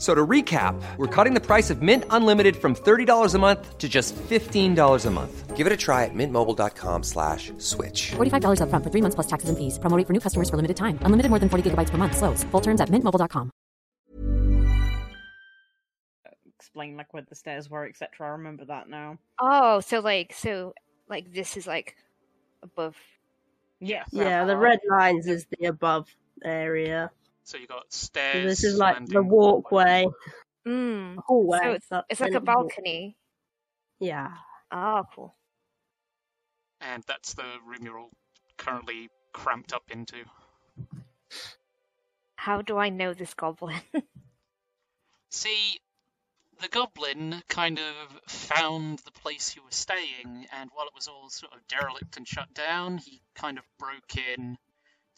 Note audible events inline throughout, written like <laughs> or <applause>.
So to recap, we're cutting the price of Mint Unlimited from $30 a month to just $15 a month. Give it a try at mintmobile.com slash switch. $45 upfront for three months plus taxes and fees. Promo rate for new customers for limited time. Unlimited more than 40 gigabytes per month. Slows. Full terms at mintmobile.com. Explain like where the stairs were, etc. I remember that now. Oh, so like so like this is like above. Yes. Yeah, the red lines is the above area. So you got So stairs. this is like the walkway, Mm. hallway. So it's, it's like a the walk- balcony. Yeah. Oh, cool. And that's the room you're all currently cramped up into. How do I know this goblin? <laughs> See, the goblin kind of found the place you were staying, and while it was all sort of derelict and shut down, he kind of broke in,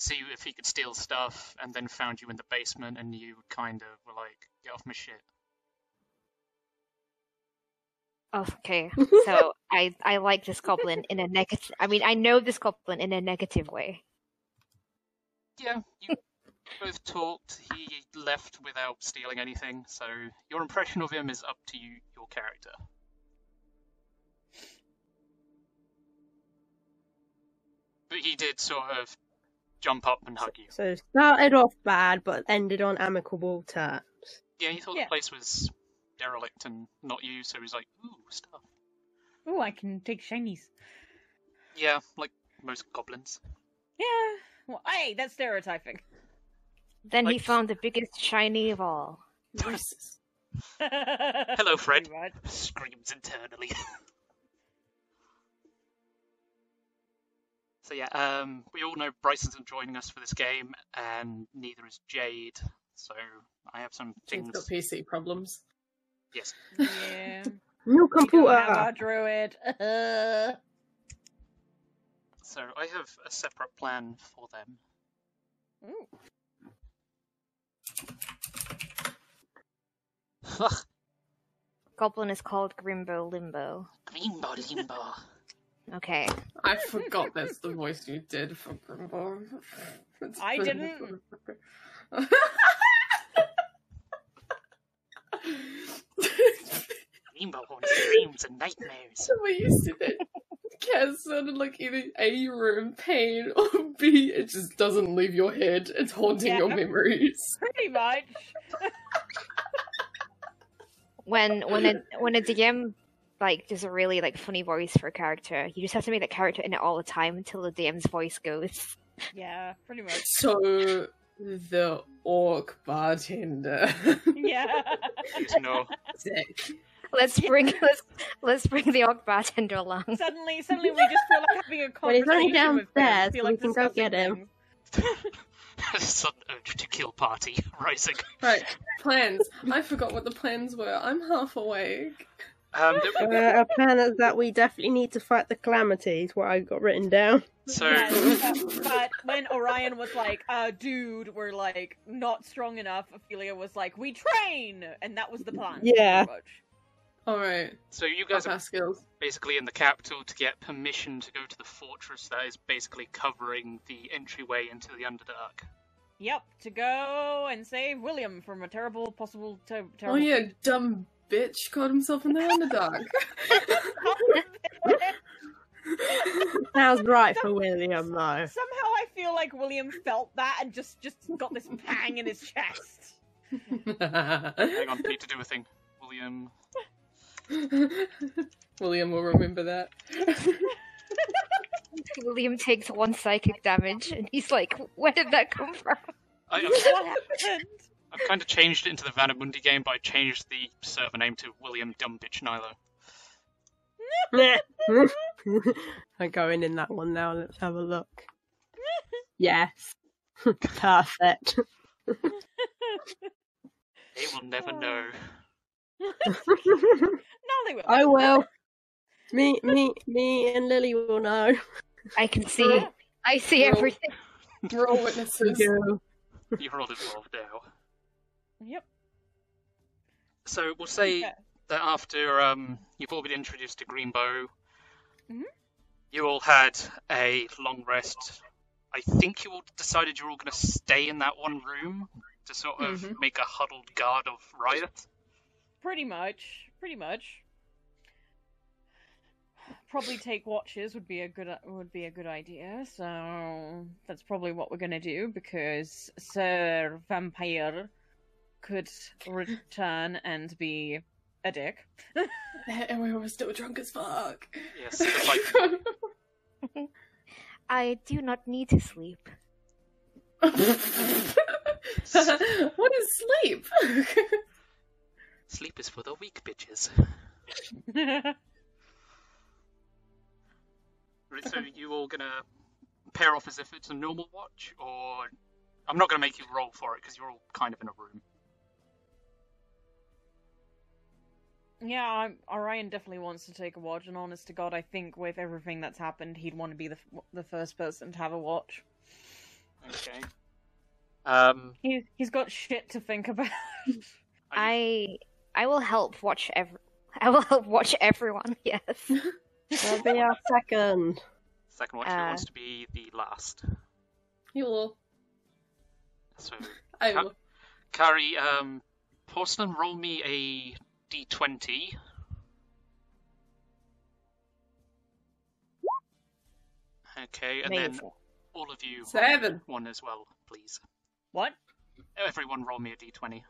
see if he could steal stuff, and then found you in the basement, and you kind of were like, get off my shit. Oh, okay. <laughs> So I I like this goblin in a negative. I mean, I know this goblin in a negative way. Yeah, you <laughs> both talked. He left without stealing anything, so your impression of him is up to you, your character. But he did sort of jump up and hug you. So started off bad, but ended on amicable terms. Yeah, he thought Yeah. the place was derelict and not you, so he's like, ooh, stuff. Oh, I can take shinies. Yeah, like most goblins. Yeah. Well, hey, that's stereotyping. Then he Like- found the biggest shiny of all. <laughs> <laughs> Hello, Fred. Pretty much. Screams internally. <laughs> so yeah, um, we all know Bryce isn't joining us for this game, and neither is Jade. So I have some Jade's things. got PC problems. Yes. Yeah. <laughs> New computer. our druid. <laughs> So I have a separate plan for them. Goblin is called Grimbo Limbo. Greenbo Limbo. Okay. I forgot that's the voice you did for Grimbo. It's I didn't. Greenbo haunts dreams and nightmares. the way you said it, Kaz sounded like either A, you're in pain, or B, it just doesn't leave your head. It's haunting your memories. Pretty much. When when a when a DM like does a really like funny voice for a character, you just have to make that character in it all the time until the DM's voice goes. Yeah, pretty much. So, the orc bartender. <laughs> Yeah. Please no. Sick. Let's bring <laughs> let's let's bring the orc bartender along. suddenly, suddenly we just feel like having a <laughs> conversation only with them. downstairs, Feel so like we can go get him. things. Sudden urge to kill party rising. Right, plans. I forgot what the plans were. I'm half awake. Um, <laughs> there- Uh, a plan is that we definitely need to fight the calamities. What I got written down. so Yes, <laughs> but, but when Orion was like, uh, dude, we're like not strong enough, Ophelia was like, we train! And that was the plan. Yeah. Alright, so you up guys our are skills. basically in the capital to get permission to go to the fortress that is basically covering the entryway into the Underdark. Yep, to go and save William from a terrible, possible, ter- Oh terrible. yeah, dumb bitch got himself in the Underdark. <laughs> Sounds right for William, though. Somehow I feel like William felt that and just just got this pang in his chest. Hang on, need to do a thing. William. William will remember that. <laughs> William takes one psychic damage and he's like, Where did that come from? I, What happened? I've kind of changed it into the Vanamundi game, but I changed the server name to William Dumbitch Nilo. <laughs> I'm going in that one now. Let's have a look. Yes. <laughs> Perfect. They will never know. <laughs> no, they will. I will. Me, me, me, and Lily will know. I can see. I see everything. We're all witnesses. You're all involved now. Yep. So we'll say Okay. that after um, you've all been introduced to Greenbow, Mhm. you all had a long rest. I think you all decided you're all going to stay in that one room to sort of Mhm. make a huddled guard of Riot. Pretty much. Pretty much. Probably take watches would be a good would be a good idea. So that's probably what we're gonna do because Sir Vampire could return and be a dick. <laughs> And we were still drunk as fuck. Yes, like <laughs> I do not need to sleep. <laughs> what is sleep? sleep is for the weak bitches. Right, So you all gonna pair off as if it's a normal watch, or I'm not gonna make you roll for it because you're all kind of in a room. Yeah, I'm, Orion definitely wants to take a watch, and honest to God, I think with everything that's happened, he'd want to be the the first person to have a watch. Okay. Um, He's he's got shit to think about. you- I I will help watch every. I will help watch everyone. <laughs> Yes. That'll be our second. second watch who uh, wants to be the last. you will. So I will. Carrie, um, Porcelain, roll me a d20. Okay, and then all of you Seven. one as well, please. what? Everyone roll me a d20.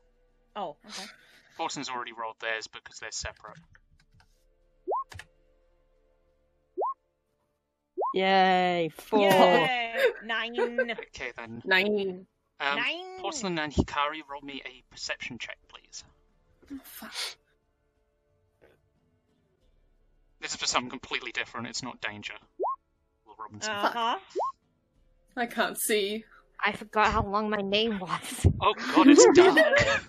Oh, okay. Porcelain's already rolled theirs because they're separate. Yay, four. Yay! Nine. <laughs> Okay then. Nine. Um, Nine. Porcelain and Hikari, roll me a perception check, please. Oh, fuck. This is for something completely different. It's not danger. Will Robinson. Uh huh. I can't see. I forgot how long my name was. Oh god, it's <laughs> dark. <laughs>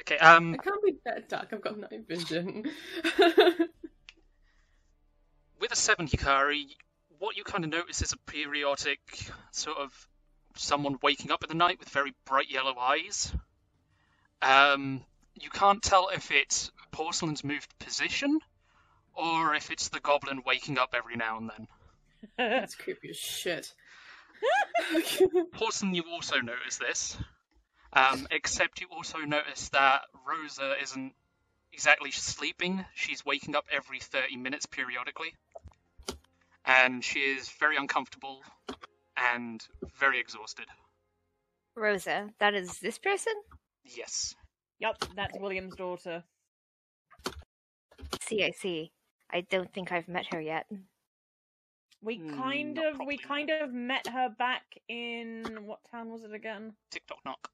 okay, um, It can't be that dark. I've got night vision. <laughs> with a seven Hikari, what you kind of notice is a periodic sort of someone waking up in the night with very bright yellow eyes. Um, you can't tell if it's Porcelain's moved position or if it's the goblin waking up every now and then. <laughs> That's creepy as shit. <laughs> Porcelain, you also notice this, um, except you also notice that Rosa isn't exactly sleeping. She's waking up every 30 minutes periodically. And she is very uncomfortable and very exhausted. Rosa, that is this person? Yes. Yep, that's William's daughter. See, I see. I don't think I've met her yet. We Hmm, kind not of we kind of met her back in what town was it again? TikTok knock.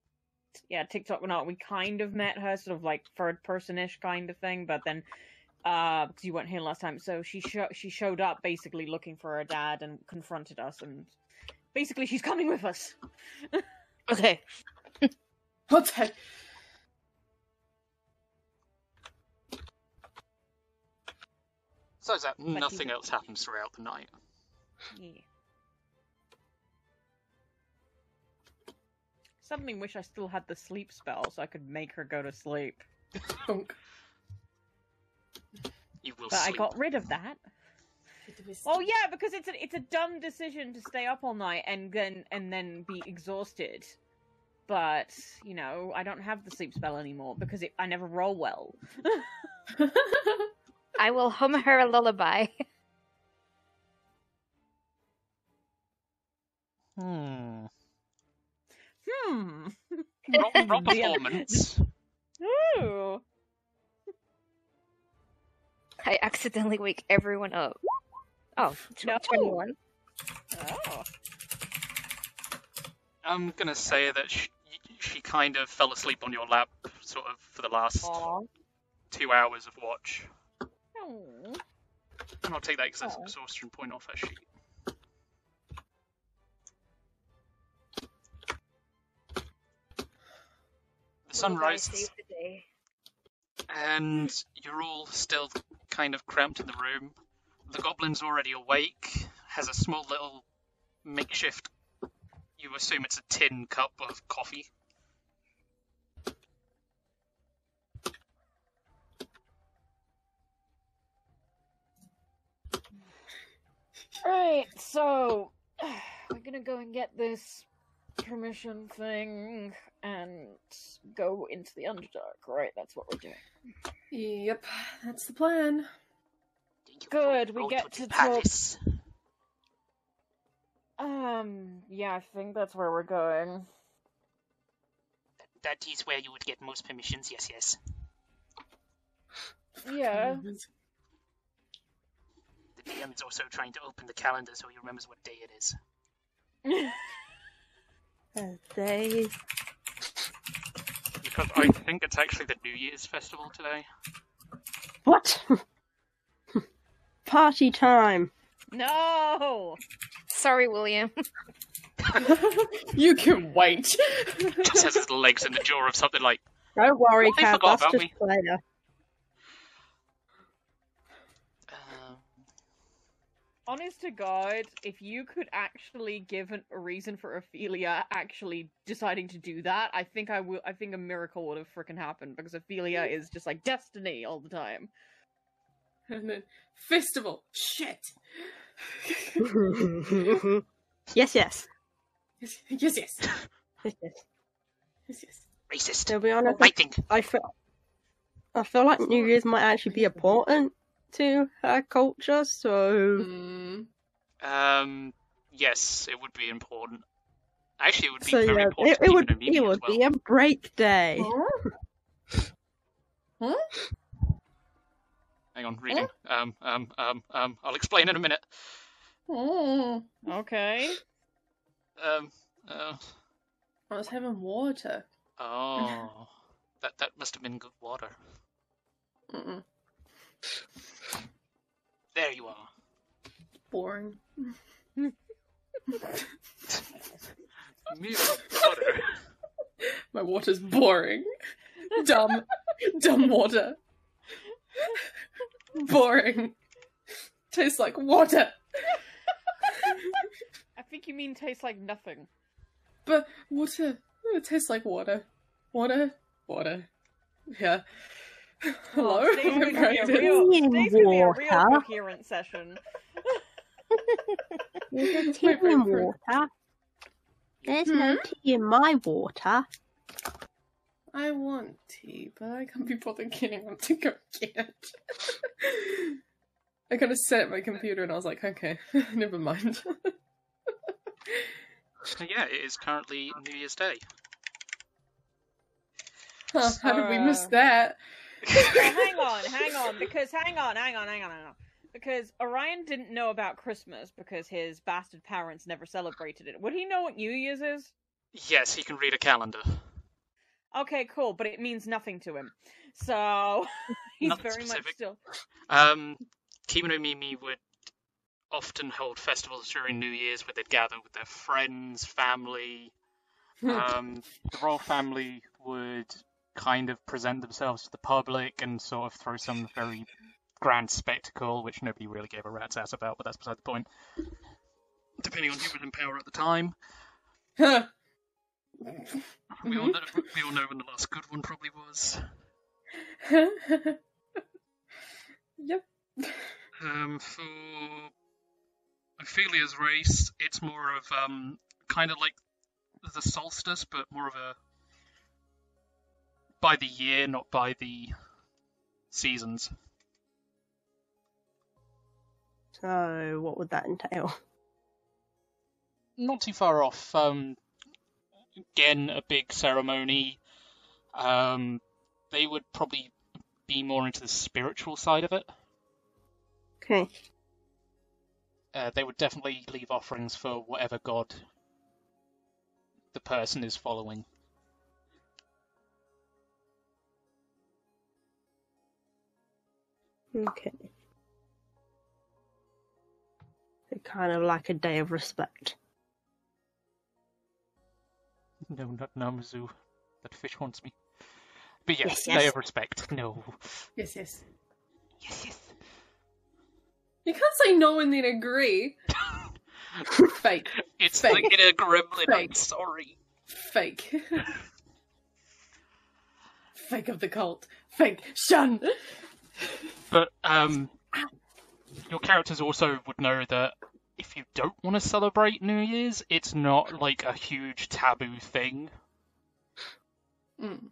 Yeah, TikTok or not. We kind of met her, sort of like third person ish kind of thing, but then uh because you weren't here last time, so she sho- she showed up basically looking for her dad and confronted us and basically she's coming with us. <laughs> Okay. <laughs> What Besides that, you- nothing else happens throughout the night. Yeah. Suddenly wish I still had the sleep spell so I could make her go to sleep. You will But I got rid of that. Oh yeah, because it's a it's a dumb decision to stay up all night and then and then be exhausted. But you know, I don't have the sleep spell anymore because it, I never roll well. <laughs> <laughs> I will hum her a lullaby. <laughs> Hmm. Hmm. Roll, <laughs> roll performance. Ooh. I accidentally wake everyone up. Oh, tw- No. 21. Oh. I'm gonna say that she, she kind of fell asleep on your lap, sort of for the last Aw. two hours of watch. And I'll take that ex- Aw. exhaustion point off that sheet. The sun rises, and you're all still kind of cramped in the room. The goblin's already awake, has a small little makeshift, you assume it's a tin cup of coffee. Right, so <sighs> we're gonna go and get this permission thing and go into the Underdark, right? That's what we're doing. Yep, that's the plan. Good, we get to the to talk. Um, yeah, I think that's where we're going. That is where you would get most permissions, yes, yes. Yeah. The DM is also trying to open the calendar so he remembers what day it is. Thursday. <laughs> Because I think it's actually the New Year's festival today. What? Party time. no! Sorry, William. <laughs> you can wait. Just has his legs in the jaw of something like, Don't worry, I Cat. forgot That's just me. later. Honest to God, if you could actually give an, a reason for Ophelia actually deciding to do that, I think I will. I think a miracle would have freaking happened because Ophelia is just like destiny all the time. <laughs> and then festival. Shit. <laughs> yes, yes. yes, yes, yes, <laughs> Yes, yes. yes, yes. racist. To be honest, I think. I feel, I feel like New Year's might actually be important to her culture, so Mm. Um, yes, it would be important. Actually, it would be so very yeah, important it, it would it would well. be a break day. Huh? Hang on, reading. Um, um, um, um, I'll explain in a minute. Oh, Okay. Um, uh, I was having water. oh, that that must have been good water. Mm-mm. There you are. Boring. Milk water. My water's boring. Dumb. Dumb water. Boring. Tastes like water. I think you mean tastes like nothing. But water. It tastes like water. Water. Water. Yeah. Hello? Oh, today's My gonna be a real, In today's gonna be a real water. coherent session. <laughs> There's My <laughs> tea in water. There's no tea in my water. I want tea, but I can't be bothered getting up to go get it. <laughs> I kind of set at my computer and I was like, okay, never mind. So yeah, it is currently New Year's Day. Huh, how did we miss Uh. that? <laughs> Hang on, hang on, because hang on, hang on, hang on, hang on. Because Orion didn't know about Christmas because his bastard parents never celebrated it. Would he know what New Year's is? Yes, he can read a calendar. Okay, cool, but it means nothing to him. So <laughs> he's Nothing very much specific. still. Um, Kimono Mimi would often hold festivals during New Year's where they'd gather with their friends, family. <laughs> um, the royal family would kind of present themselves to the public and sort of throw some very grand spectacle, which nobody really gave a rat's ass about, but that's beside the point. Depending on who was in power at the time. Huh. <laughs> We, all know, we all know when the last good one probably was. <laughs> yep. Um, for Ophelia's race, it's more of um, kind of like the solstice, but more of a by the year, not by the seasons. So what would that entail? Not too far off. Um, again, a big ceremony. Um, they would probably be more into the spiritual side of it. Okay. Uh, they would definitely leave offerings for whatever god the person is following. Okay. So kind of like a day of respect. No, not Namazu. That fish haunts me. But yes, Yes, day of respect. No. Yes, yes. Yes, yes. You can't say no and then agree. <laughs> Fake. It's Fake. like in a gremlin. I'm Fake. sorry. Fake. <laughs> Fake of the cult. Fake. Shun. But um, your characters also would know that if you don't want to celebrate New Year's, it's not like a huge taboo thing, Mm.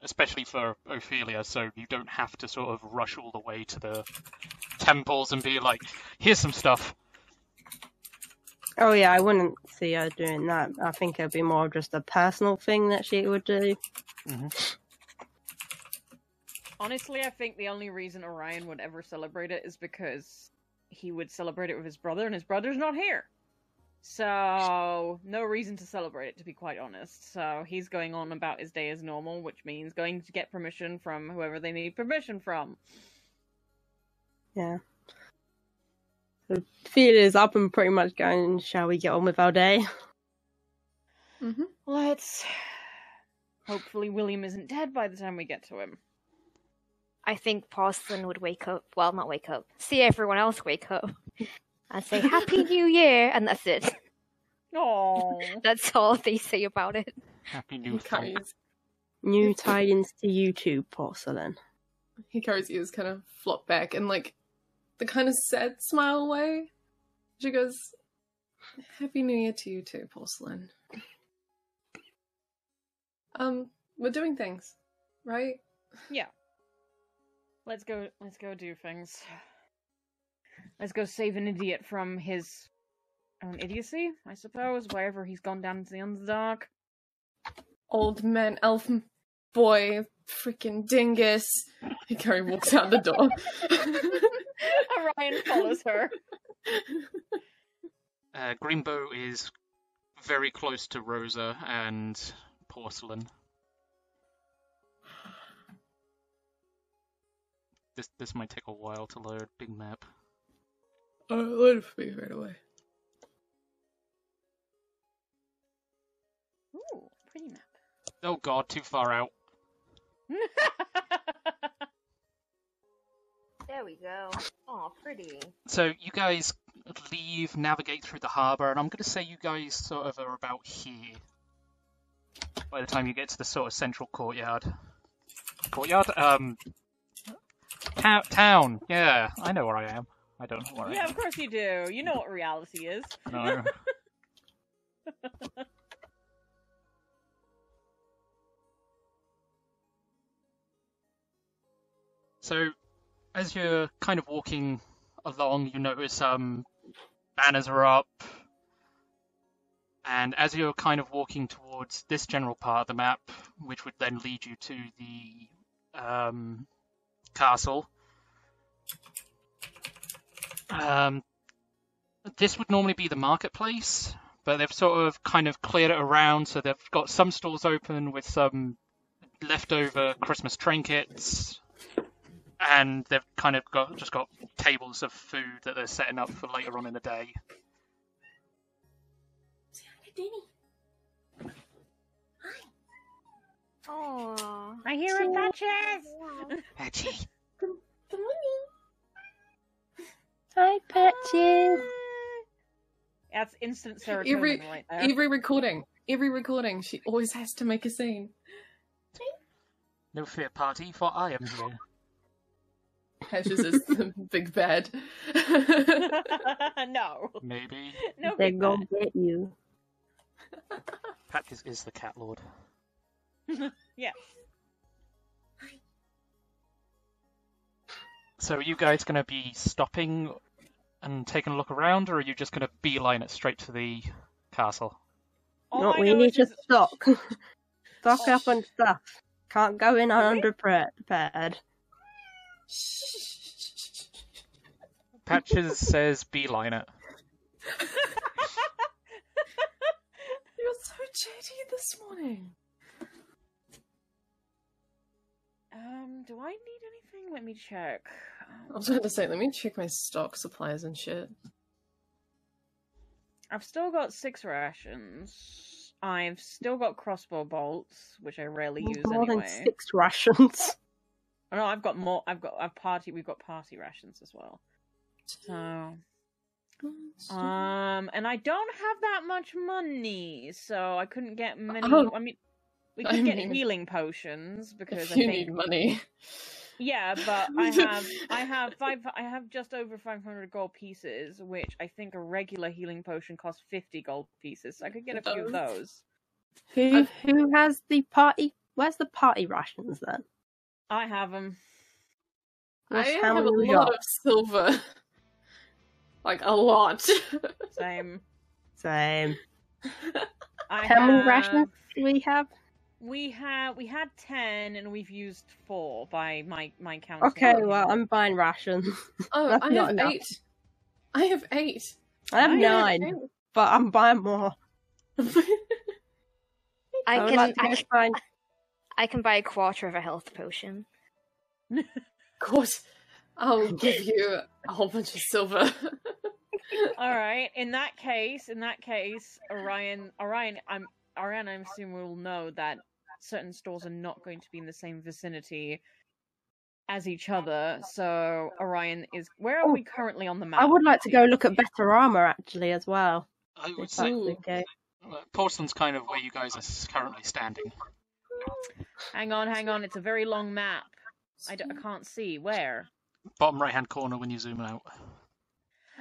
especially for Ophelia. So you don't have to sort of rush all the way to the temples and be like, "Here's some stuff." Oh yeah, I wouldn't see her doing that. I think it'd be more just a personal thing that she would do. Honestly, I think the only reason Orion would ever celebrate it is because he would celebrate it with his brother, and his brother's not here. So, no reason to celebrate it, to be quite honest. So, he's going on about his day as normal, which means going to get permission from whoever they need permission from. Yeah. The feel is up and pretty much going. Shall we get on with our day? Mm-hmm. Let's. <sighs> Hopefully, William isn't dead by the time we get to him. I think Porcelain would wake up. Well, not wake up. See everyone else wake up <laughs> and say Happy <laughs> New Year, and that's it. Oh, <laughs> That's all they say about it. Happy New Year. Folk. carries, New tidings to you too, porcelain. he carries ears kind of flop back in like the kind of sad smile way. She goes, Happy New Year to you too, porcelain. Um, we're doing things, right? yeah. Let's go. Let's go do things. Let's go save an idiot from his own idiocy, I suppose. Wherever he's gone down into the Underdark. Old man, elf boy, freaking dingus. Carrie walks out the door. <laughs> Orion follows her. Uh, Greenbow is very close to Rosa and Porcelain. This this might take a while to load. Big map. Oh, load it for me right away. Ooh, pretty map. Oh god, too far out. <laughs> There we go. Oh, pretty. So you guys leave, navigate through the harbour, and I'm going to say you guys sort of are about here. By the time you get to the sort of central courtyard. Courtyard? Um. Ta- town. Yeah, I know where I am. I don't know where I yeah, of course you do. You know what reality is. <laughs> No. <laughs> so, as you're kind of walking along, you notice um, banners are up, and as you're kind of walking towards this general part of the map, which would then lead you to the um, castle, um, this would normally be the marketplace, but they've sort of kind of cleared it around, so they've got some stalls open with some leftover Christmas trinkets, and they've kind of got just got tables of food that they're setting up for later on in the day. Oh. I hear a patches. Patchy. Good <laughs> morning. Hi, Patches. That's instant serotonin Every right there. every recording, every recording, she always has to make a scene. No fear, party, for I am here. Patches is the <laughs> big bad. <laughs> no, Maybe. no. They're gonna get you. Patches is the cat lord. bad. Yes. So are you guys going to be stopping and taking a look around, or are you just going to beeline it straight to the castle? All no, I we know need is to stock. <laughs> stock up on stuff. Can't go in unprepared. Patches <laughs> says beeline it. <laughs> You're so chatty this morning. Um, do I need anything? Let me check. I was going to say, let me check my stock supplies and shit. I've still got six rations. I've still got crossbow bolts, which I rarely use More anyway. than six rations. Oh, no, I've got more. I've got. I've party. We've got party rations as well. So, um, and I don't have that much money, so I couldn't get many. Oh. I mean, we <laughs> I get mean, healing potions because if I you think. need money. Yeah, but I <laughs> have I have five I have just over five hundred gold pieces, which I think a regular healing potion costs fifty gold pieces. So I could get a few of Those? those. Who who has the party? Where's the party rations then? I have them. I have a lot got? of silver. <laughs> like, a lot. Same. Same. I How many rations do we have? We have we had ten and we've used four by my my count. Okay, well I'm buying rations. oh, <laughs> That's I not have enough. eight. I have eight. I have I nine, eight. but I'm buying more. <laughs> I, would can like I, can find. I can buy a quarter of a health potion. <laughs> Of course, I'll give you a whole bunch of silver. All right. In that case, in that case, Orion, Orion, I'm Orion. I assume will know that certain stores are not going to be in the same vicinity as each other. So Orion is. Where are Oh, we currently on the map? I would like to go look at better armor actually as well. I would If that's say okay. uh, Portland's kind of where you guys are currently standing. Hang on, hang on. It's a very long map. I, d- I can't see where. Bottom right hand corner when you zoom out.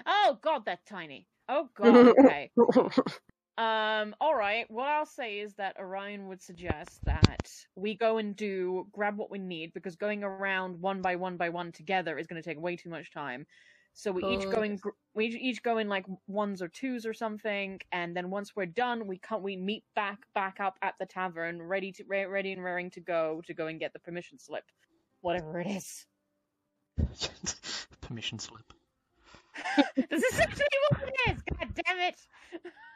Oh God, that's tiny. Oh God. Okay. <laughs> Um, all right. What I'll say is that Orion would suggest that we go and do grab what we need because going around one by one by one together is going to take way too much time. So we each go in, gr- we each- each go in like ones or twos or something, and then once we're done, we come we meet back back up at the tavern, ready to re- ready and raring to go to go and get the permission slip, whatever it is. <laughs> Permission slip. <laughs> this is actually what it is. God damn it! <laughs>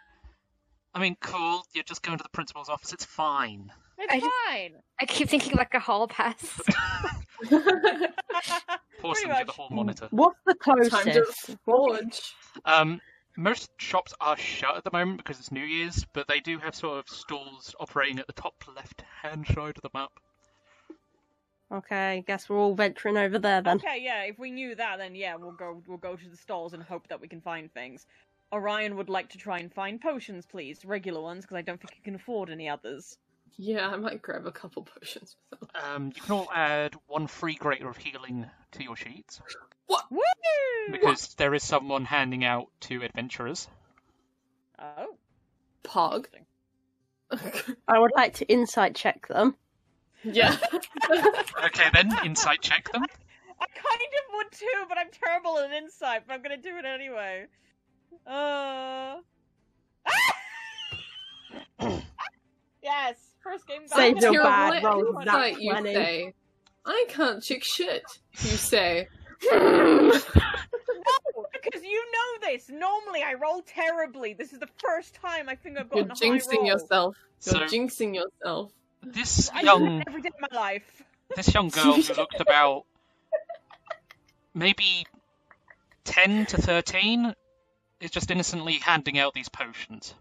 I mean, cool. You're just going to the principal's office. It's fine. It's I just- fine. I keep thinking like a hall pass. <laughs> <laughs> Portland, you're the much. hall monitor. What's the Time closest? forge. Um, most shops are shut at the moment because it's New Year's, but they do have sort of stalls operating at the top left-hand side of the map. Okay, guess we're all venturing over there then. Okay, yeah. If we knew that, then yeah, we'll go. We'll go to the stalls and hope that we can find things. Orion would like to try and find potions, please, regular ones, because I don't think he can afford any others. Yeah, I might grab a couple potions. Um, you can all add one free Greater of Healing to your sheets Woo! because there is someone handing out to adventurers. Oh, Pog. <laughs> I would like to insight check them. yeah. <laughs> Okay, then insight check them. <laughs> I kind of would too, but I'm terrible at insight. But I'm gonna do it anyway. Uh. <laughs> yes, first game. back. Save your Terrible bad rolls, insight, that's you funny. say. I can't chick shit. You say. <laughs> <laughs> No, because you know this. Normally, I roll terribly. This is the first time I think I've You're gotten a high jinxing roll. yourself. You're So- jinxing yourself. This young it every day of my life. this young girl who looked about maybe 10 to 13 is just innocently handing out these potions.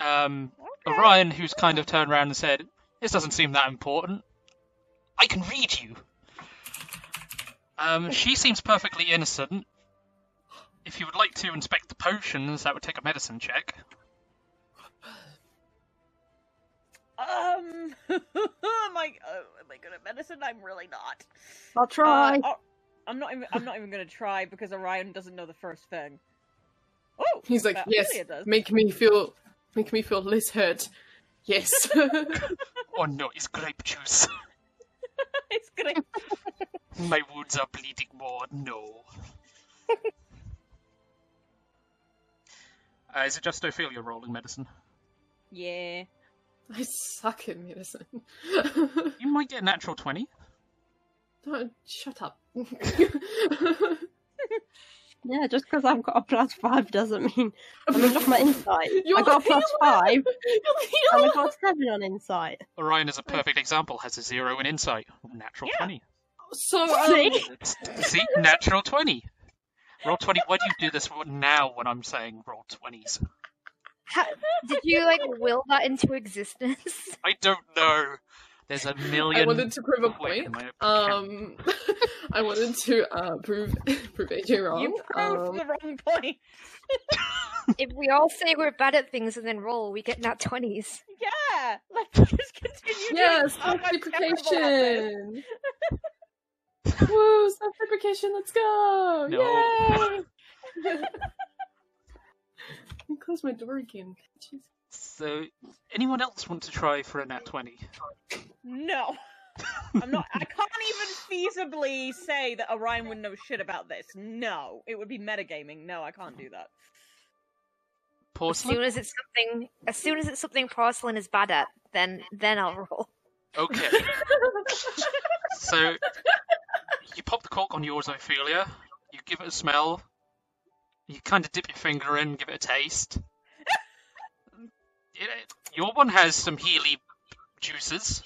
Um, Okay. Orion, who's kind of turned around and said, This doesn't seem that important. I can read you. Um, she seems perfectly innocent. If you would like to inspect the potions, that would take a medicine check. Um, <laughs> am I uh, am I good at medicine? I'm really not. I'll try. Uh, I'm not even. I'm not even gonna try because Orion doesn't know the first thing. Oh, He's like, yes, make me feel, make me feel less hurt. Yes. <laughs> Oh no, it's grape juice. <laughs> it's gonna. My wounds are bleeding more. No. <laughs> uh, is it just Ophelia rolling medicine? Yeah. I suck at medicine. You might get a natural 20. Don't shut up. <laughs> Yeah, just because I've got a plus five doesn't mean. I mean, look at my insight. <laughs> You're I got a <laughs> plus healer! five, You're and I got a seven on insight. Orion is a perfect example. Has a zero in insight. Natural Yeah. twenty. So, um, See? See, natural twenty. Roll twenty. Why do you do this now when I'm saying roll twenties? How, did you like will that into existence? I don't know. There's a <laughs> million. I wanted to prove a point. I- Um, <laughs> I wanted to uh, prove <laughs> prove AJ wrong. You proved Um, the wrong point. if we all say we're bad at things and then roll, we get nat twenties. Yeah, let's just continue. yes, doing- I'm terrible at this. self-deprecation. Woo, self-deprecation, let's go! No. Yay! Close my door again. Jeez. So, anyone else want to try for a nat twenty? No. <laughs> I'm not. I can't even feasibly say that Orion would know shit about this. No, it would be metagaming. No, I can't do that. As soon as it's something, as soon as it's something porcelain is bad at, then then I'll roll. Okay. <laughs> so you pop the cork on yours, Ophelia. You give it a smell. You kind of dip your finger in, give it a taste. It- your one has some Healy juices.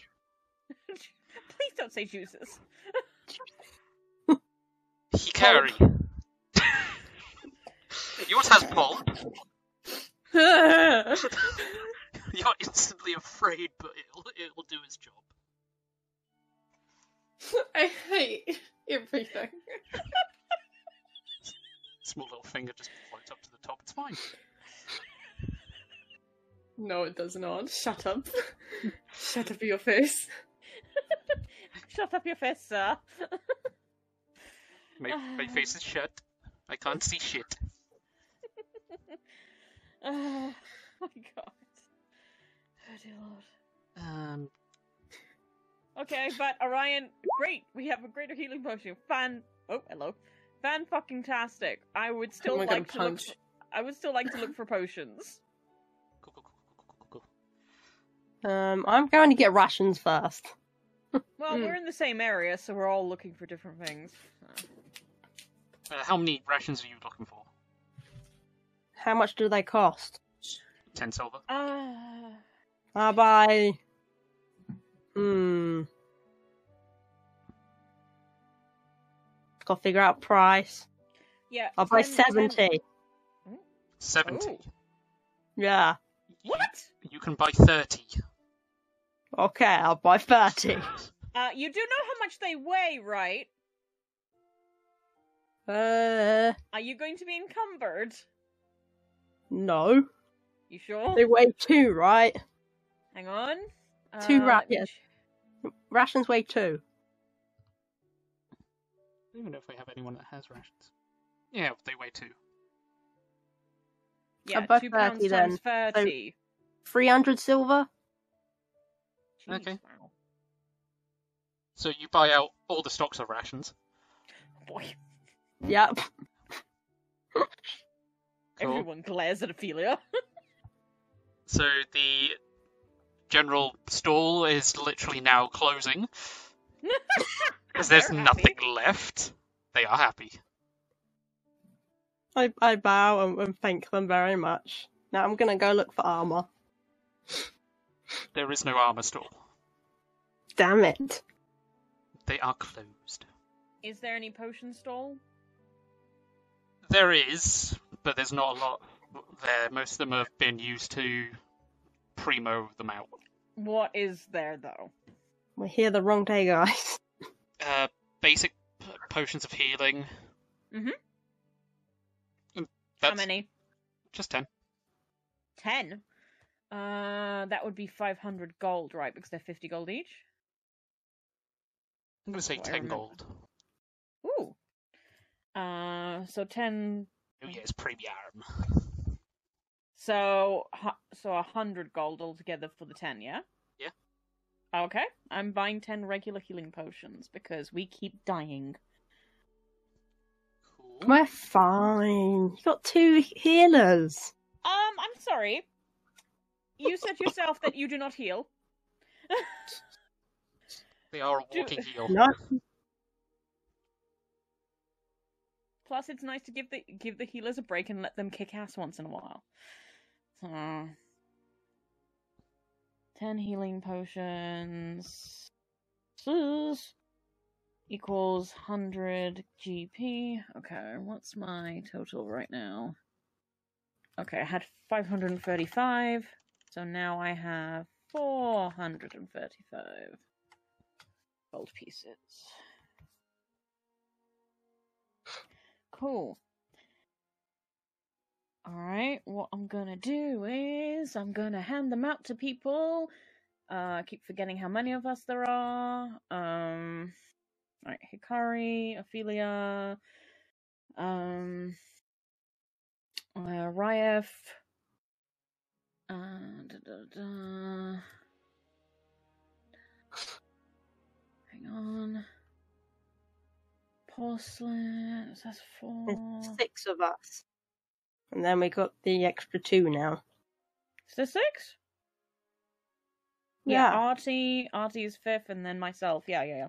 <laughs> Please don't say juices. Hikari. <laughs> yours has pulp. <laughs> You're instantly afraid, but it'll, it'll do its job. I hate everything. Small little finger just floats up to the top. It's fine. No, it does not. Shut up. <laughs> Shut up your face. <laughs> Shut up your face, sir. My, my face is shut. I can't see shit. oh <laughs> my god. Oh dear lord. Um, Okay, but Orion, great. We have a greater healing potion. Fan. Oh, hello. Fan fucking tastic. I would still Oh my God, like to look. For, I would still like to look for potions. Um, I'm going to get rations first. Well, Mm. we're in the same area, so we're all looking for different things. Uh, how many rations are you looking for? How much do they cost? Ten silver. Uh, I'll buy. Hmm. Got to figure out price. yeah. I'll buy 10 10 seventy. Seventy. Ooh. Yeah. What? You can buy thirty. Okay, I'll buy thirty. Uh, you do know how much they weigh, right? Uh, Are you going to be encumbered? no. You sure? They weigh two, right? Hang on. Two Uh, ra- yes. ch- Rations weigh two. I don't even know if we have anyone that has rations. Yeah, they weigh two. Yeah, buy two pounds 30 times then. thirty. Three hundred silver. Jeez, Okay. wow. So you buy out all the stocks of rations. Boy, Yep. Cool. everyone glares at Ophelia. <laughs> So the general stall is literally now closing <laughs> because there's They're nothing left. They are happy. I I bow and, and thank them very much. Now I'm gonna go look for armor. There is no armor store. Damn it. They are closed. Is there any potion stall? There is, but there's not a lot there. Most of them have been used to primo them out. What is there though? We're here the wrong day, guys. <laughs> Uh, basic p- potions of healing. Mhm. Mm, How That's many? just ten. Ten. Uh, that would be five hundred gold, right? Because they're fifty gold each. I'm gonna say ten gold. Ooh. Uh, so ten. Oh yeah, it's premium. So so a hundred gold altogether for the ten, yeah. Yeah. Okay, I'm buying ten regular healing potions because we keep dying. Cool. We're fine. You got two healers. Um, I'm sorry. You said yourself that you do not heal. They are a Do- walking heal. No. Plus, it's nice to give the give the healers a break and let them kick ass once in a while. So, ten healing potions equals hundred GP. Okay, what's my total right now? Okay, I had five hundred and thirty-five, so now I have four hundred and thirty-five gold pieces. Cool. Alright, what I'm gonna do is I'm gonna hand them out to people. Uh, I keep forgetting how many of us there are. Um, alright, Hikari, Ophelia, um, uh, uh, da, da, da. Hang on. Porcelain, that's four. There's six of us. And then we got the extra two now. Is there six? Yeah, Artie, Artie is fifth, and then myself. Yeah, yeah, yeah.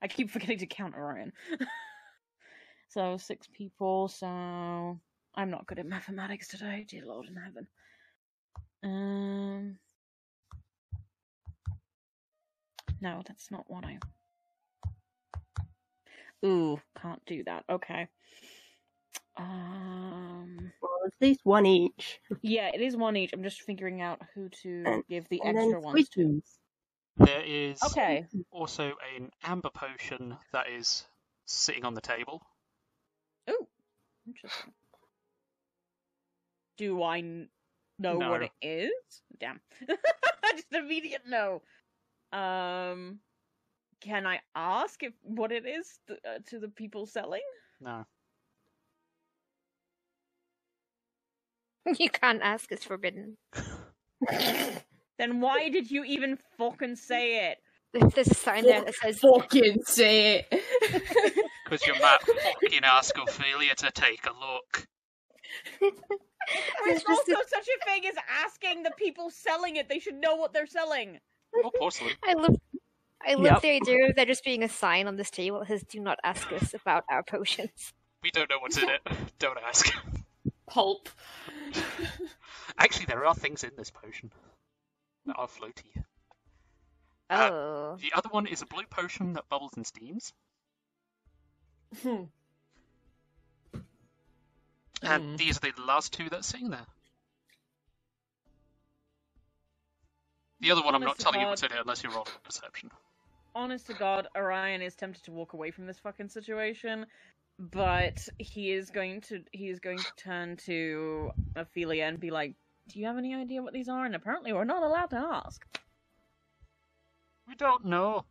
I keep forgetting to count Orion. <laughs> so six people. So I'm not good at mathematics today. Dear Lord in heaven. Um. No, that's not what I. Ooh, can't do that. Okay. Um. Well, at least one each. Yeah, it is one each. I'm just figuring out who to And- give the and extra then ones to. switches. There is Okay. also an amber potion that is sitting on the table. Ooh, interesting. Do I n- know what it is? Damn. <laughs> Just immediate no. Um, can I ask if what it is th- uh, to the people selling? No. <laughs> You can't ask; it's forbidden. <laughs> Then why did you even fucking say it? There's a sign there that says Fucking say it. Because you're might fucking ask Ophelia to take a look. There's It's also such a thing as asking the people selling it. They should know what they're selling. Or porcelain. I love I love Yep. the idea of there just being a sign on this table that says do not ask us about our potions. We don't know what's in it. <laughs> Don't ask. Pulp. Actually, there are things in this potion that are floaty. Uh, Oh. The other one is a blue potion that bubbles and steams. Hmm. And Hmm. these are the last two that sitting there. The other one, I'm not Honest telling you what's in it unless you're rolling a perception. honest to God, Orion is tempted to walk away from this fucking situation, but he is going to he is going to turn to Ophelia and be like, "Do you have any idea what these are?" And apparently, we're not allowed to ask. We don't know.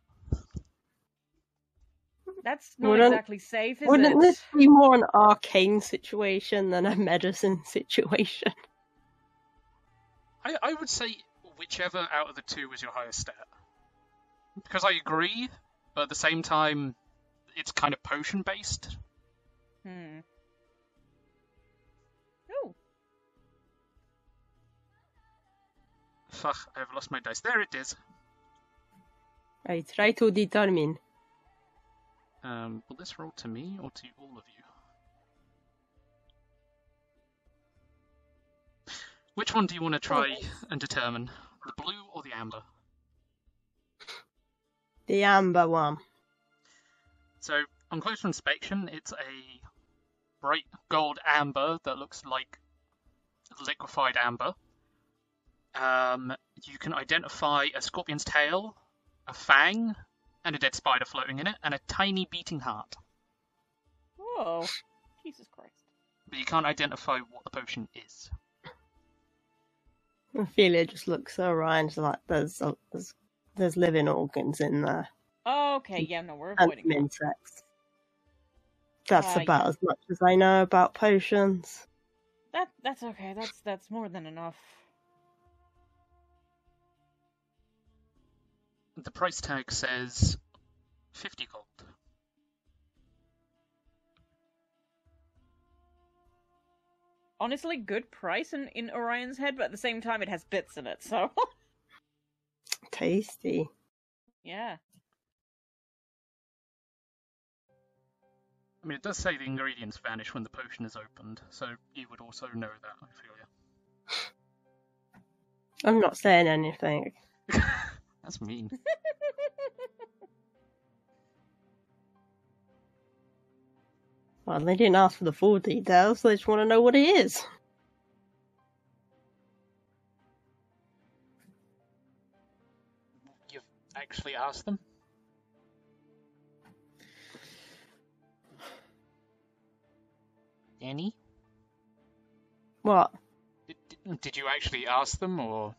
That's not Wouldn't- exactly safe, is it? Wouldn't this be more an arcane situation than a medicine <laughs> situation? I, I would say whichever out of the two was your highest stat. Because I agree, but at the same time, it's kind of potion based. Hmm. Oh, Fuck, I've lost my dice. There it is. I try to determine. Um, will this roll to me or to all of you? Which one do you want to try and determine? The blue or the amber? The amber one. So, on closer inspection, it's a bright gold amber that looks like liquefied amber. Um, you can identify a scorpion's tail, a fang, and a dead spider floating in it, and a tiny beating heart. whoa, Jesus Christ! But you can't identify what the potion is. Ophelia just looks at Orion's like there's a, there's there's living organs in there Okay, yeah, no, we're and avoiding. some that. insects. That's Uh, about yeah. as much as I know about potions. That that's okay. That's that's more than enough. The price tag says 50 gold. Honestly, good price in in Orion's head, but at the same time, it has bits in it. So <laughs> Tasty. yeah. I mean, it does say the ingredients vanish when the potion is opened, so you would also know that, I feel I'm not saying anything. <laughs> ya. That's mean. <laughs> Well, they didn't ask for the full details. They just want to know what it is. You've actually asked them? Danny? What? Did, did- did you actually ask them, or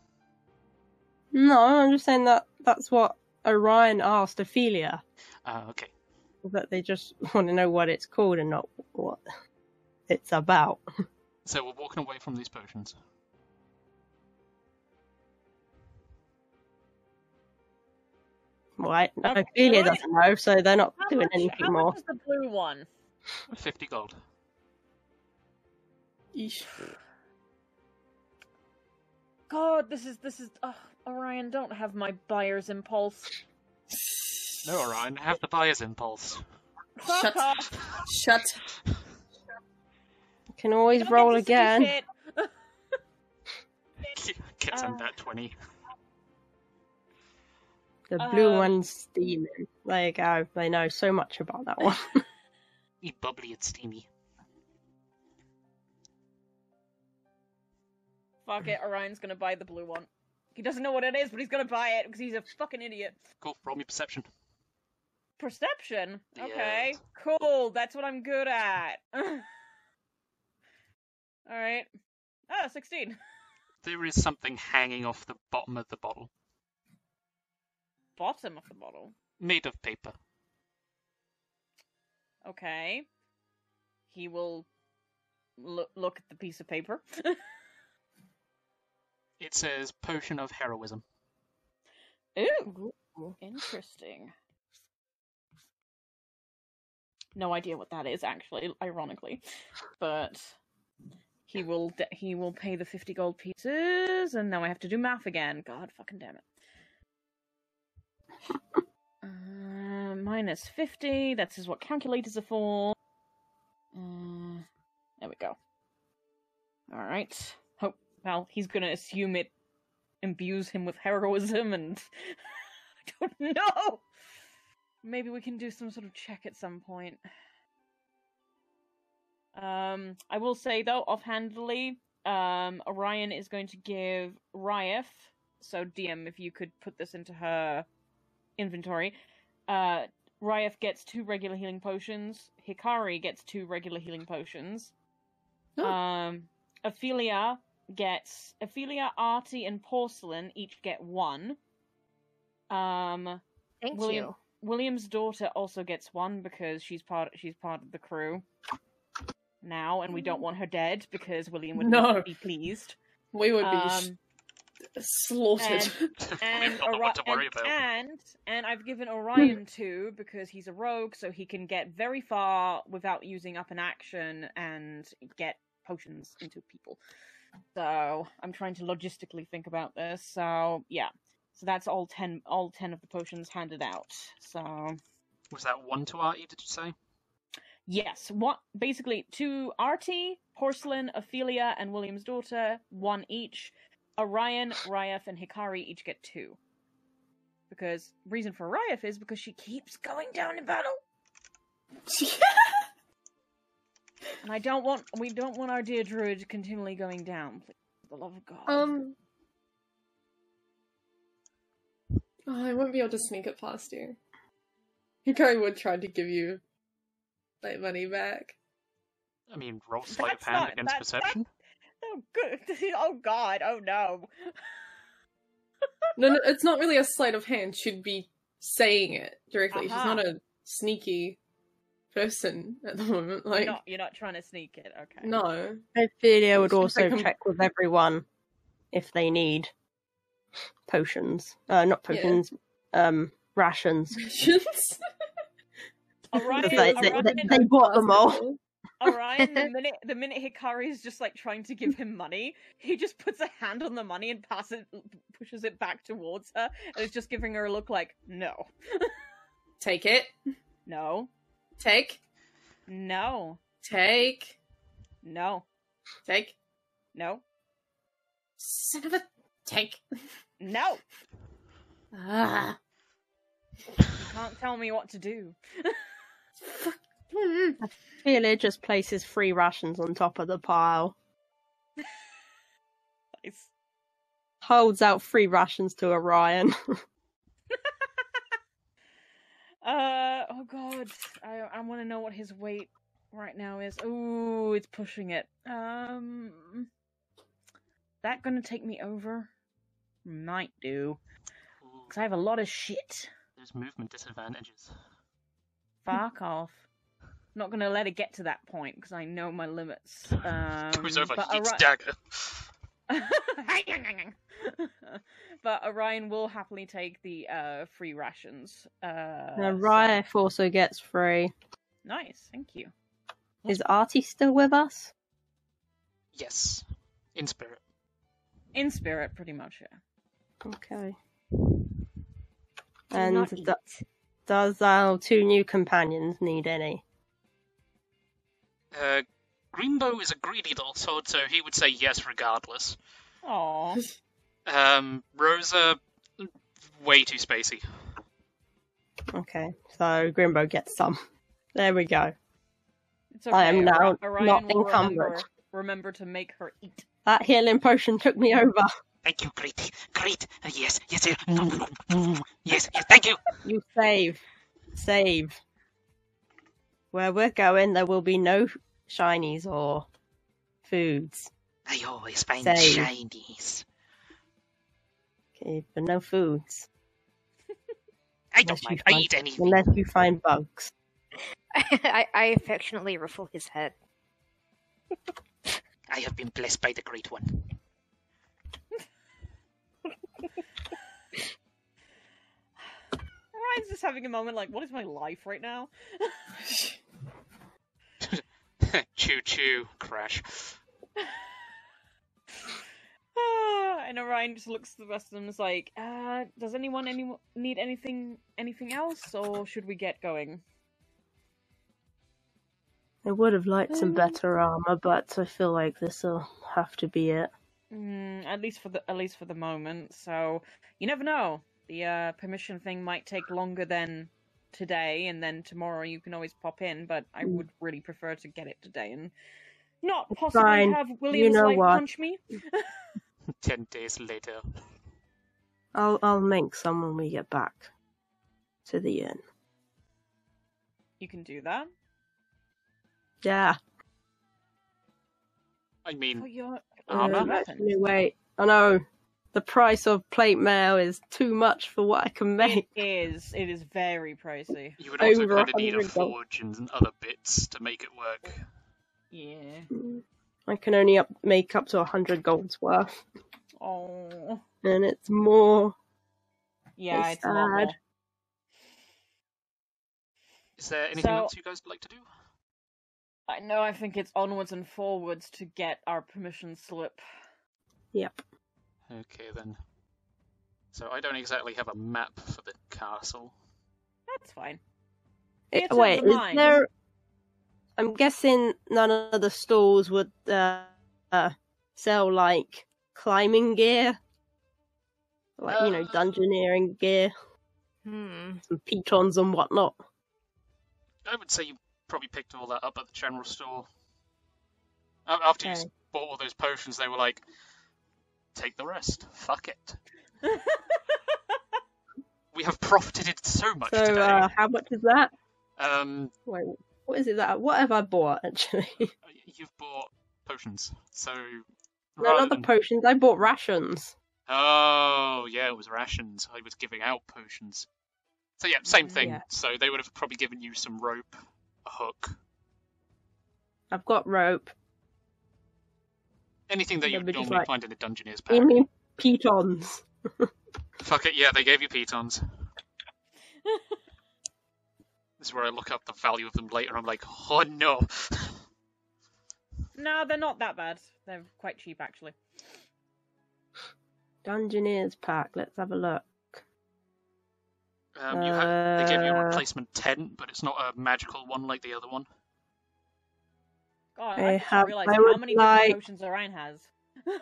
No, I'm just saying that that's what Orion asked Ophelia. uh, okay? That they just want to know what it's called and not what it's about. <laughs> So we're walking away from these potions. Right? Okay, Ophelia doesn't know, so they're not How doing much, anything how more. much is the blue one? Fifty gold. Yeesh. God, this is this is. Oh, Orion, don't have my buyer's impulse. No, Orion, have the buyer's impulse. Fuck Shut. off. <laughs> Shut. Can always Don't roll get to see again. shit. Gets him Uh. that twenty. The blue Um, one's steaming. There you go. They know so much about that one. <laughs> Eat bubbly and steamy. Fuck it, Orion's gonna buy the blue one. He doesn't know what it is, but he's gonna buy it because he's a fucking idiot. Cool. Roll me perception. Perception? Okay, cool. That's what I'm good at. <laughs> Alright. Ah, 16. <laughs> There is something hanging off the bottom of the bottle, Bottom of the bottle. made of paper. Okay. He will look at the piece of paper. <laughs> It says potion of heroism. Ooh, interesting. No idea what that is, actually. Ironically, but he will de- he will pay the fifty gold pieces, and now I have to do math again. God fucking damn it. <laughs> Uh, minus fifty. That's is what calculators are for. Uh, there we go. All right. Well, he's gonna assume it imbues him with heroism and <laughs> I don't know. Maybe we can do some sort of check at some point. Um, I will say though, offhandedly, um, Orion is going to give Ryef. So DM, if you could put this into her inventory, uh, gets two regular healing potions. Hikari gets two regular healing potions. Oh. Um, Ophelia gets Ophelia, Artie, and Porcelain each get one. Um, Thank William you. William's daughter also gets one because she's part she's part of the crew now, and we don't want her dead because William would No. not be pleased. We would be sh- Um, slaughtered. and Not <laughs> Ori- what to worry and, and and I've given <laughs> Orion two because he's a rogue, so he can get very far without using up an action and get potions into people. So I'm trying to logistically think about this. So yeah, so that's all ten all ten of the potions handed out. So Was that one to Artie, did you say? Yes, what basically to Artie, Porcelain, Ophelia, and William's daughter, one each. Orion, Ryef, and Hikari each get two. Because reason for Ryef is because she keeps going down in battle, <laughs> and I don't want we don't want our dear druid continually going down. Please, for the love of God. um. Oh, I won't be able to sneak it past you. Hikari would try to give you like money back. I mean, roll sleight of hand not- against that's- perception. oh good. <laughs> Oh God. Oh no. No, no, it's not really a sleight of hand. She'd be saying it directly. Aha. She's not a sneaky person <laughs> at the moment. Like, you're not you're not trying to sneak it. Okay. no. Ophelia would It's just also like check with everyone if they need potions. Uh, not Yeah. potions, um, rations. <laughs> Rations? <laughs> Orion, They- they- Orion, they- they bought them all. Orion, the minute the minute Hikari is just like trying to give him money, he just puts a hand on the money and passes pushes it back towards her, and is just giving her a look like no, Take it. no. Take. No. Take. No. Take. No. Son of a take. No. <laughs> Ah. You can't tell me what to do. <laughs> Feeler just places three rations on top of the pile. <laughs> Nice. Holds out three rations to Orion. Uh oh god. I I want to know what his weight right now is. Ooh, it's pushing it. Um that going to take me over? Might do. Cuz I have a lot of shit. there's movement disadvantages. Fuck off. Not going to let it get to that point because I know my limits. <laughs> Um Goes over, but heats Ori- dagger. <laughs> but Orion will happily take the uh free rations. Uh Uh, so- also gets free. Nice, thank you. Is Artie still with us? Yes, in spirit. In spirit pretty much, yeah. Okay. Do And do- does our two new companions need any? Uh, Greenbow is a greedy little sod, so he would say yes regardless. Aw. Um, Rosa, way too spacey. Okay, so Grimbo gets some. There we go. It's okay. I am now Orion not encumbered. Remember, remember to make her eat. That healing potion took me over. Thank you, great, great. Uh, yes, yes, yes, yes, yes. Thank you. You save. Save. Where we're going, there will be no shinies or foods. I always find Same. shinies. Okay, but no foods. I don't Unless you mind. I find- eat anything. Unless you find bugs. <laughs> I, I affectionately ruffle his head. I have been blessed by the Great One. Ryan's just having a moment like, what is my life right now? <laughs> <laughs> choo choo, crash. <laughs> Ah, and Orion just looks at the rest of them and is like, uh, does anyone any- need anything anything else, or should we get going? I would have liked some Um, better armor, but I feel like this will have to be it. Mm, at least for the at least for the moment. So you never know. The uh, permission thing might take longer than today, and then tomorrow you can always pop in. But I Mm. would really prefer to get it today and not possibly Fine. have You know like what? punch me. <laughs> Ten days later. I'll I'll make some when we get back to the inn. You can do that. Yeah. I mean, For your Armor? Uh, weapons. wait. I know the price of plate mail is too much for what I can make. It is. It is very pricey. you would also over kind of need a forge and other bits to make it work. Yeah. Mm. I can only up make up to a hundred golds worth, Oh. and it's more. Yeah, It's it's a lot more. sad. Is there anything So- else you guys would like to do? I know. I think it's onwards and forwards to get our permission slip. Yep. Okay then. So I don't exactly have a map for the castle. That's fine. It- It's wait, the is mind. there? I'm guessing none of the stalls would uh, uh, sell like climbing gear, like you know, Uh. dungeoneering gear, Hmm. some pitons and whatnot. I would say you probably picked all that up at the general store. A- After you bought all those potions, they were like, "Take the rest. Fuck it. <laughs> We have profited so much So, today." uh, how much is that? Um, Wait, what is it that? What have I bought actually? you've bought potions, so no, not the than- potions. I bought rations. Oh, yeah, it was rations. I was giving out potions. So yeah, same thing. Yeah. So they would have probably given you some rope, a hook, I've got rope. Anything that you'd normally like- find in a Dungeoneer's You pack. mean pitons? <laughs> Fuck it, yeah, they gave you pitons. <laughs> this is where I look up the value of them later. I'm like, oh no. <laughs> No, they're not that bad. They're quite cheap, actually. Dungeoneers pack. Let's have a look. Um, you had, they gave you a Uh. replacement tent, but it's not a magical one like the other one. God, I I just have- realized I how many like- different potions Orion has. <laughs>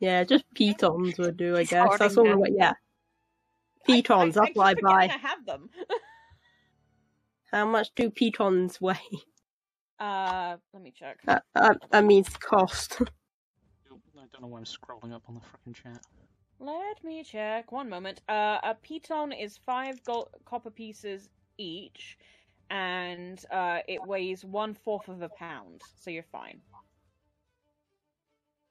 Yeah, just pitons would do, I guess. That's all. hoarding I- them. Yeah, pitons. I, That's what I keep forgetting buy. I have them. <laughs> How much do pitons weigh? uh, let me check. That, that, that means cost. <laughs> I don't know why I'm scrolling up on the freaking chat. Let me check. One moment. Uh, a piton is five gold copper pieces each, and uh, it weighs one fourth of a pound. So you're fine.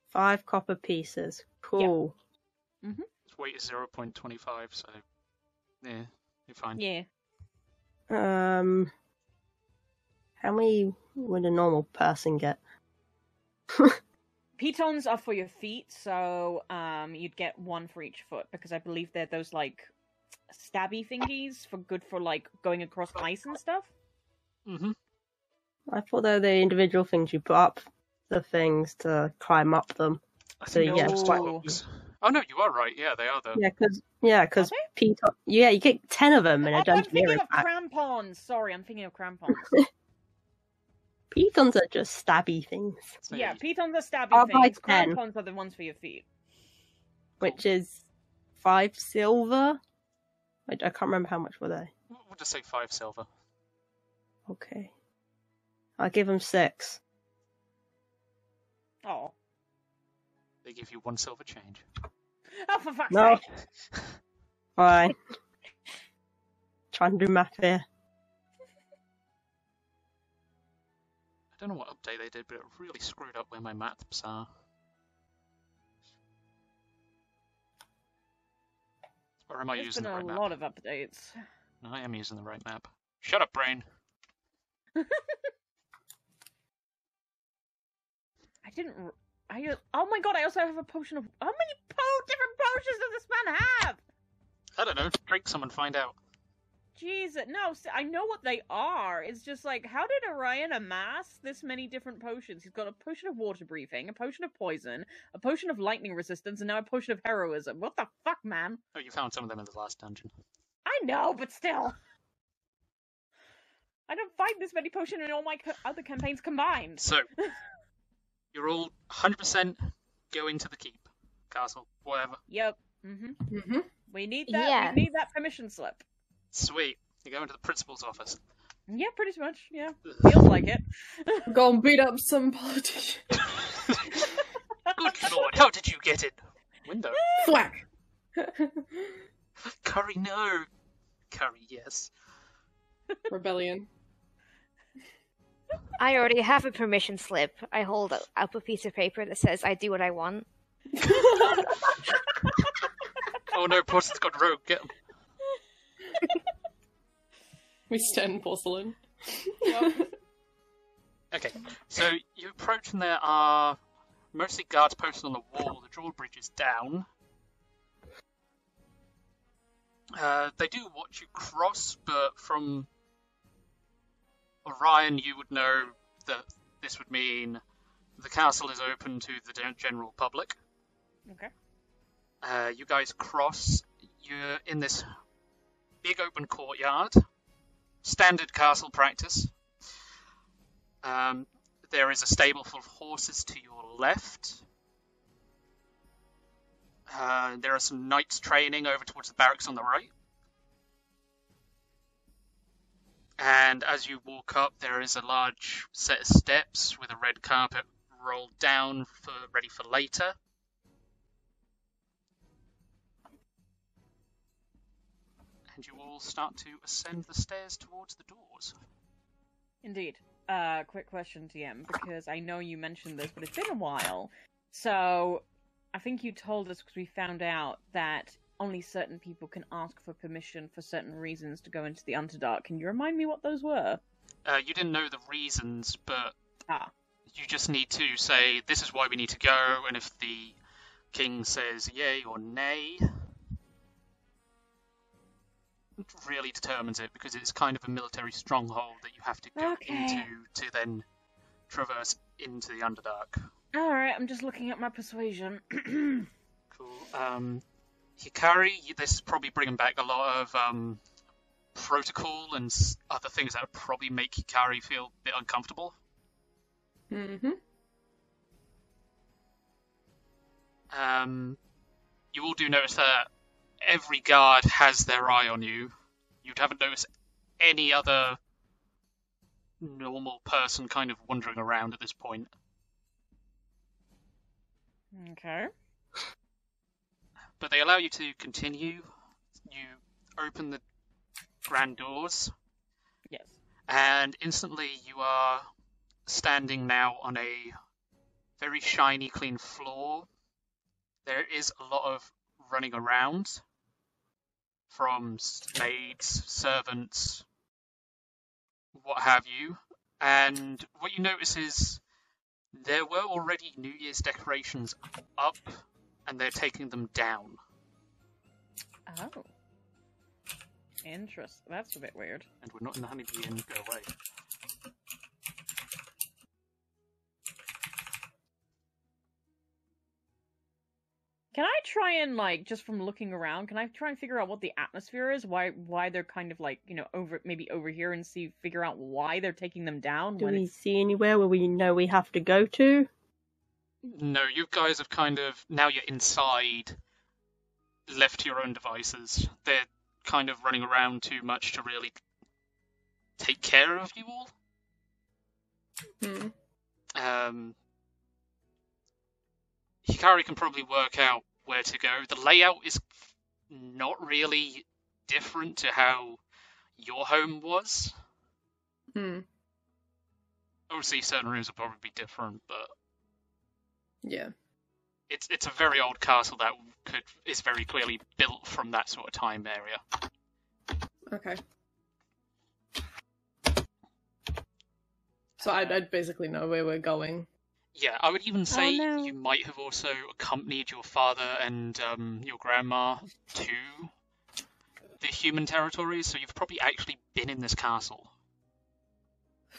Five copper pieces. Cool. mm-hmm Its weight is 0.25, so yeah, you're fine. Yeah. Um, how many would a normal person get? <laughs> Pitons are for your feet, so um, you'd get one for each foot because I believe they're those like stabby thingies for good for like going across ice and stuff. Mm-hmm. I thought they were the individual things you put up the things to climb up them. I So, think yeah, they're just No. hooks. Oh no, you are right. Yeah, they are though. Yeah, because yeah, because Are piton. Yeah, you get ten of them in Oh, a I'm thinking of pack. crampons. Sorry, I'm thinking of crampons. <laughs> Pitons are just stabby things, So, yeah, pitons are stabby I'll buy things. Crampons are the ones for your feet. which is five silver. I, I can't remember how much were they. We'll we'll just say five silver. Okay, I'll give them six. Oh, They give you one silver change. oh for fuck's No. sake! <laughs> Fine. Trying to do math here. I don't know what update they did, but it really screwed up where my maps are. Or am I There's using been the a right map? lot of updates. No, I am using the right map. Shut up, brain. <laughs> I didn't. I oh my god! I also have a potion of. How many po- different potions does this man have? I don't know. Drink some and find out. Jesus, no! I know what they are. It's just like, how did Orion amass this many different potions? He's got a potion of water breathing, a potion of poison, a potion of lightning resistance, and now a potion of heroism. What the fuck, man? Oh, you found some of them in the last dungeon. I know, but still. <sighs> I don't find this many potions in all my co- other campaigns combined. So, <laughs> you're all 100% going to the keep, castle, whatever. Yep. Mm-hmm. Mm-hmm. We need that. Yeah. We need that permission slip. Sweet. You're going to the principal's office. Yeah, pretty much. Yeah, <laughs> feels like it. <laughs> Go and beat up some politician. <laughs> Good lord, how did you get in? Window. Thwack. Curry, no. Curry, yes. Rebellion. I already have a permission slip. I hold up a piece of paper that says I do what I want. Oh no, Portson's got rogue. Get him. We stand porcelain. Okay, so you approach and there are mostly guards posted on the wall. The drawbridge is down. Uh, they do watch you cross, but from Orion, you would know that this would mean the castle is open to the gen- general public. Okay. Uh, you guys cross. You're in this big open courtyard. Standard castle practice. Um, there is a stable full of horses to your left. Uh, there are some knights training over towards the barracks on the right. And as you walk up, there is a large set of steps with a red carpet rolled down for ready for later. All start to ascend the stairs towards the doors. Indeed. Uh, quick question, DM, because I know you mentioned this, but it's been a while. So, I think you told us because we found out that only certain people can ask for permission for certain reasons to go into the Underdark. Can you remind me what those were? Uh, you didn't know the reasons, but Ah, you just need to say this is why we need to go, and if the king says yay or nay, really determines it because it's kind of a military stronghold that you have to go Okay. into to then traverse into the Underdark. alright, I'm just looking at my persuasion. <clears throat> Cool. Um, Hikari, this is probably bringing back a lot of um, protocol and other things that would probably make Hikari feel a bit uncomfortable. Mm-hmm. Um, you all do notice that every guard has their eye on you. You'd haven't noticed any other normal person kind of wandering around at this point. Okay. But they allow you to continue. You open the grand doors, Yes. and instantly you are standing now on a very shiny, clean floor. There is a lot of running around from maids, servants, what have you. And what you notice is there were already New Year's decorations up, and they're taking them down. Oh. Interesting. That's a bit weird. And we're not in the Honeybee Inn, go away. Can I try and like just from looking around, can I try and figure out what the atmosphere is? Why why they're kind of like, you know, over maybe over here and see figure out why they're taking them down Do when we it's see anywhere where we know we have to go to? No, you guys have kind of now you're inside, left to your own devices. They're kind of running around too much to really take care of you all. Hmm. Um, Hikari can probably work out where to go. The layout is not really different to how your home was. Hmm. Obviously, certain rooms will probably be different, but Yeah. it's it's a very old castle that could is very clearly built from that sort of time area. Okay. So I'd, I'd basically know where we're going. Yeah, I would even say no. you might have also accompanied your father and um, your grandma to the human territories, so you've probably actually been in this castle. <sighs>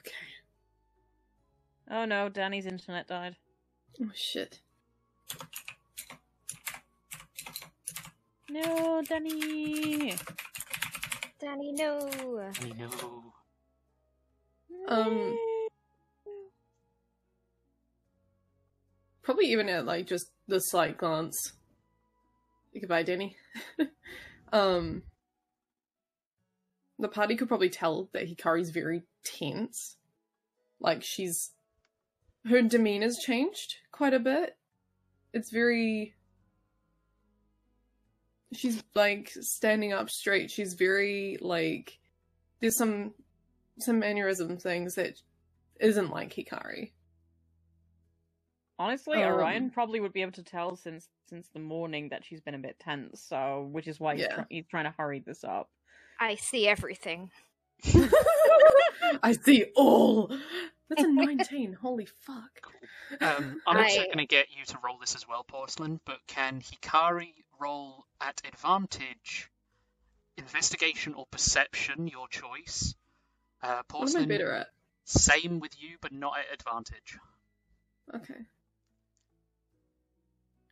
Okay. Oh no, Danny's internet died. Oh shit. No, Danny. Danny, no. I know. Um. Probably even at like just the slight glance. Goodbye, Danny. <laughs> um. The party could probably tell that Hikari's very tense. Like she's her demeanor's changed quite a bit. It's very she's like standing up straight. She's very like there's some some mannerism things that isn't like Hikari. Honestly, Um, Orion probably would be able to tell since since the morning that she's been a bit tense. So, which is why he's, Yeah. try- he's trying to hurry this up. I see everything. <laughs> I see all. That's a 19. <laughs> Holy fuck. Um, I'm <laughs> also I- going to get you to roll this as well, Porcelain, but can Hikari roll at advantage? Investigation or perception, your choice. Uh, What am I Porcelain, better at? same with you, but not at advantage. Okay.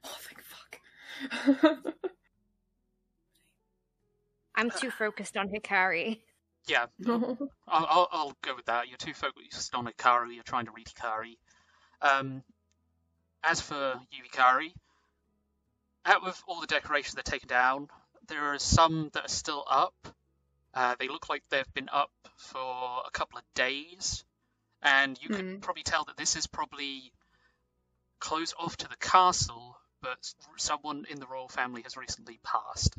Oh, thank fuck. <laughs> I'm too focused on Hikari. Yeah, no. <laughs> I'll, I'll, I'll go with that. You're too focused on Hikari, you're trying to read Hikari. Um, as for you, Hikari, out of all the decorations that are taken down, there are some that are still up. Uh, they look like they've been up for a couple of days, and you could Hmm. probably tell that this is probably close off to the castle, but someone in the royal family has recently passed.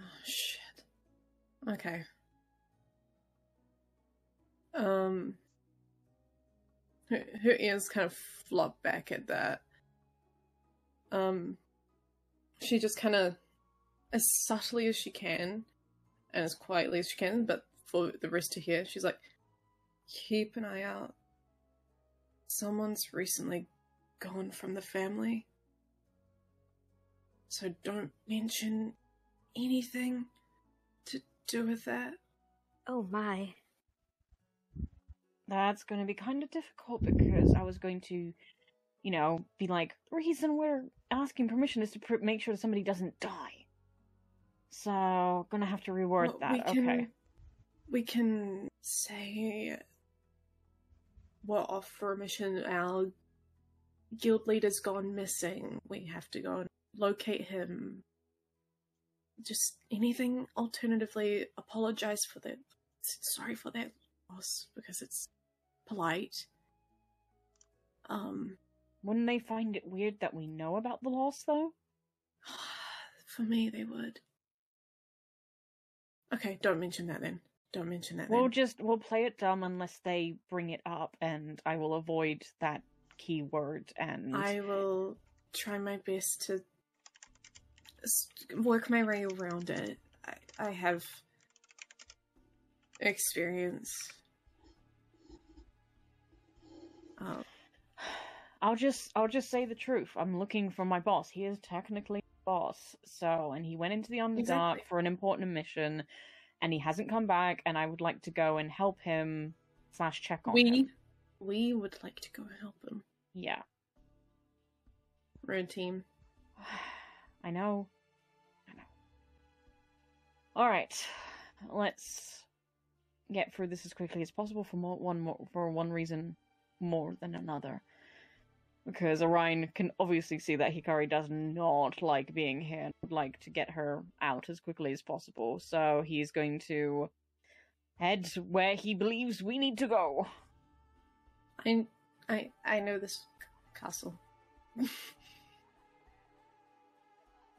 Oh, shit. Okay. Um. Her, her ears kind of flop back at that. Um. She just kind of, as subtly as she can, and as quietly as she can, but for the rest to hear, she's like, keep an eye out. Someone's recently gone from the family. So don't mention anything to do with that. Oh my. That's going to be kind of difficult because I was going to, you know, be like, the reason we're asking permission is to pr- make sure somebody doesn't die. So, gonna have to reward Well, that. we can, Okay. We can say we're off for a mission. Our guild leader's gone missing. We have to go and locate him. Just anything. Alternatively, apologize for that. Sorry for that loss because it's polite. Um, Wouldn't they find it weird that we know about the loss, though? <sighs> for me, they would. Okay, don't mention that then. Don't mention that. We'll then. just we'll play it dumb unless they bring it up, and I will avoid that keyword. And I will try my best to work my way around it. I, I have experience. Oh, I'll just I'll just say the truth. I'm looking for my boss. He is technically boss. So, and he went into the Underdark Exactly. for an important mission, and he hasn't come back. And I would like to go and help him slash check on we him. we would like to go and help him. Yeah, Red team. <sighs> I know. I know. All right, let's get through this as quickly as possible for more, one more for one reason more than another. Because Orion can obviously see that Hikari does not like being here and would like to get her out as quickly as possible. So he's going to head where he believes we need to go. I I I know this castle. <laughs>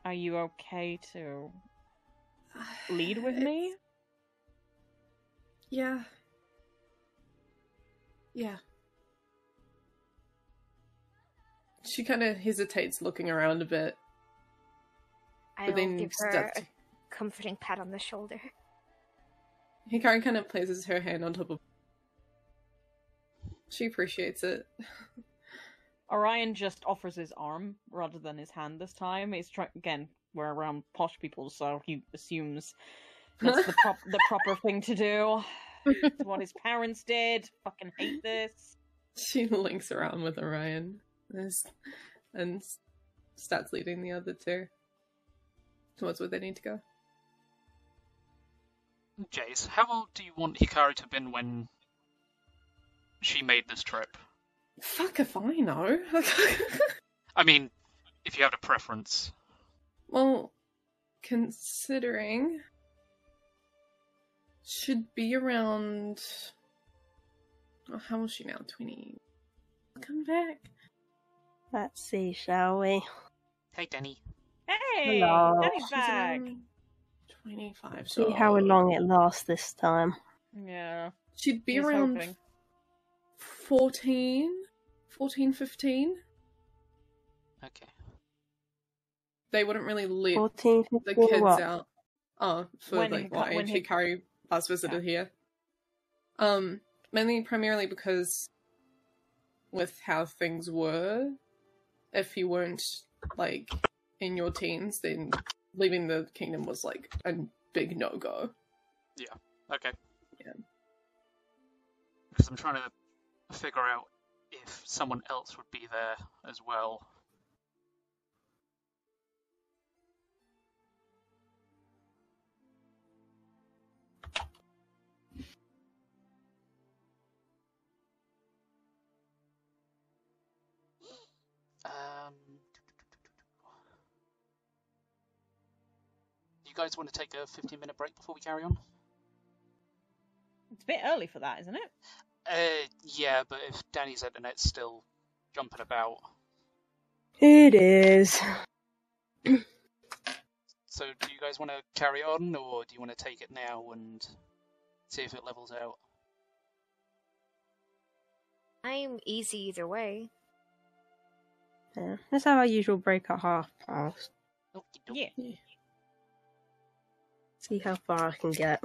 Are you okay to <sighs> lead with me? Yeah. Yeah. She kind of hesitates, looking around a bit. I'll then give her a comforting pat on the shoulder. Hikari kind of places her hand on top of. She appreciates it. <laughs> Orion just offers his arm rather than his hand this time. He's trying again. We're around posh people, so he assumes that's the, prop- the proper thing to do. It's what his parents did. Fucking hate this. <laughs> She links around with Orion There's- and starts leading the other two towards where they need to go. Jace, how old do you want Hikari to have been when she made this trip? Fuck if I know. <laughs> I mean, if you have a preference. well, considering should be around. Oh, how old is she now? Twenty. Come back. Let's see, shall we? Hey, Denny. Hey, Hello. Danny's She's back. around Twenty-five. See how long it lasts this time. Yeah, She'd be he's around hoping. 14, 14, 15. Okay. They wouldn't really let 14, the kids what? out. Oh, for When like Hika- what when age Hikari last visited here. Um, mainly primarily because with how things were, if you weren't like in your teens, then leaving the kingdom was like a big no go. Yeah. Okay. Yeah. Because I'm trying to figure out if someone else would be there as well. Um, you guys want to take a 15 minute break before we carry on? It's a bit early for that, isn't it? Uh, yeah, but if Danny's internet's still jumping about, It is. so do you guys want to carry on, or do you want to take it now and see if it levels out? I'm easy either way. Yeah. Let's have our usual break at half past. Yeah. See how far I can get.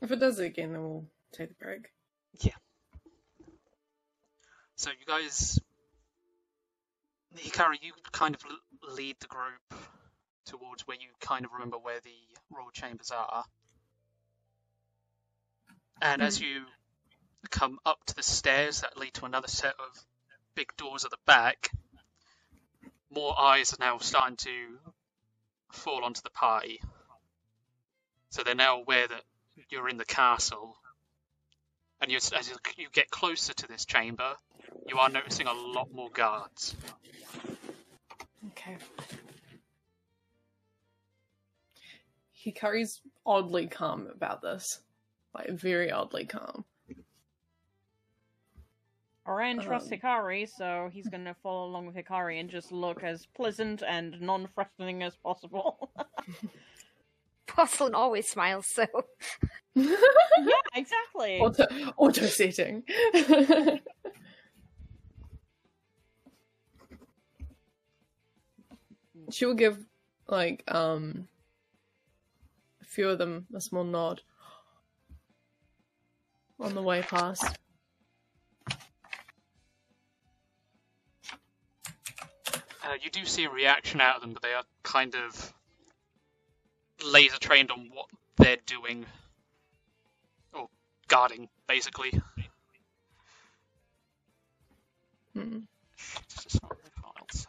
If it does it again, then we'll take the break. Yeah. So you guys, Hikari, you kind of lead the group towards where you kind of remember where the royal chambers are. And as hmm. you come up to the stairs that lead to another set of big doors at the back, more eyes are now starting to fall onto the party. So they're now aware that you're in the castle. And you, as you- you get closer to this chamber, you are noticing a lot more guards. Okay. Hikari's oddly calm about this. Like, very oddly calm. Orion trusts Um. Hikari, so he's gonna follow along with Hikari and just look as pleasant and non-threatening as possible. <laughs> <laughs> <laughs> Porcelain always smiles, so <laughs> yeah, exactly. Auto, auto setting. <laughs> she will give like um a few of them a small nod on the way past. Uh, you do see a reaction out of them, but they are kind of laser trained on what they're doing. Or guarding, basically. Hmm. It's just not their files.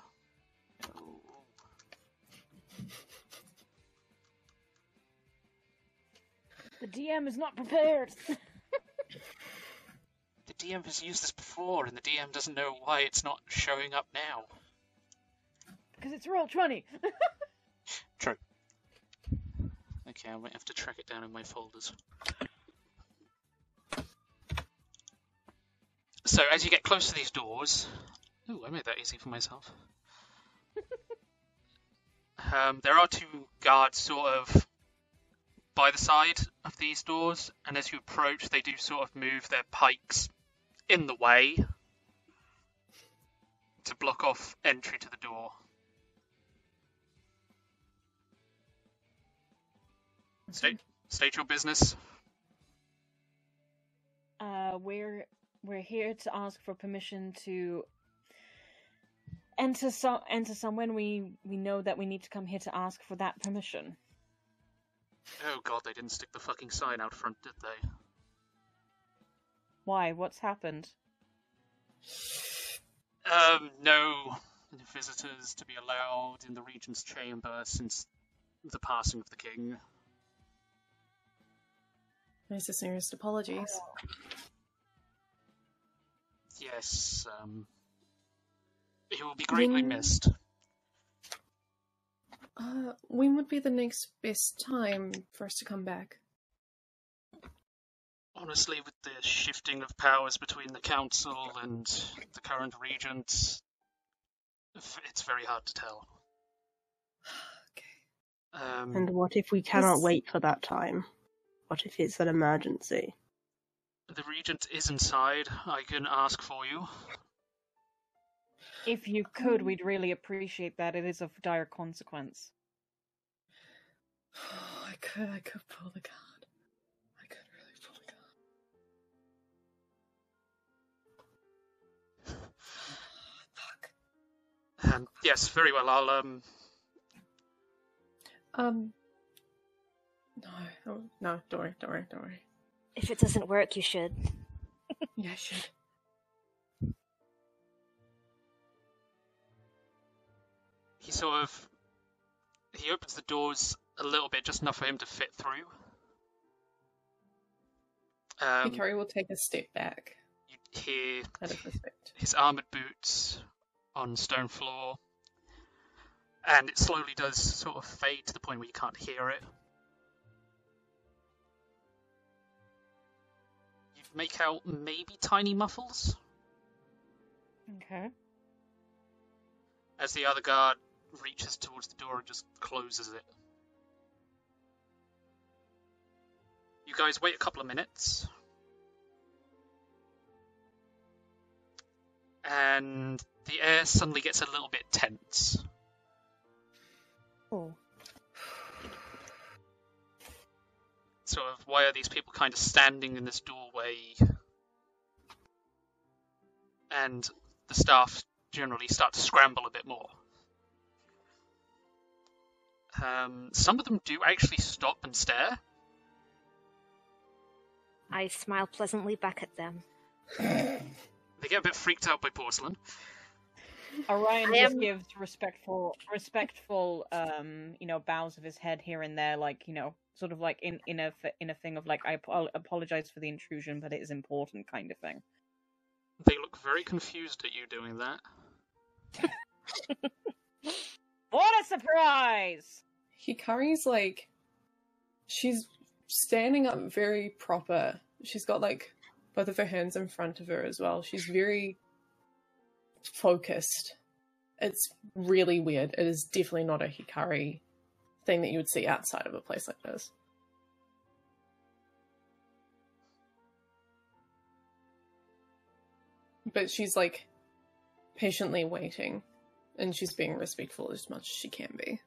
The DM is not prepared. <laughs> The DM has used this before, and the DM doesn't know why it's not showing up now. Because it's Roll20. <laughs> Okay, I might have to track it down in my folders. So, as you get close to these doors, ooh, I made that easy for myself. <laughs> um, there are two guards sort of by the side of these doors, and as you approach, they do sort of move their pikes in the way to block off entry to the door. State, state your business. Uh, we're we're here to ask for permission to enter some enter somewhere. We we know that we need to come here to ask for that permission. Oh god, they didn't stick the fucking sign out front, did they? Why? What's happened? Um, no visitors to be allowed in the Regent's chamber since the passing of the king. My sincerest apologies. Yes, um, he will be greatly Then- missed. Uh, when would be the next best time for us to come back? Honestly, with the shifting of powers between the council and the current regent, it's very hard to tell. <sighs> Okay. Um, And what if we cannot This- wait for that time? What if it's an emergency? the regent is inside. I can ask for you. If you could, we'd really appreciate that. It is of dire consequence. <sighs> I could, I could pull the card. I could really pull the card. <sighs> Fuck. Um, yes, very well. I'll um, Um. No, oh, no, don't worry, don't worry, don't worry. if it doesn't work, you should. <laughs> Yeah, I should. he sort of he opens the doors a little bit, just enough for him to fit through. Um, Hikari will take a step back you hear out of respect. his armored boots on stone floor, and it slowly does sort of fade to the point where you can't hear it. Make out maybe tiny muffles Okay. as the other guard reaches towards the door and just closes it. You guys wait a couple of minutes. And the air suddenly gets a little bit tense. Oh. Sort of, why are these people kind of standing in this doorway? And the staff generally start to scramble a bit more. Um, some of them do actually stop and stare. I smile pleasantly back at them. They get a bit freaked out by porcelain. <laughs> Orion I just am- gives respectful, respectful, um, you know, bows of his head here and there, like you know, sort of like in in a f- in a thing of like I apo- apologize for the intrusion, but it is important, kind of thing. They look very confused at you doing that. <laughs> What a surprise! Hikari's like she's standing up very proper. She's got like both of her hands in front of her as well. She's very focused. It's really weird. It is definitely not a Hikari thing that you would see outside of a place like this. But she's like patiently waiting and she's being respectful as much as she can be.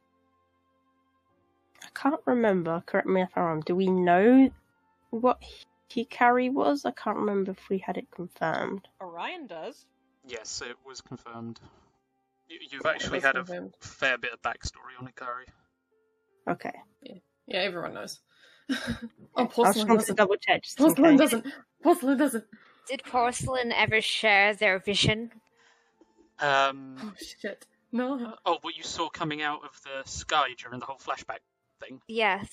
I can't remember. Correct me if I'm wrong. Do we know what Hikari was? I can't remember if we had it confirmed. Orion does. Yes, it was confirmed. You, you've actually was had a fair bit of backstory on Ikari. Okay. Yeah, yeah everyone knows. <laughs> oh, porcelain wanted to doesn't. double check. Porcelain case. doesn't. Porcelain doesn't. Did Porcelain ever share their vision? Um, Oh shit. No. oh, what you saw coming out of the sky during the whole flashback thing? Yes.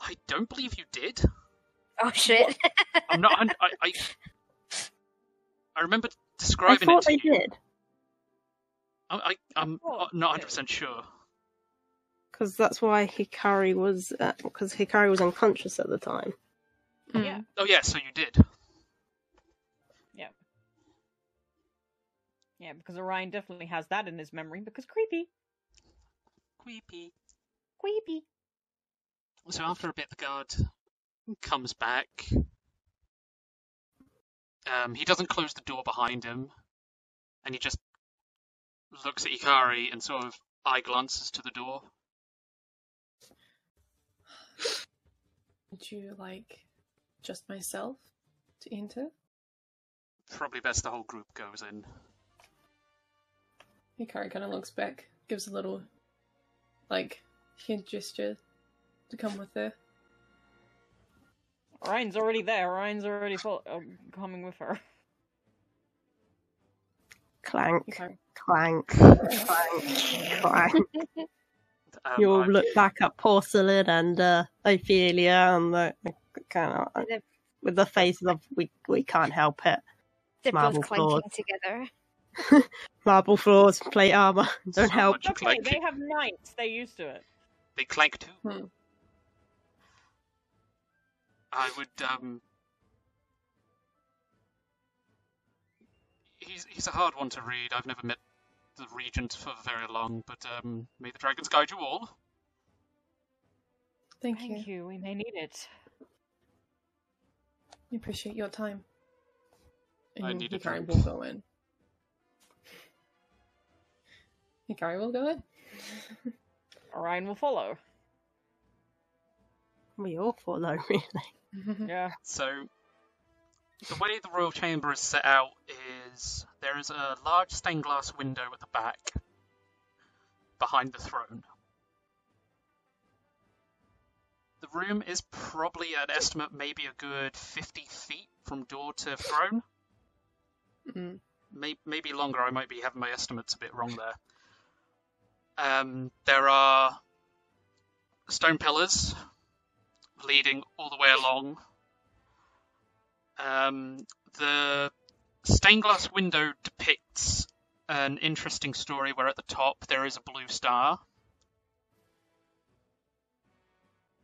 I don't believe you did. Oh shit. I'm not. <laughs> I. I, I remember I describing thought it they to you. did I, I, I'm thought not 100 percent sure. because that's why Hikari was because Hikari was unconscious at the time. Mm. Yeah. Oh yeah, so you did. Yeah. Yeah, because Orion definitely has that in his memory because creepy, Creepy. creepy. So after a bit, the guard comes back. Um, he doesn't close the door behind him, and he just looks at Ikari and sort of eye glances to the door. Would you like just myself to enter? Probably best the whole group goes in. Hikari kind of looks back, gives a little, like, head gesture to come with her. Orion's already there. Ryan's already full, um, coming with her. Clank, Hikari. clank, clank, clank. <laughs> Um, You'll I- look back at porcelain and uh, Ophelia and the, kind of And with the faces of we we can't help it. they're Marble both clanking floors. together. <laughs> Marble floors, plate armor, <laughs> don't So help. much Okay, clanking. they have knights. They're used to it. They clank too. Hmm. I would um He's he's a hard one to read. I've never met the regent for very long, but um may the dragons guide you all. Thank, Thank you. you. We may need it. We appreciate your time. I And need a drink. will go in. Hikari will go in. Orion will follow. We all follow, <laughs> really. <laughs> Yeah. So the way the royal chamber is set out is there is a large stained glass window at the back behind the throne. The room is probably an estimate maybe a good 50 feet from door to throne. Mm. May- maybe longer. I might be having my estimates a bit wrong there. Um, there are stone pillars leading all the way along. Um, the stained glass window depicts an interesting story where at the top there is a blue star.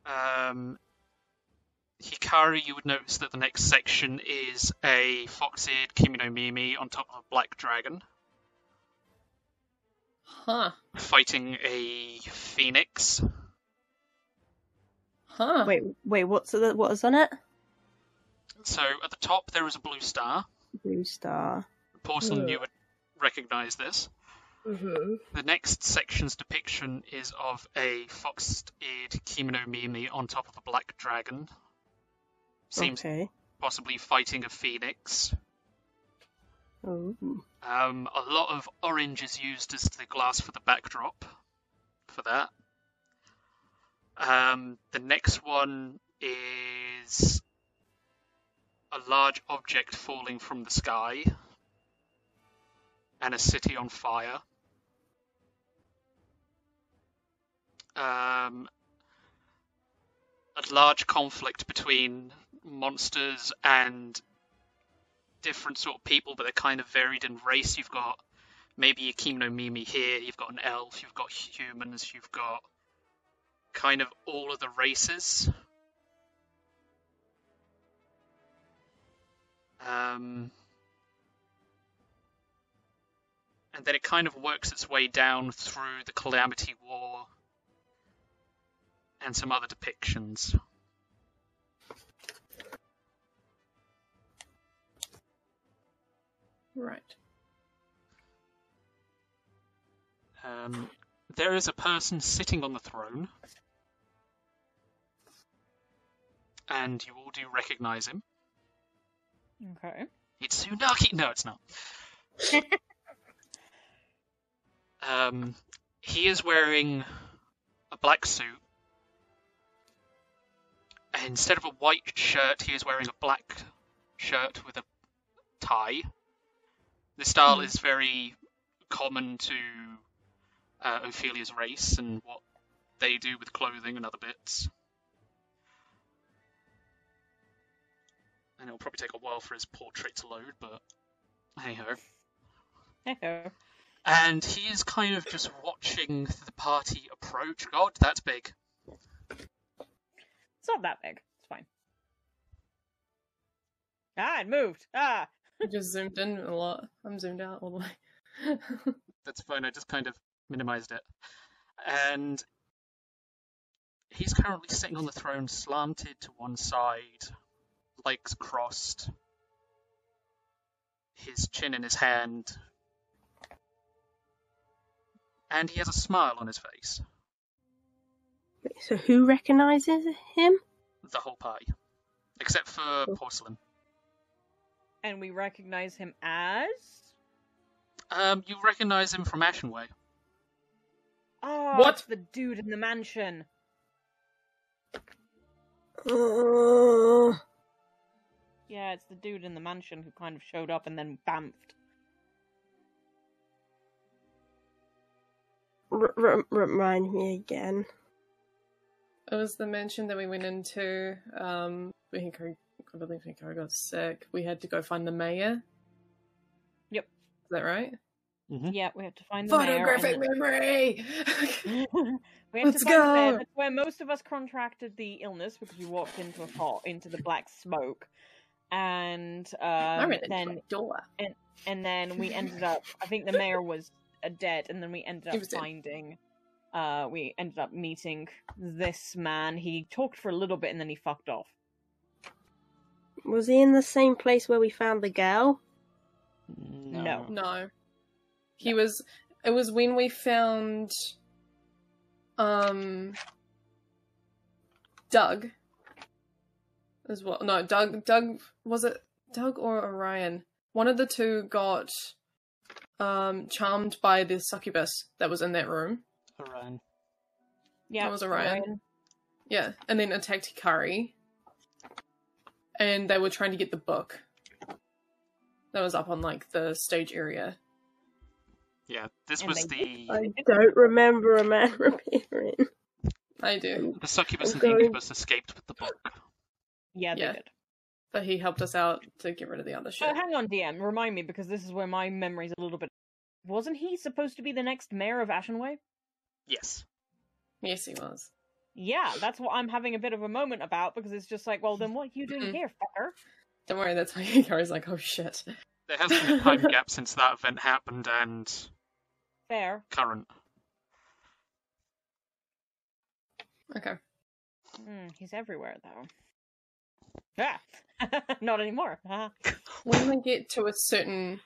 Um, Hikari, you would notice that the next section is a fox-eared Kemonomimi on top of a black dragon Huh. fighting a phoenix. Huh. Wait, wait, what's the, what is on it? So at the top there is a blue star. Blue star. Porcelain, Yeah. you would recognize this. Mm-hmm. The next section's depiction is of a fox-eared Kemonomimi on top of a black dragon. Seems Okay. possibly fighting a phoenix. Ooh. Um, a lot of orange is used as the glass for the backdrop for that. Um, the next one is a large object falling from the sky. and a city on fire. Um, a large conflict between monsters and different sort of people, but they're kind of varied in race. You've got maybe a Kemonomimi here, you've got an elf, you've got humans, you've got kind of all of the races. Um, and then it kind of works its way down through the Calamity War and some other depictions. Right. Um, there is a person sitting on the throne, and you all do recognize him. Okay. It's Tsunaki. No, it's not. <laughs> um, he is wearing a black suit. And instead of a white shirt, he is wearing a black shirt with a tie. The style is very common to uh, Ophelia's race and what they do with clothing and other bits. And it'll probably take a while for his portrait to load, but hey ho. Echo. And he is kind of just watching the party approach. God, that's big. It's not that big. It's fine. Ah, it moved. Ah. I just zoomed in a lot. I'm zoomed out all the way. <laughs> That's fine. I just kind of minimized it. And he's currently sitting on the throne, slanted to one side, legs crossed, his chin in his hand, and he has a smile on his face. So who recognizes him? The whole party, except for Porcelain. And we recognize him as. Um, you recognize him from Ashenway. Oh, What? it's the dude in the mansion. Uh, Yeah, it's the dude in the mansion who kind of showed up and then bamfed. r- r- remind me again. It was the mansion that we went into. Um, when Hikaru, I believe Hikaru got sick. We had to go find the mayor. Yep. Is that right? Yeah, we have to find the mayor. Photographic and- memory. <laughs> we have Let's to find the mayor. go. That's where most of us contracted the illness because we walked into a pot into the black smoke, and um, ran then door. and then we <laughs> ended up. I think the mayor was uh, dead, and then we ended up was dead. finding. Uh, we ended up meeting this man. He talked for a little bit, and then he fucked off. Was he in the same place where we found the girl? No. No. He was it was when we found um Doug as well. No, Doug Doug was it Doug or Orion? One of the two got um charmed by the succubus that was in that room. Orion. Yeah, That was Orion. Yeah, and then attacked Hikari. And they were trying to get the book. That was up on like the stage area. Yeah, this And was the I don't remember a man <laughs> appearing. I do. the succubus and I'm going- incubus escaped with the book. Yeah, they Yeah. did. But he helped us out to get rid of the other shit. Oh, hang on, DM. Remind me because this is where my memory's a little bit. Wasn't he supposed to be the next mayor of Ashenway? Yes. Yes, he was. Yeah, that's what I'm having a bit of a moment about because it's just like, well, then what are you doing here, fucker? Don't worry, that's why Hikari's like, oh shit. There has been a time <laughs> gap since that event happened and Fair. current. Okay. Hmm, he's everywhere though. Yeah. <laughs> not anymore. Ah. When we get to a certain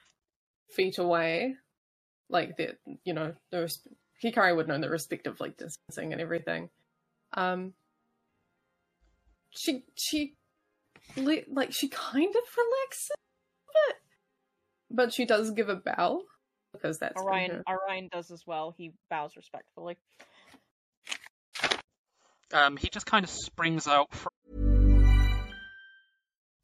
feet away, like that, you know, the res- Hikari would know the respective like distancing and everything. Um she she li- like she kind of relaxes a bit. But she does give a bow because that's been Orion, her- Orion does as well. He bows respectfully. Um, he just kind of springs out from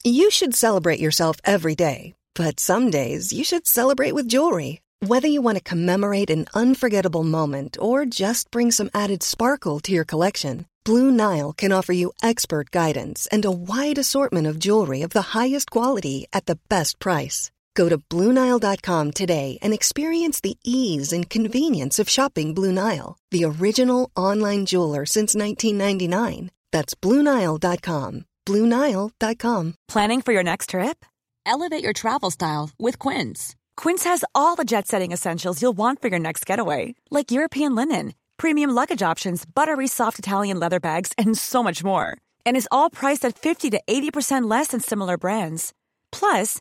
You should celebrate yourself every day, but some days you should celebrate with jewelry. Whether you want to commemorate an unforgettable moment or just bring some added sparkle to your collection, Blue Nile can offer you expert guidance and a wide assortment of jewelry of the highest quality at the best price. Go to BlueNile.com today and experience the ease and convenience of shopping Blue Nile, the original online jeweler since 1999. That's BlueNile.com. BlueNile.com. Planning for your next trip? Elevate your travel style with Quince. Quince has all the jet setting essentials you'll want for your next getaway, like European linen, premium luggage options, buttery soft Italian leather bags, and so much more. And is all priced at 50 to 80% less than similar brands. Plus,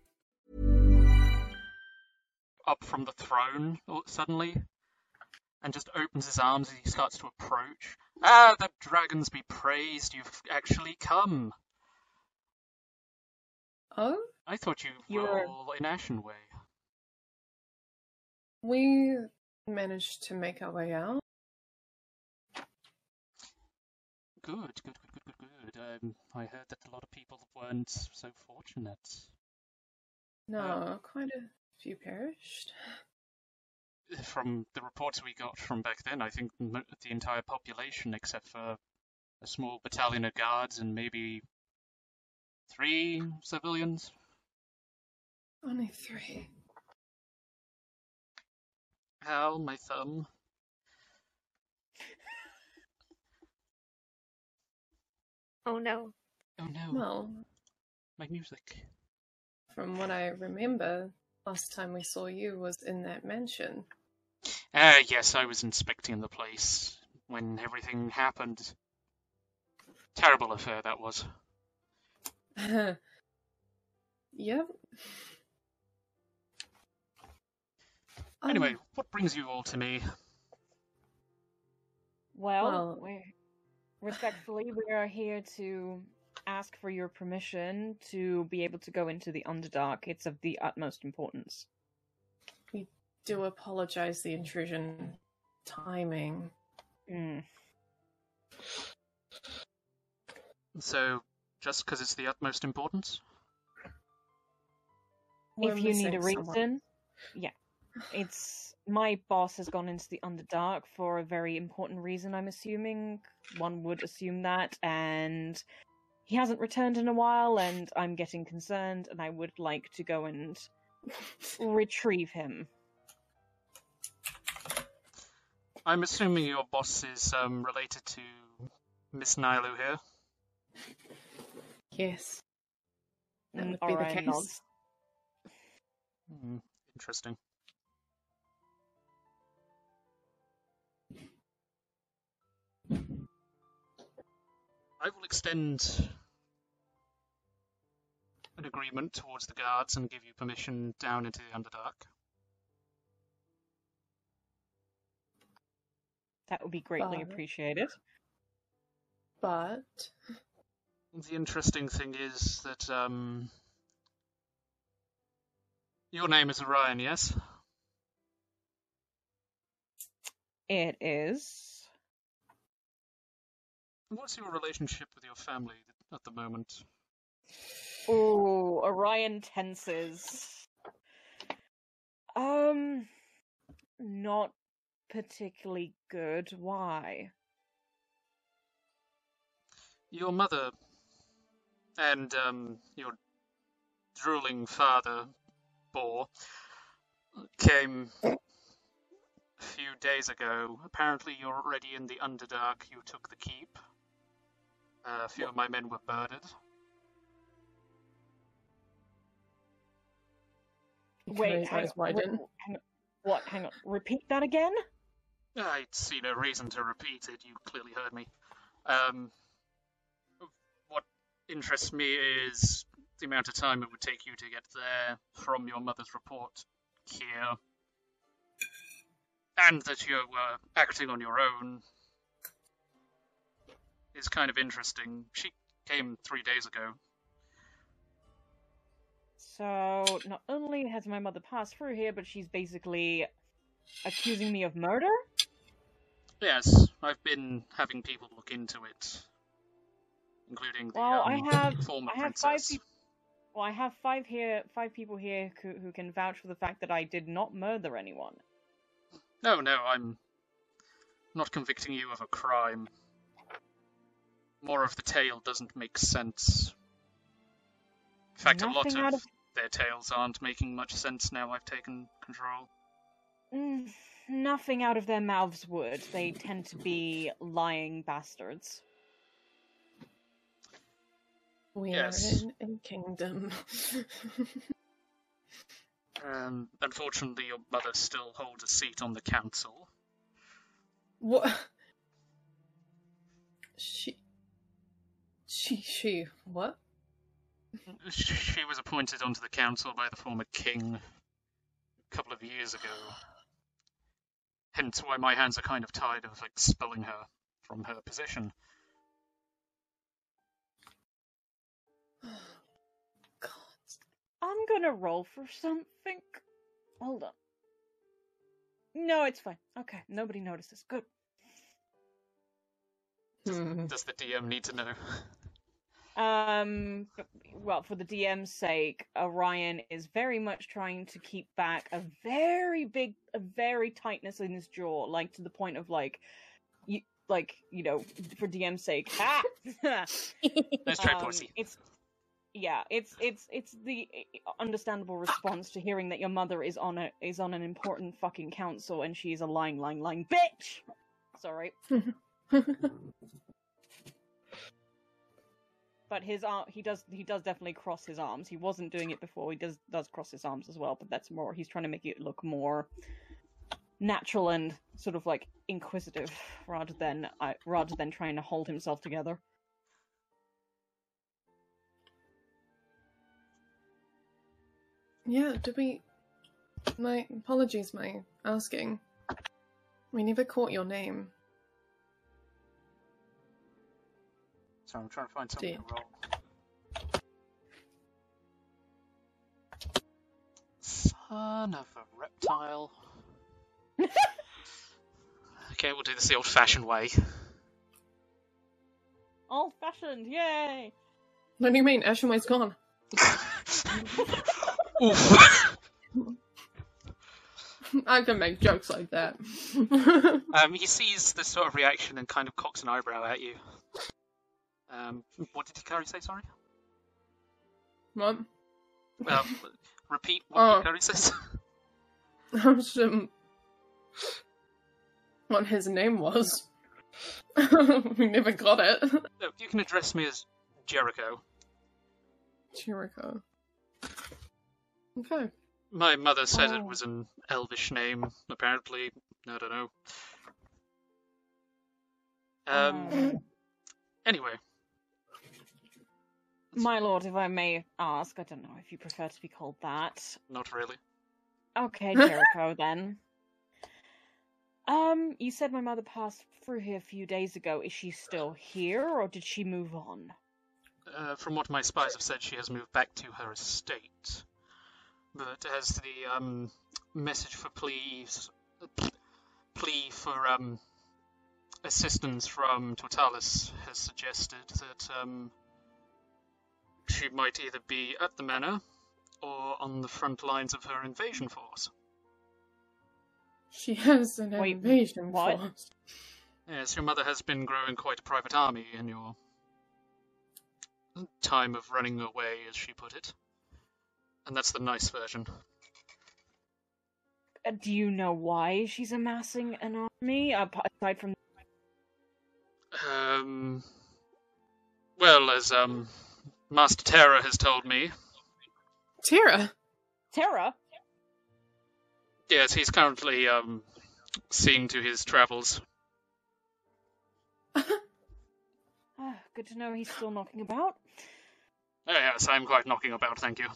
Up from the throne oh, suddenly, and just opens his arms as he starts to approach. Ah, the dragons be praised, you've actually come. Oh? I thought you You're- were all in Ashenway. We managed to make our way out. Good, good, good, good, good, good. Um, I heard that a lot of people weren't so fortunate. No, quite a few perished. From the reports we got from back then, I think mm-hmm. the entire population, except for a small battalion of guards and maybe three civilians. Only three. Ow, my thumb. Oh no. Oh no, Well, my music. from what I remember, last time we saw you was in that mansion. Ah, yes, I was inspecting the place when everything happened. Terrible affair that was. <laughs> yep. Anyway, Um, what brings you all to me? Well, Well- we respectfully, we are here to ask for your permission to be able to go into the Underdark. It's of the utmost importance. we do apologize the intrusion timing. Mm. So, just because it's the utmost importance? We're if you need a missing someone. reason, yeah. It's my boss has gone into the Underdark for a very important reason, I'm assuming. One would assume that, and he hasn't returned in a while, and I'm getting concerned, and I would like to go and <laughs> retrieve him. I'm assuming your boss is um, related to Miss Nilu here. Yes. That would be the Orion case. nods. Hmm, interesting. I will extend an agreement towards the guards and give you permission down into the Underdark. That would be greatly But- appreciated. But The interesting thing is that um, your name is Orion, yes? It is. What's your relationship with your family at the moment? Oh, Orion tenses. Um, not particularly good. Why? Your mother and um, your drooling father, Boar, came a few days ago. Apparently, you're already in the Underdark. You took the keep. Uh, a few of my men were murdered. Wait, his hang eyes on, widen. wait, hang on. What? Hang on. Repeat that again? I see no reason to repeat it. You clearly heard me. Um, what interests me is the amount of time it would take you to get there from your mother's report here, and that you were acting on your own is kind of interesting. She came three days ago. So not only has my mother passed through here, but she's basically accusing me of murder. Yes, I've been having people look into it, including the Well, um, I have former I have five princess. people. Well, I have five here, five people here who, who can vouch for the fact that I did not murder anyone. No, no, I'm not convicting you of a crime. More of the tale doesn't make sense. In fact, a lot of of- their tales aren't making much sense now I've taken control. Mm, nothing out of their mouths would. They tend to be lying bastards. We Yes. are in a kingdom. <laughs> Um, unfortunately, your mother still holds a seat on the council. what? She. She. She. What? <laughs> She was appointed onto the council by the former king a couple of years ago. Hence why my hands are kind of tied of expelling her from her position. <sighs> God. I'm gonna roll for something. Hold on. No, it's fine. Okay, nobody notices. Good. Hmm. Does the DM need to know? Um, well, for the DM's sake, Orion is very much trying to keep back a very big, a very tightness in his jaw, like to the point of like, you, like you know, for DM's sake. <laughs> Ah! Nice try, Um, Porsy. It's yeah, it's it's it's the understandable response to hearing that your mother is on a is on an important fucking council and she's a lying, lying, lying bitch. Sorry. <laughs> but his arm he does he does definitely cross his arms he wasn't doing it before he does does cross his arms as well but that's more he's trying to make it look more natural and sort of like inquisitive rather than uh, rather than trying to hold himself together Yeah, did we. My apologies, my asking. We never caught your name. So I'm trying to find something to roll. Son of a reptile. <laughs> okay, we'll do this the old fashioned way. old fashioned yay What do you mean? Ashenway's gone. <laughs> <laughs> I can make jokes like that. Um, he sees this sort of reaction and kind of cocks an eyebrow at you. Um, what did Hikari say, sorry? what? Well, repeat what Oh. Hikari says. <laughs> What his name was. <laughs> we never got it. No, you can address me as Jericho. Jericho. Okay. My mother said it Oh. was an elvish name, apparently. I don't know. Um, anyway, my lord if i may ask i don't know if you prefer to be called that not really. Okay, <laughs> Jericho, then. Um, you said my mother passed through here a few days ago. Is she still here, or did she move on? Uh, from what my spies have said, she has moved back to her estate. But as the um, message for pleas, plea for um, assistance from Totalis has suggested that um, she might either be at the manor or on the front lines of her invasion force. She has an Wait, invasion what? force. Yes, your mother has been growing quite a private army in your time of running away, as she put it. And that's the nice version. Uh, Do you know why she's amassing an army? Aside from Um, well, as um, Master Terra has told me, Tira. Terra, yes, he's currently um, seeing to his travels. <laughs> Ah, good to know he's still knocking about. Oh, yes, I'm quite knocking about, thank you.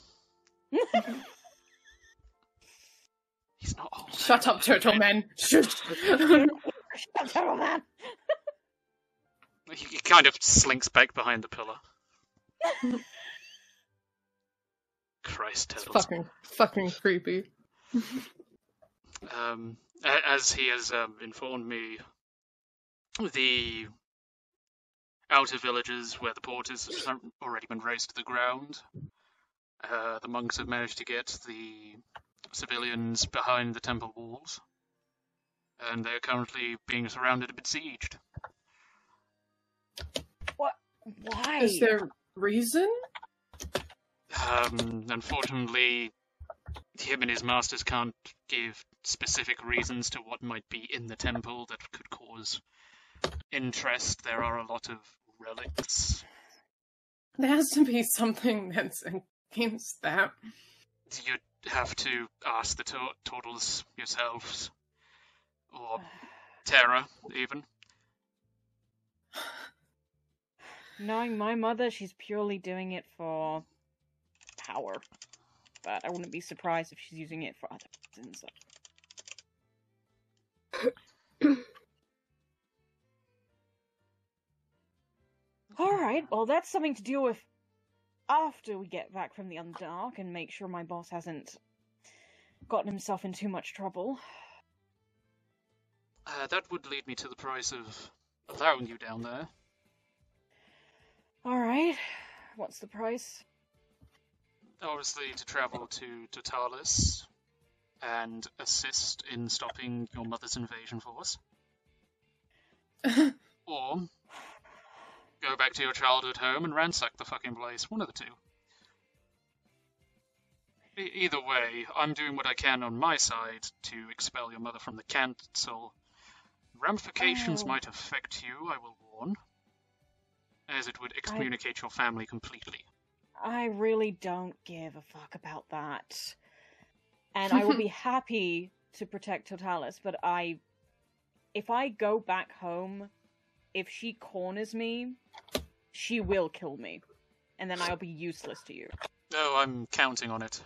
<laughs> He's not old. Shut up, turtle man. <laughs> Shut up, Turtle man. He he kind of slinks back behind the pillar. Christ, It's fucking, fucking creepy. Um, as he has um, informed me, the outer villages where the porters have already been razed to the ground. Uh, the monks have managed to get the civilians behind the temple walls, and they're currently being surrounded and besieged. What? Why? Is there reason? Um, unfortunately, him and his masters can't give specific reasons to what might be in the temple that could cause interest. There are a lot of relics. There has to be something that's against that. You'd have to ask the tur- turtles yourselves, or <sighs> Terra, even. <sighs> <sighs> Knowing my mother, she's purely doing it for power. But I wouldn't be surprised if she's using it for other reasons. <coughs> Alright, well, that's something to deal with after we get back from the Underdark and make sure my boss hasn't gotten himself in too much trouble. Uh, that would lead me to the price of allowing you down there. Alright, what's the price? Obviously, to travel to Totalis and assist in stopping your mother's invasion force. <laughs> or go back to your childhood home and ransack the fucking place. One of the two. E- either way, I'm doing what I can on my side to expel your mother from the council. Ramifications Oh. might affect you, I will warn, as it would excommunicate your family completely. I really don't give a fuck about that. And I will be <laughs> happy to protect Totalis, but I. If I go back home, if she corners me, she will kill me. And then I'll be useless to you. Oh, I'm counting on it.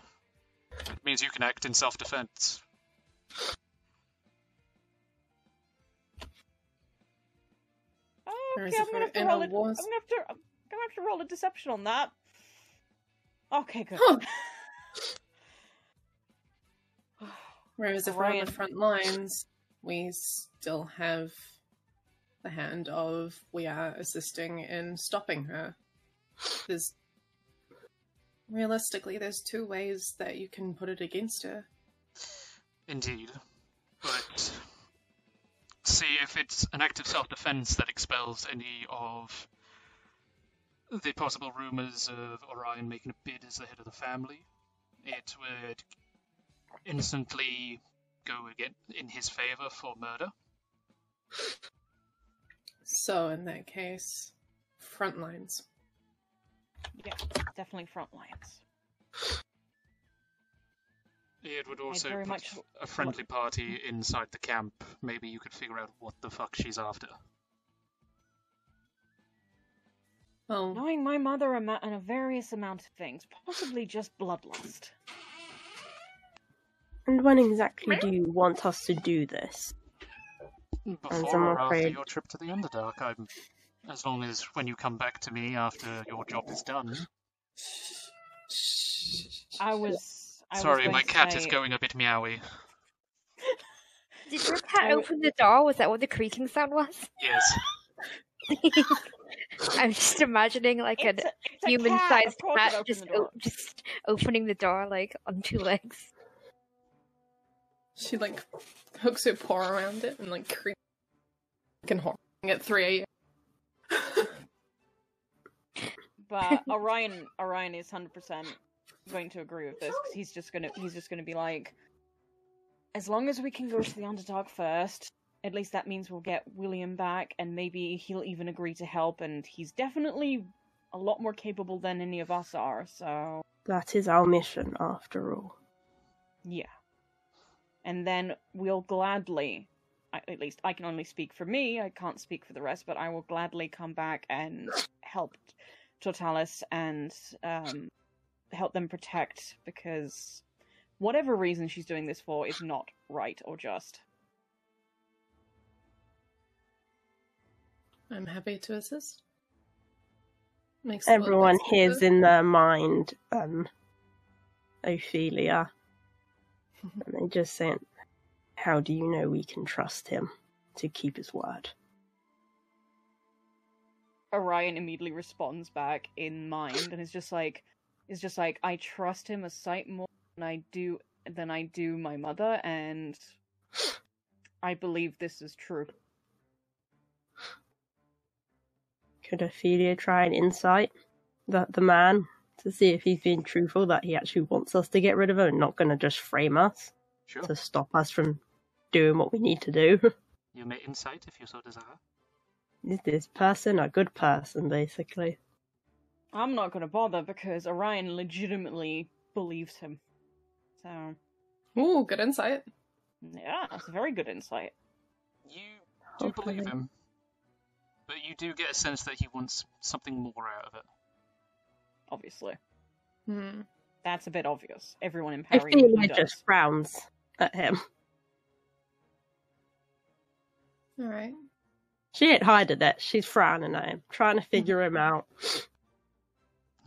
It means you can act in self defense. Okay, I'm gonna have to roll inner it. I'm gonna have to. I'm gonna have to roll a deception on that. Okay, good. <sighs> Whereas if we're on the front lines, we still have the hand of we are assisting in stopping her. There's realistically, there's two ways that you can put it against her. Indeed. But see if it's an act of self defense that expels any of the possible rumors of Orion making a bid as the head of the family. It would instantly go again in his favor for murder. So in that case, front lines. Yeah, definitely front lines. It would also very put much a friendly party inside the camp. Maybe you could figure out what the fuck she's after. Well, Knowing my mother ama- and a various amount of things, possibly just bloodlust. And when exactly do you want us to do this? As Before I'm or after your trip to the Underdark, I'm. As long as when you come back to me after your job is done. I was. I Sorry, my to cat is going a bit meowy. Did your cat open the door? Was that what the creaking sound was? Yes. <laughs> I'm just imagining like It's a, a- it's a human-sized cat, of course it cat just o- just opening the door like on two legs. she like hooks her paw around it and like creaks and horning at 3 a.m. But Orion, Orion is hundred percent going to agree with this because he's just gonna, he's just gonna be like, as long as we can go to the Underdark first, at least that means we'll get William back, and maybe he'll even agree to help. And he's definitely a lot more capable than any of us are. So That is our mission, after all. yeah, and then we'll gladly. At least I can only speak for me. I can't speak for the rest, but I will gladly come back and help Totalis and um, help them protect because whatever reason she's doing this for is not right or just. I'm happy to assist. Makes Everyone makes a lot hears in their mind um, Ophelia. <laughs> and they just say, How do you know we can trust him to keep his word? Orion immediately responds back in mind and is just like is just like I trust him a sight more than I do than I do my mother and I believe this is true. Could Ophelia try and insight the, the man to see if he's being truthful that he actually wants us to get rid of him and not going to just frame us Sure. to stop us from doing what we need to do? <laughs> You may insight if you so desire. is this person a good person, basically? I'm not going to bother because Orion legitimately believes him. So, Ooh, good insight. yeah, that's a very good insight. You do believe him, but you do get a sense that he wants something more out of it. Obviously. Hmm. That's a bit obvious. Everyone in Perry Ophelia does. just frowns at him. All right. She ain't hiding it. She's frowning at him, trying to figure him out.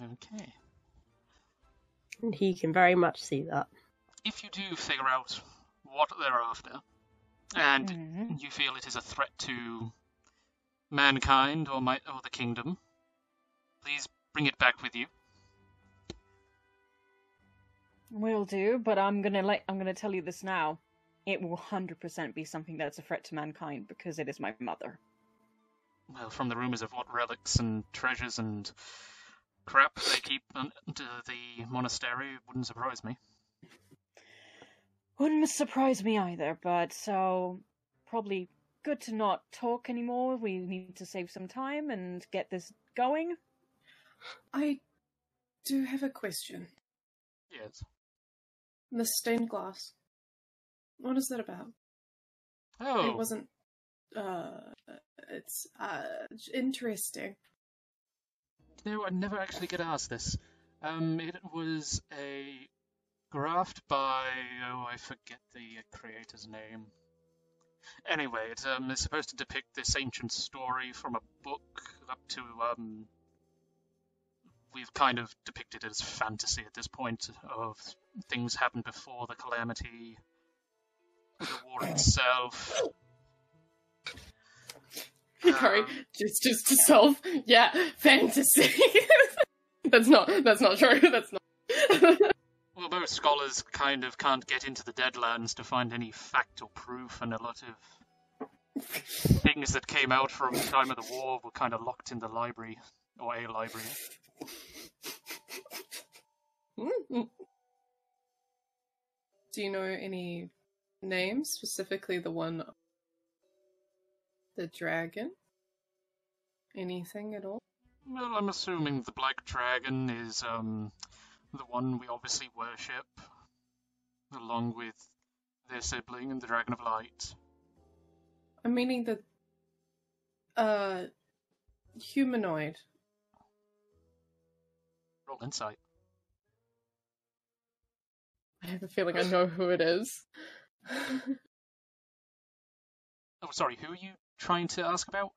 Okay. And he can very much see that. If you do figure out what they're after, and mm-hmm. you feel it is a threat to mankind or my or the kingdom, please bring it back with you. Will do, but I'm gonna let I'm gonna tell you this now. It will hundred percent be something that's a threat to mankind because it is my mother. Well, from the rumors of what relics and treasures and crap they keep under the monastery, wouldn't surprise me. Wouldn't surprise me either, but so probably good to not talk anymore. We need to save some time and get this going. I do have a question. Yes. The stained glass. What is that about? Oh. It wasn't. Uh, it's uh interesting. No, I never actually get asked this. Um, it was a graft by oh, I forget the creator's name. Anyway, it um, is supposed to depict this ancient story from a book up to um. We've kind of depicted it as fantasy at this point of things happened before the calamity, the war itself. <laughs> Sorry, um, just just to solve. Yeah, fantasy. <laughs> that's not. That's not true. <laughs> That's not. Well, most scholars kind of can't get into the Deadlands to find any fact or proof, and a lot of things that came out from the time of the war were kind of locked in the library, or a library. Do you know any names, specifically the one, the dragon? Anything at all? Well, I'm assuming the Black Dragon is um the one we obviously worship, along with their sibling and the Dragon of Light. I'm meaning the uh humanoid. Roll insight. I have a feeling I know who it is. <laughs> Oh, sorry, who are you trying to ask about?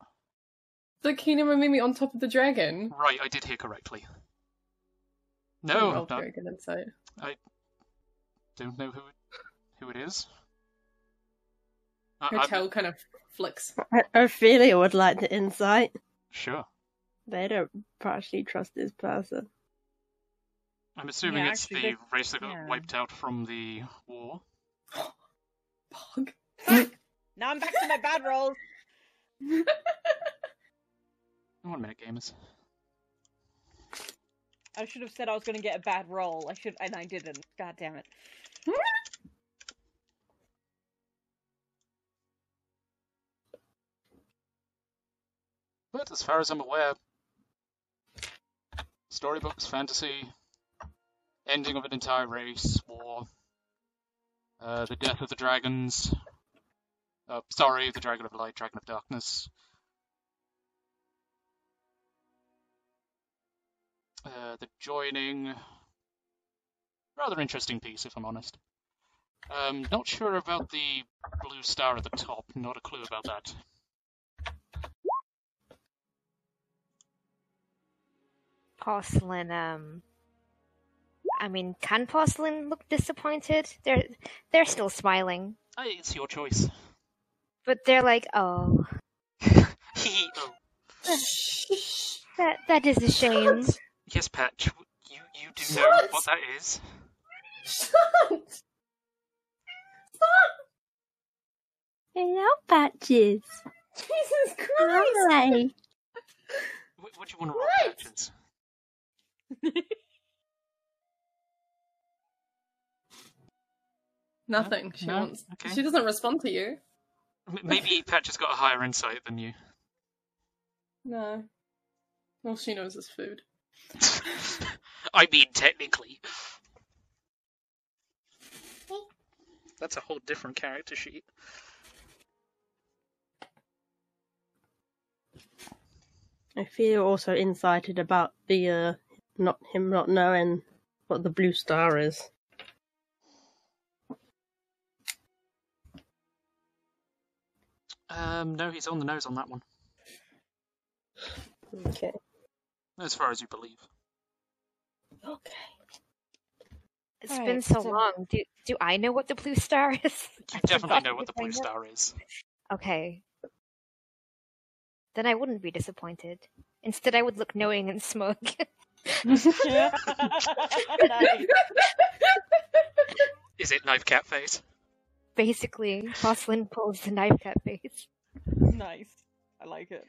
the Kemonomimi on top of the dragon. Right, I did hear correctly. No, rolled no, very good insight. I don't know who it, who it is. I- Her I'm- tail kind of flicks. Ophelia would like the insight. Sure. They don't partially trust this person. I'm assuming Yeah, it's the they- race that got yeah. wiped out from the war. <gasps> now I'm back to my bad rolls. One minute, gamers. I should have said I was going to get a bad roll. I should, and I didn't. God damn it. But as far as I'm aware, storybooks, fantasy, ending of an entire race, war, uh, the death of the dragons. Uh, sorry, the dragon of light, dragon of darkness. Uh, the joining. Rather interesting piece, if I'm honest. Um, not sure about the blue star at the top. Not a clue about that. Porcelain, um I mean, can Porcelain look disappointed? They're they're still smiling. Hey, it's your choice. But they're like, oh. <laughs> that that is a shame. Yes, Patch, you, you do know what that is. Hello, Patches. Jesus Hi. What, what do you want to roll, Patches? <laughs> Nothing. She No? wants. Okay. She doesn't respond to you. M- Maybe Patch has got a higher insight than you. No. All she knows is food. <laughs> I mean, technically. That's a whole different character sheet. I feel also incited about the uh, not him not knowing what the blue star is. Um, no, he's on the nose on that one, Okay. as far as you believe. Okay. It's Alright, been so, so- long. Do do I know what the blue star <laughs> is? <laughs> You definitely know what the blue star is. Okay. Then I wouldn't be disappointed. Instead, I would look knowing and smug. <laughs> Is it knife cat face? Basically, Porcelain pulls the knife cat face. nice. I like it.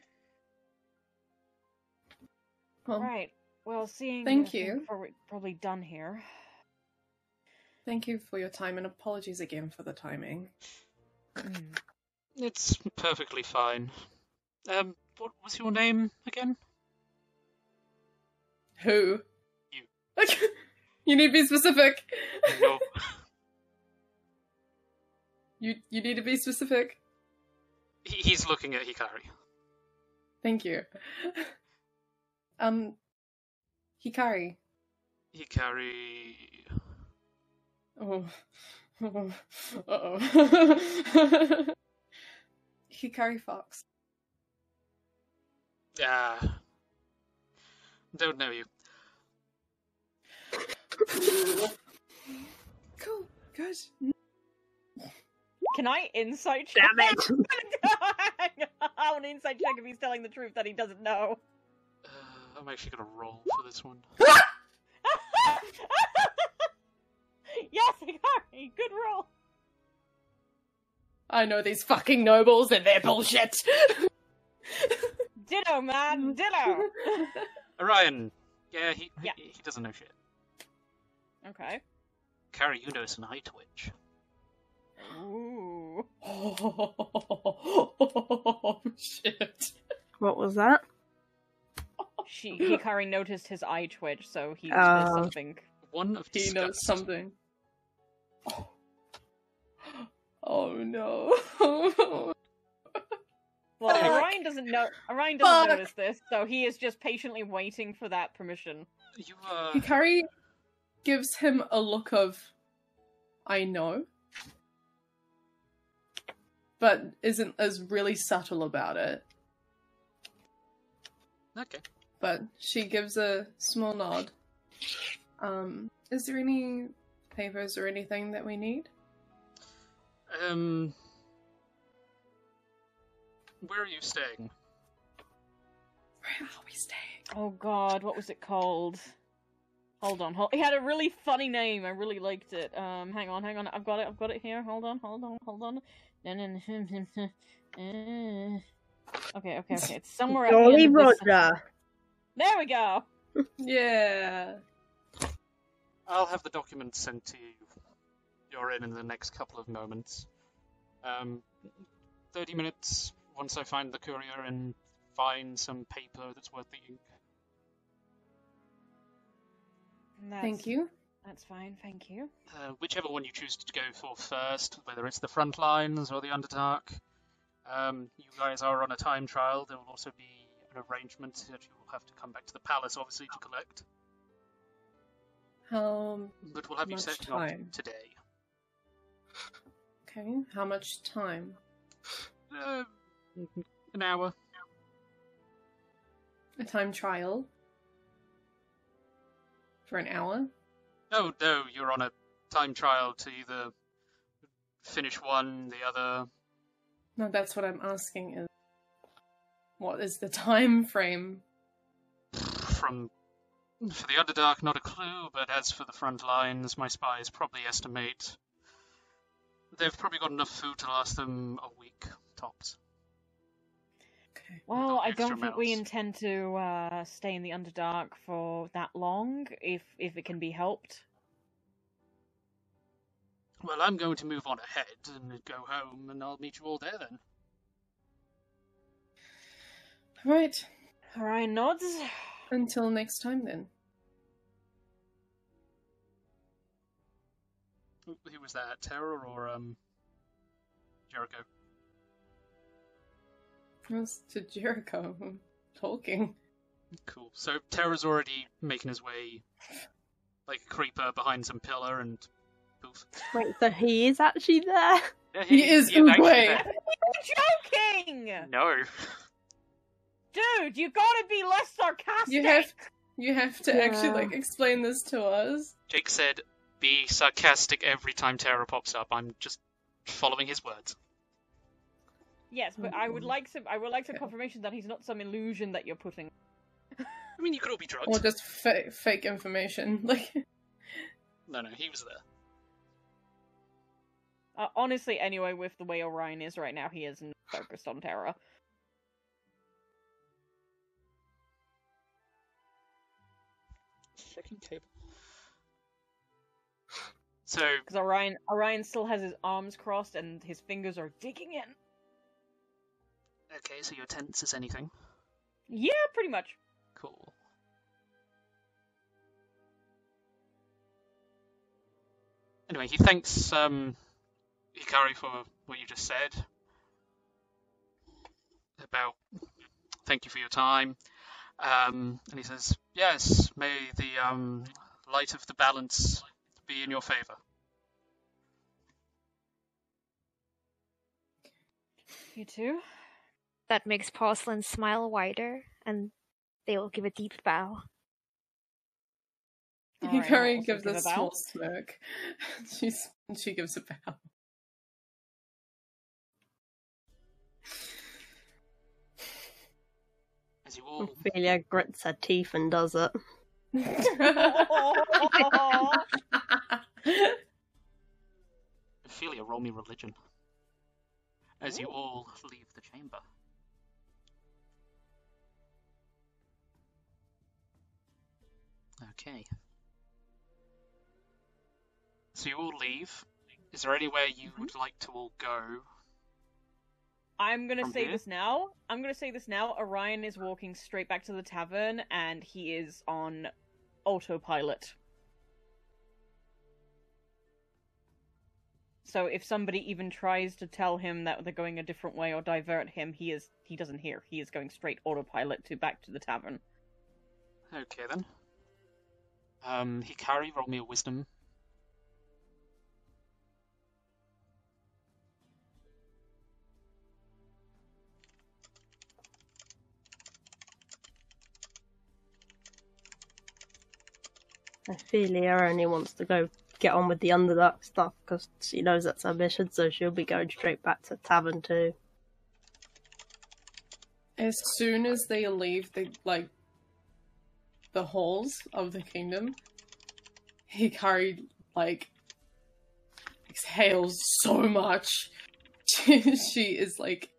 Well, Right. Well, seeing. Thank as we're you. Probably, probably done here. Thank you for your time and apologies again for the timing. It's perfectly fine. Um, what was your name again? Who? You. <laughs> you need to be specific. No. <laughs> You you need to be specific. He- He's looking at Hikari. Thank you. <laughs> Um, Hikari. Hikari. Oh. <laughs> Uh-oh. <laughs> Hikari Fox. Ah. Don't know you. <coughs> Cool. Good. Can I insight check? Damn it. <laughs> I want to insight check if he's telling the truth that he doesn't know. Uh, I'm actually gonna roll for this one. <laughs> <laughs> yes, Hikari, good roll. I know these fucking nobles and their bullshit. Ditto, man, ditto. Orion. Yeah, he, Yeah. he he doesn't know shit. okay. Carrie, you know it's an eye twitch. Ooh. <laughs> oh shit. What was that? She Hikari <laughs> noticed his eye twitch, so he Oh. there's something. One of He knows disgust. something. <gasps> Oh no. <laughs> Well, Fuck. Orion doesn't know. Orion doesn't Fuck. notice this, so he is just patiently waiting for that permission. You uh, Hikari gives him a look of I know. But isn't as really subtle about it. okay. But she gives a small nod. Um, is there any papers or anything that we need? Um, where are you staying? Where are we staying? Oh God, what was it called? Hold on, hold. He had a really funny name. I really liked it. Um, hang on, hang on. I've got it. I've got it here. Hold on, hold on, hold on. <laughs> okay, okay, okay. It's somewhere. at the Jolly end of this- Roger. There we go. <laughs> Yeah. I'll have the documents sent to you. You're in in the next couple of moments. Um, 30 minutes once I find the courier and find some paper that's worth the ink. Thank you. That's fine. Thank you. Uh, whichever one you choose to go for first, whether it's the front lines or the Underdark. Um, you guys are on a time trial. There will also be an arrangement that you will have to come back to the palace, obviously, to collect. How But we'll have you much setting up time? today. Okay. How much time? Uh, an hour. A time trial for an hour. No, no, you're on a time trial to either finish one, the other. No, that's what I'm asking. Is what is the time frame? From for the Underdark, not a clue. But as for the front lines, my spies probably estimate they've probably got enough food to last them a week tops. Well, I don't think we intend to uh, stay in the Underdark for that long, if if it can be helped. Well, I'm going to move on ahead and go home, and I'll meet you all there then. Right. Orion nods. Until next time, then. Who, who was that? Terror or um Jericho? It to Jericho talking. Cool. So Terror's already making his way like a creeper behind some pillar and poof. Wait, so he is actually there? Yeah, He is actually Uguay. there. <laughs> You're joking, No. dude. You gotta be less sarcastic. You have you have to actually like explain this to us. Jake said, "Be sarcastic every time Terror pops up." I'm just following his words. Yes, but I would like some. I would like some confirmation that he's not some illusion that you're putting. I mean, you could all be drugged. Or just fa- fake information. <laughs> Like No, no, he was there. Uh, honestly, anyway, with the way Orion is right now, he isn't focused on Terra. Checking cable. So, Because Orion, Orion still has his arms crossed and his fingers are digging in. Okay, so you're tense as anything. Yeah, pretty much. Cool. Anyway, he thanks um, Hikari for what you just said about thank you for your time. Um, and he says, Yes, may the um, light of the balance be in your favor. You too. That makes Porcelain smile wider, and they will give a deep bow. Alright, I'll Hikari also gives give a a bow. small smirk. <laughs> She's she gives a bow. As you all Ophelia grits her teeth and does it. <laughs> Ophelia, roll me religion. As you all leave the chamber. Okay. So you all leave. Is there anywhere you mm-hmm. would like to all go? I'm gonna say here? this now. I'm gonna say this now. Orion is walking straight back to the tavern, and he is on autopilot. So if somebody even tries to tell him that they're going a different way or divert him, he is he doesn't hear. He is going straight autopilot to back to the tavern. Okay then. Um, Hikari, roll me a wisdom. Ophelia only wants to go get on with the Underdark stuff because she knows that's her mission, so she'll be going straight back to tavern too. As soon as they leave the like the halls of the kingdom, Hikari like exhales so much she, <laughs> she is like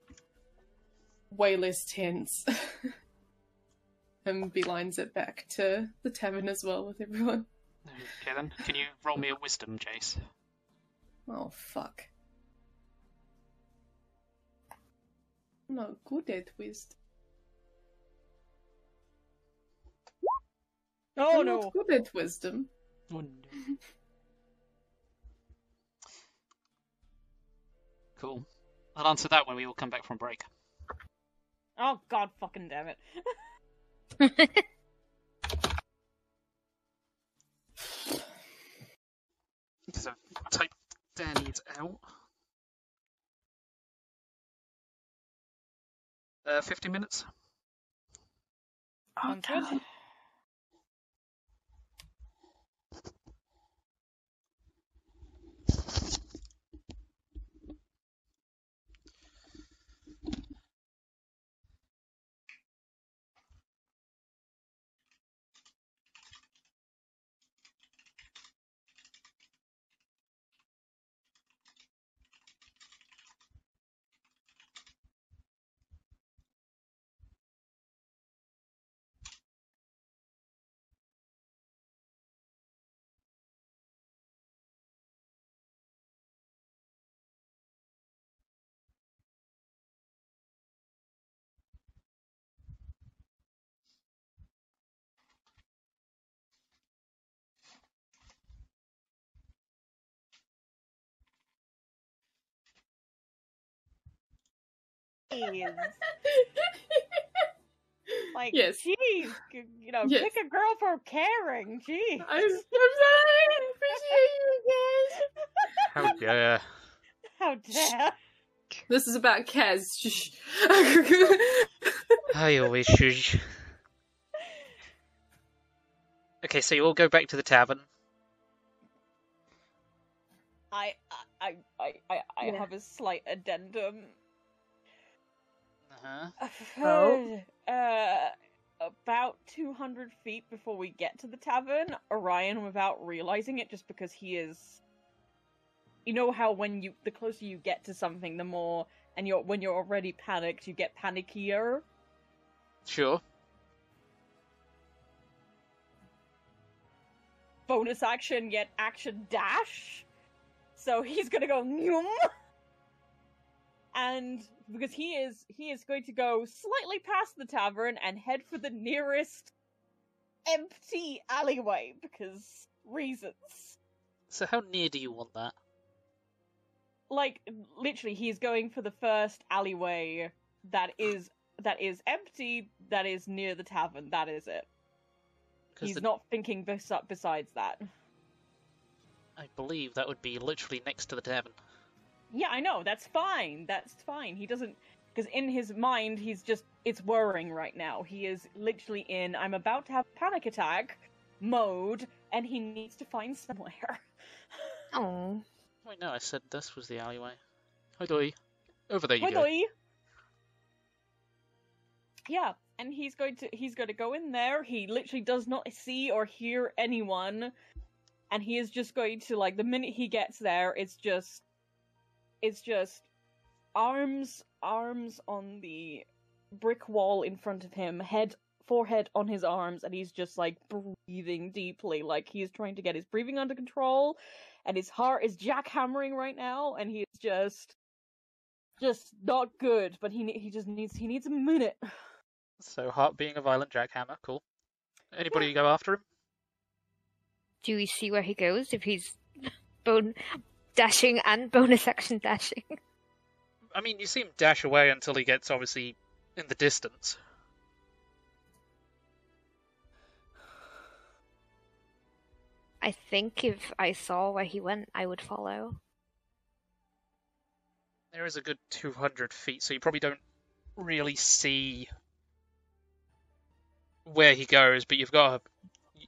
way less tense. <laughs> and beelines it back to the tavern as well with everyone. Okay then, can you roll me a wisdom, Jace? Oh fuck. I'm not good at wisdom. Oh I'm no! not good at wisdom. Oh, <laughs> no. Cool. I'll answer that when we all come back from break. Oh god, fucking damn it! <laughs> So type Danny's out. Uh, 50 minutes. Sounds good. Jeez. <laughs> Like, Yes. jeez, you know, Yes. pick a girl for caring. Jeez. I'm, I'm sorry. I appreciate you guys. How dare. How dare. This is about Kaz. <laughs> I always should. Okay, so you all go back to the tavern. I, I, I, I, I Yeah. have a slight addendum. Uh-huh. Oh. Uh, about 200 feet before we get to the tavern, Orion, without realizing it, just because he is. You know how when you the closer you get to something, the more and you're when you're already panicked, you get panickier. Sure. Bonus action, yet action dash. So he's gonna go Nyum! and because he is he is going to go slightly past the tavern and head for the nearest empty alleyway because reasons. So how near do you want that? Like literally he's going for the first alleyway that is that is empty that is near the tavern. that is it. He's the- not thinking bes- besides that. I believe that would be literally next to the tavern. Yeah, I know. That's fine. That's fine. He doesn't because in his mind he's just it's worrying right now. He is literally in I'm about to have a panic attack mode and he needs to find somewhere. Oh. Wait, no, I said this was the alleyway. Hi, Doi. Over there you Hoi go. doi. Yeah, and he's going to he's going to go in there. He literally does not see or hear anyone and he is just going to like the minute he gets there it's just it's just arms arms on the brick wall in front of him, head forehead on his arms and he's just like breathing deeply like he's trying to get his breathing under control and his heart is jackhammering right now and he's just just not good but he he just needs he needs a minute So, heart being a violent jackhammer, cool. Anybody go after him? Do we see where he goes if he's bone dashing and bonus action dashing? <laughs> I mean, you see him dash away until he gets obviously in the distance. I think if I saw where he went, I would follow. There is a good 200 feet, so you probably don't really see where he goes, but you've got a,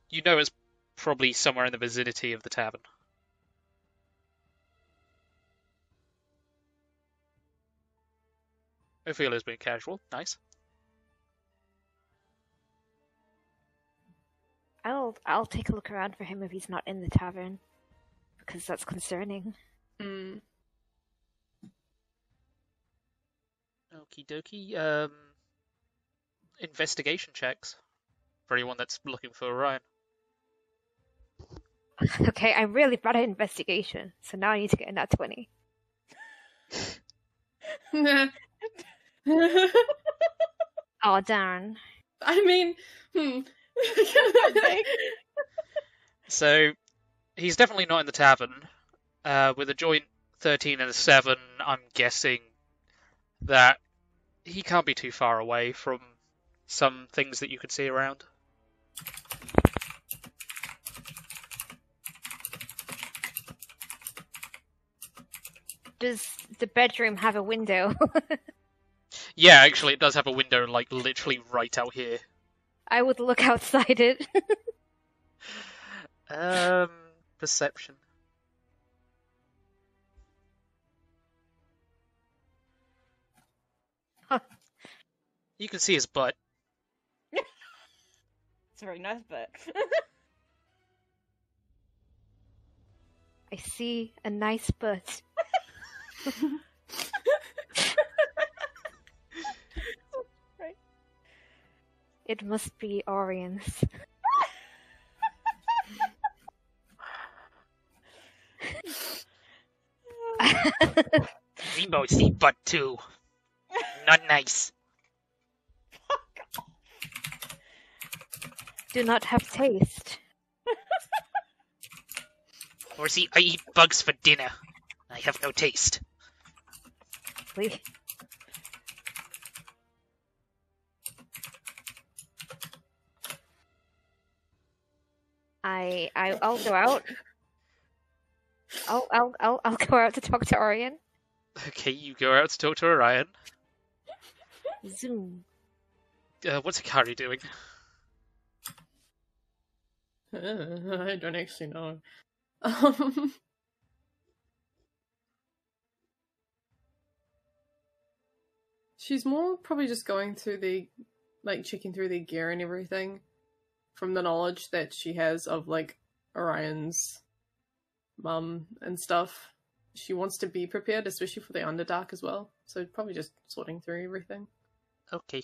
you know it's probably somewhere in the vicinity of the tavern. Ophelia's been casual, nice. I'll I'll take a look around for him if he's not in the tavern, because that's concerning. Mm. Okie dokie. Um, investigation checks for anyone that's looking for Orion. <laughs> Okay, I'm really bad at investigation, so now I need to get in that 20. <laughs> <laughs> <laughs> Oh, darn. I mean, hmm. <laughs> So he's definitely not in the tavern. Uh, with a joint 13 and a 7, I'm guessing that he can't be too far away from some things that you could see around. Does the bedroom have a window? <laughs> Yeah, actually, it does have a window, like literally right out here. I would look outside it. <laughs> Um, perception. You can see his butt. <laughs> It's a very nice butt. <laughs> I see a nice butt. It must be Orion's. Rainbow see butt too. Not nice. Do not have taste. Or see, I eat bugs for dinner. I have no taste. Please. I I I'll go out. I'll I'll I'll I'll go out to talk to Orion. Okay, you go out to talk to Orion. Zoom. Uh, what's Hikari doing? Uh, I don't actually know. Um, she's more probably just going through the, like, checking through the gear and everything from the knowledge that she has of, like, Orion's mum and stuff. She wants to be prepared, especially for the Underdark as well. So probably just sorting through everything. Okay.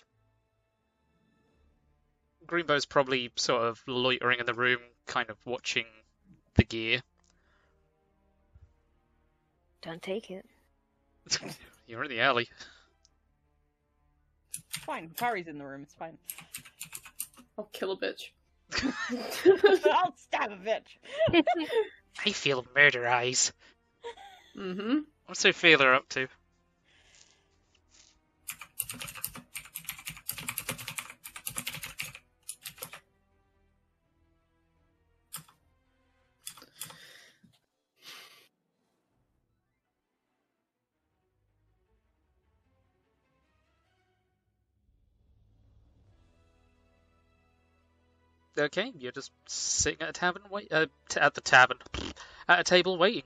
Greenbow's probably sort of loitering in the room, kind of watching the gear. Don't take it. <laughs> You're in the alley. Fine. Kari's in the room. It's fine. Oh, I'll kill a bitch. <laughs> I'll stab a bitch. <laughs> I feel murder eyes. Mm-hmm. What's Ophelia up to? Okay, you're just sitting at a tavern, wait, uh, t- at the tavern, at a table waiting.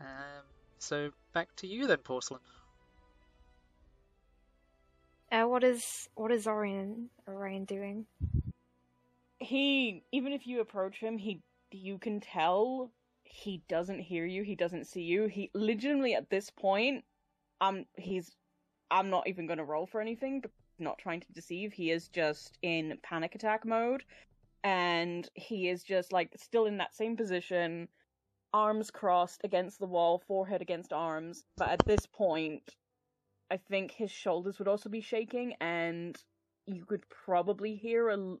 Um, so back to you then, porcelain. Uh, what is what is Orion Orion doing? He, even if you approach him, he, you can tell he doesn't hear you. He doesn't see you. He legitimately at this point, um, he's, I'm not even going to roll for anything. Not trying to deceive. He is just in panic attack mode, and he is just like still in that same position, arms crossed against the wall, forehead against arms. But at this point, I think his shoulders would also be shaking, and you could probably hear a.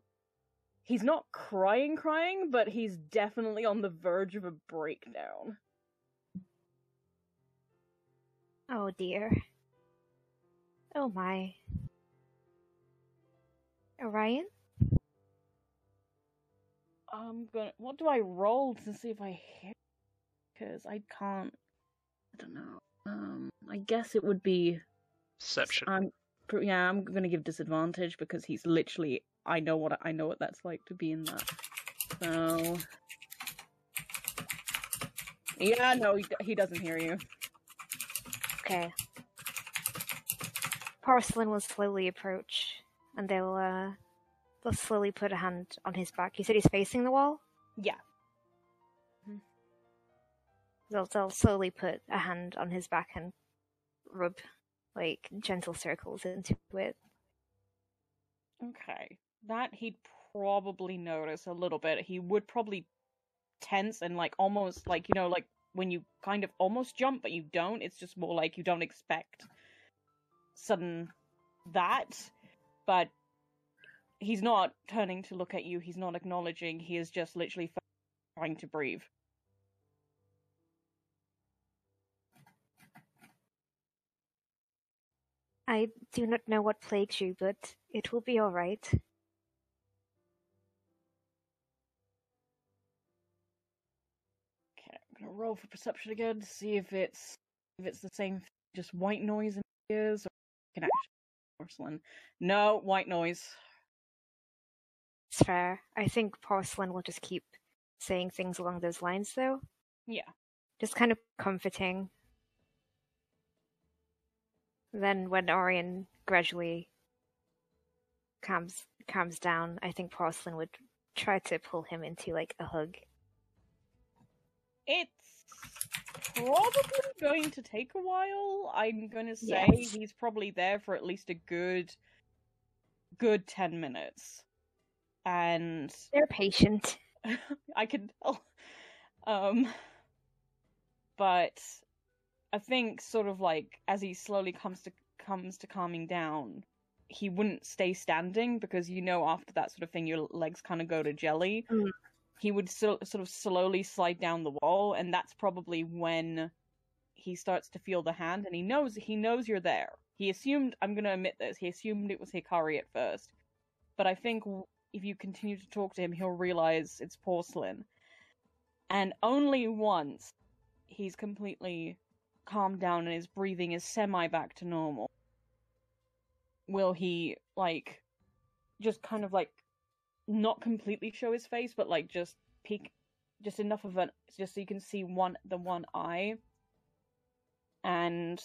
He's not crying, crying, but he's definitely on the verge of a breakdown. Oh dear. Oh my. Orion? I'm gonna. What do I roll to see if I hit? Because I can't. I don't know. Um, I guess it would be. Perception. I'm. Yeah, I'm gonna give disadvantage because he's literally. I know what I know what that's like to be in that. So. Yeah, no, he, he doesn't hear you. Okay. Porcelain will slowly approach, and they'll uh, they'll slowly put a hand on his back. You said he's facing the wall. Yeah. They'll they'll slowly put a hand on his back and rub like gentle circles into it. Okay. That he'd probably notice a little bit. He would probably tense and like almost like, you know, like when you kind of almost jump but you don't. It's just more like you don't expect sudden that. But he's not turning to look at you. He's not acknowledging. He is just literally trying to breathe. I do not know what plagues you, but it will be all right. Okay, I'm gonna roll for perception again to see if it's if it's the same, just white noise in my ears, or can actually porcelain. No, white noise. It's fair. I think porcelain will just keep saying things along those lines, though. Yeah. Just kind of comforting. Then, when Orion gradually calms calms down, I think porcelain would try to pull him into like a hug. It's probably going to take a while. I'm gonna say Yes. he's probably there for at least a good good ten minutes. And They're patient. <laughs> I can tell. Um but I think sort of like as he slowly comes to comes to calming down, he wouldn't stay standing because you know after that sort of thing your legs kind of go to jelly. Mm. He would so, sort of slowly slide down the wall, and that's probably when he starts to feel the hand, and he knows he knows you're there. He assumed I'm going to admit this. He assumed it was Hikari at first, but I think if you continue to talk to him, he'll realize it's porcelain. And only once he's completely calmed down and his breathing is semi back to normal will he like just kind of like not completely show his face but like just peek just enough of an just so you can see one the one eye. And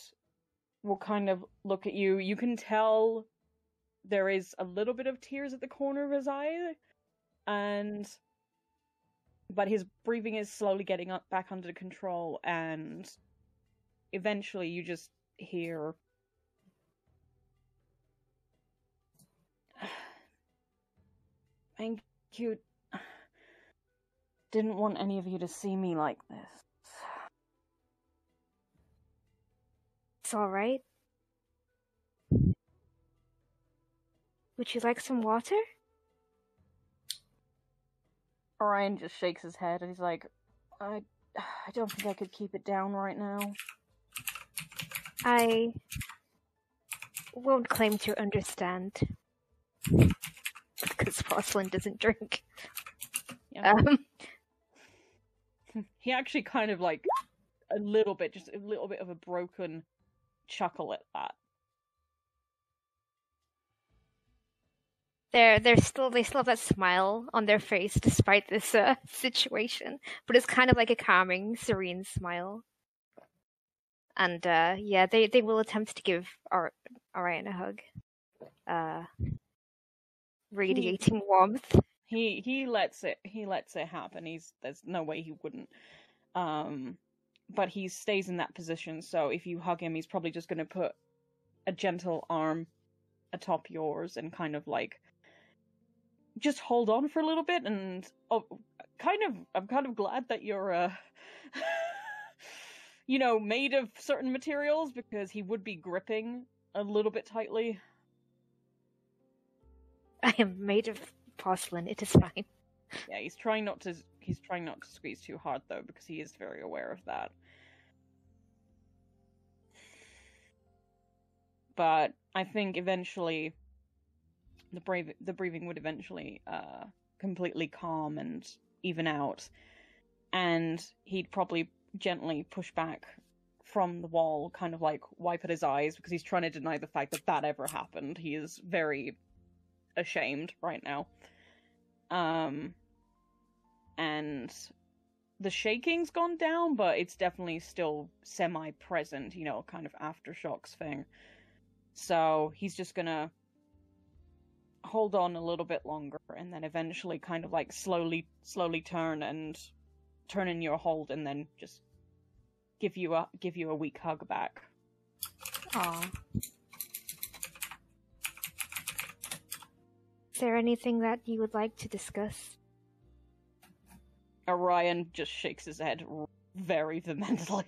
will kind of look at you. You can tell there is a little bit of tears at the corner of his eye and but his breathing is slowly getting up back under control and eventually you just hear thank you didn't want any of you to see me like this It's all right. Would you like some water? Orion just shakes his head and he's like I I don't think I could keep it down right now I won't claim to understand <laughs> because porcelain doesn't drink. Yeah. Um, he actually kind of like a little bit just a little bit of a broken chuckle at that they're they're still they still have that smile on their face despite this uh, <laughs> situation, but it's kind of like a calming, serene smile. And uh, yeah, they they will attempt to give Or- Orion a hug. Uh, radiating warmth. he he lets it he lets it happen. He's there's no way he wouldn't. Um but he stays in that position. So if you hug him he's probably just going to put a gentle arm atop yours and kind of like just hold on for a little bit and oh kind of i'm kind of glad that you're uh <laughs> you know made of certain materials because he would be gripping a little bit tightly I am made of porcelain. It is fine. Yeah, he's trying not to. He's trying not to squeeze too hard though, because he is very aware of that. But I think eventually, the brave the breathing would eventually uh, completely calm and even out, and he'd probably gently push back from the wall, kind of like wipe at his eyes because he's trying to deny the fact that that ever happened. He is very ashamed right now. Um, and the shaking's gone down, but it's definitely still semi present, you know, kind of aftershocks thing. So he's just gonna hold on a little bit longer and then eventually kind of like slowly slowly turn and turn in your hold and then just give you a give you a weak hug back. Aw. There anything that you would like to discuss? Uh, Orion just shakes his head very vehemently.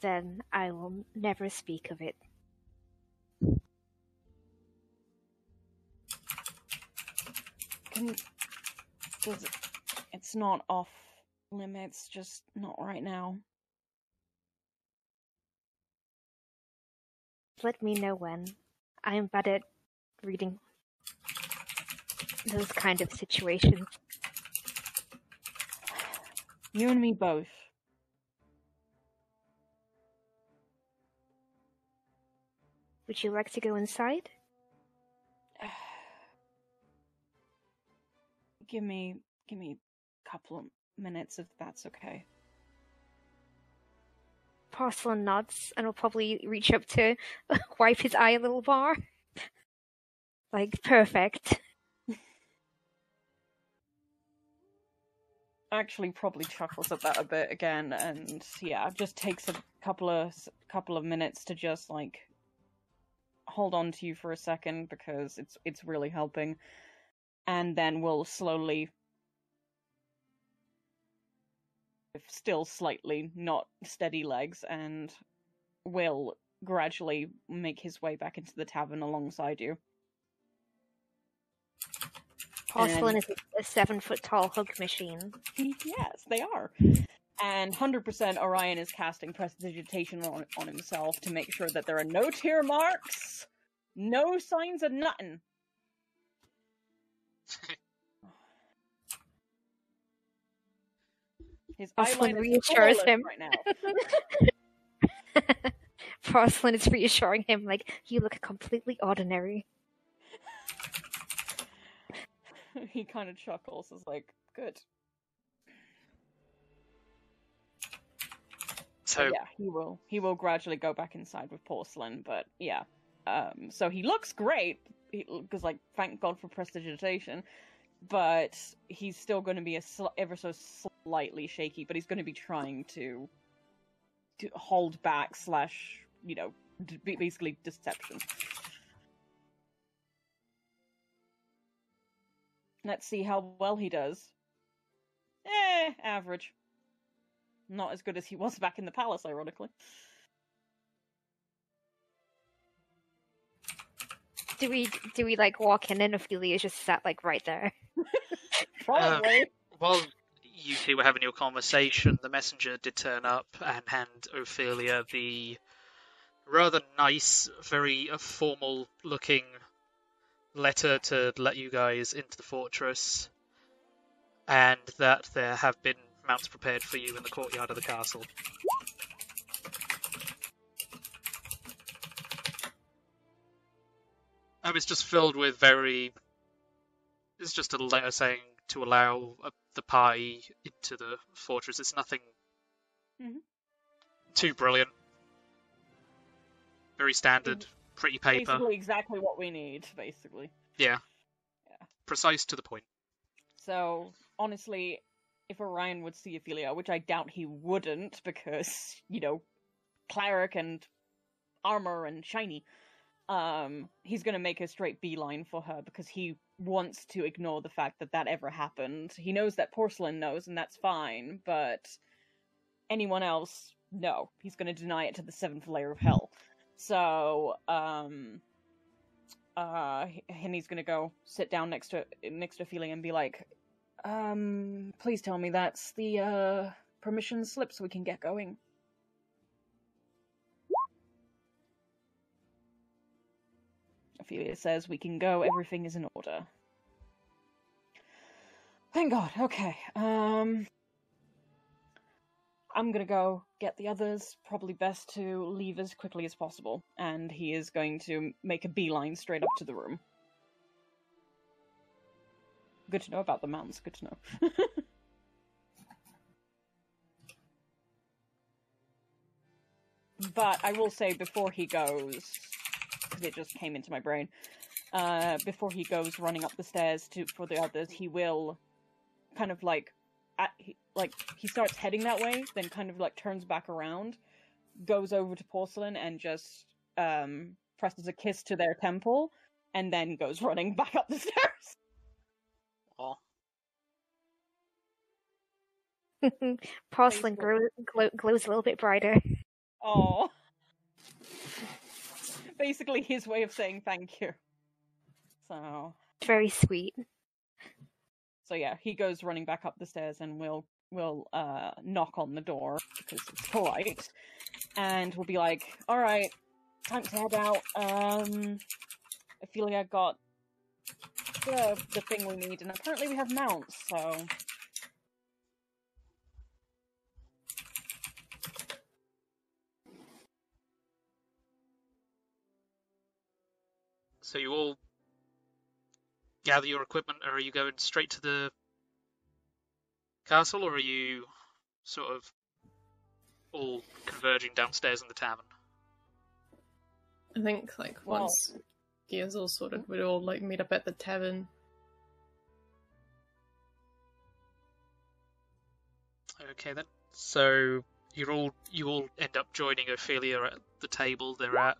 Then I will never speak of it. Can, does it, it's not off limits, just not right now. Let me know when. I am bad at reading those kind of situations. You and me both. Would you like to go inside? <sighs> Give me, give me a couple of minutes if that's okay. Porcelain nods and will probably reach up to <laughs> wipe his eye a little more. <laughs> like, perfect. Actually, probably chuckles at that a bit again, and yeah, just takes a couple of couple of minutes to just like hold on to you for a second because it's it's really helping, and then we'll slowly with still slightly not steady legs and will gradually make his way back into the tavern alongside you. Porcelain And- is a seven foot tall hug machine. yes, they are. And 100% Orion is casting prestidigitation on, on himself to make sure that there are no tear marks, no signs of nothing. <laughs> His Porcelain reassures him. right now. <laughs> Porcelain is reassuring him, like, you look completely ordinary. <laughs> he kind of chuckles, is like, good. So yeah, he will. He will gradually go back inside with porcelain, but yeah. Um, so he looks great because, like, thank God for prestidigitation. But he's still going to be a sl- ever so slightly shaky. But he's going to be trying to, to hold back slash, you know, d- basically deception. Let's see how well he does. Eh, average. Not as good as he was back in the palace, ironically. Do we do we like walk in and Ophelia's just sat like right there? <laughs> Probably. while you two were having your conversation, the messenger did turn up and hand Ophelia the rather nice, very uh, formal looking letter to let you guys into the fortress, and that there have been mounts prepared for you in the courtyard of the castle. Um, it's just filled with very. It's just a letter saying to allow uh, the party into the fortress. It's nothing Mhm. too brilliant. Very standard, pretty paper. Basically, exactly what we need, basically. Yeah. Yeah. Precise to the point. So, honestly, if Orion would see Ophelia, which I doubt he wouldn't, because, you know, cleric and armor and shiny, um, he's gonna make a straight beeline for her because he wants to ignore the fact that that ever happened. He knows that Porcelain knows, and that's fine, but anyone else, no. He's gonna deny it to the seventh layer of hell. So, um, uh, and he's gonna go sit down next to next to Ophelia and be like, um, please tell me that's the uh permission slip so we can get going. Ophelia says we can go, everything is in order. Thank God, okay. Um I'm gonna go get the others. Probably best to leave as quickly as possible. And he is going to make a beeline straight up to the room. Good to know about the mountains. Good to know. <laughs> but I will say before he goes, because it just came into my brain. Uh, before he goes running up the stairs to for the others, he will kind of like, at, he, like he starts heading that way, then kind of like turns back around, goes over to Porcelain and just um, presses a kiss to their temple, and then goes running <laughs> back up the stairs. Oh, <laughs> Porcelain glow, glow, glows a little bit brighter. Oh. Basically, his way of saying thank you. So, Very sweet. So yeah, he goes running back up the stairs, and we'll we'll uh knock on the door because it's polite, and we'll be like, "All right, time to head out. Um, I feel like I got the the thing we need, and apparently we have mounts, so." so you all gather your equipment, or are you going straight to the castle, or are you sort of all converging downstairs in the tavern? I think like Well- once gears all sorted, we'd all like meet up at the tavern. Okay then. So you're all you all end up joining Ophelia at the table they're at.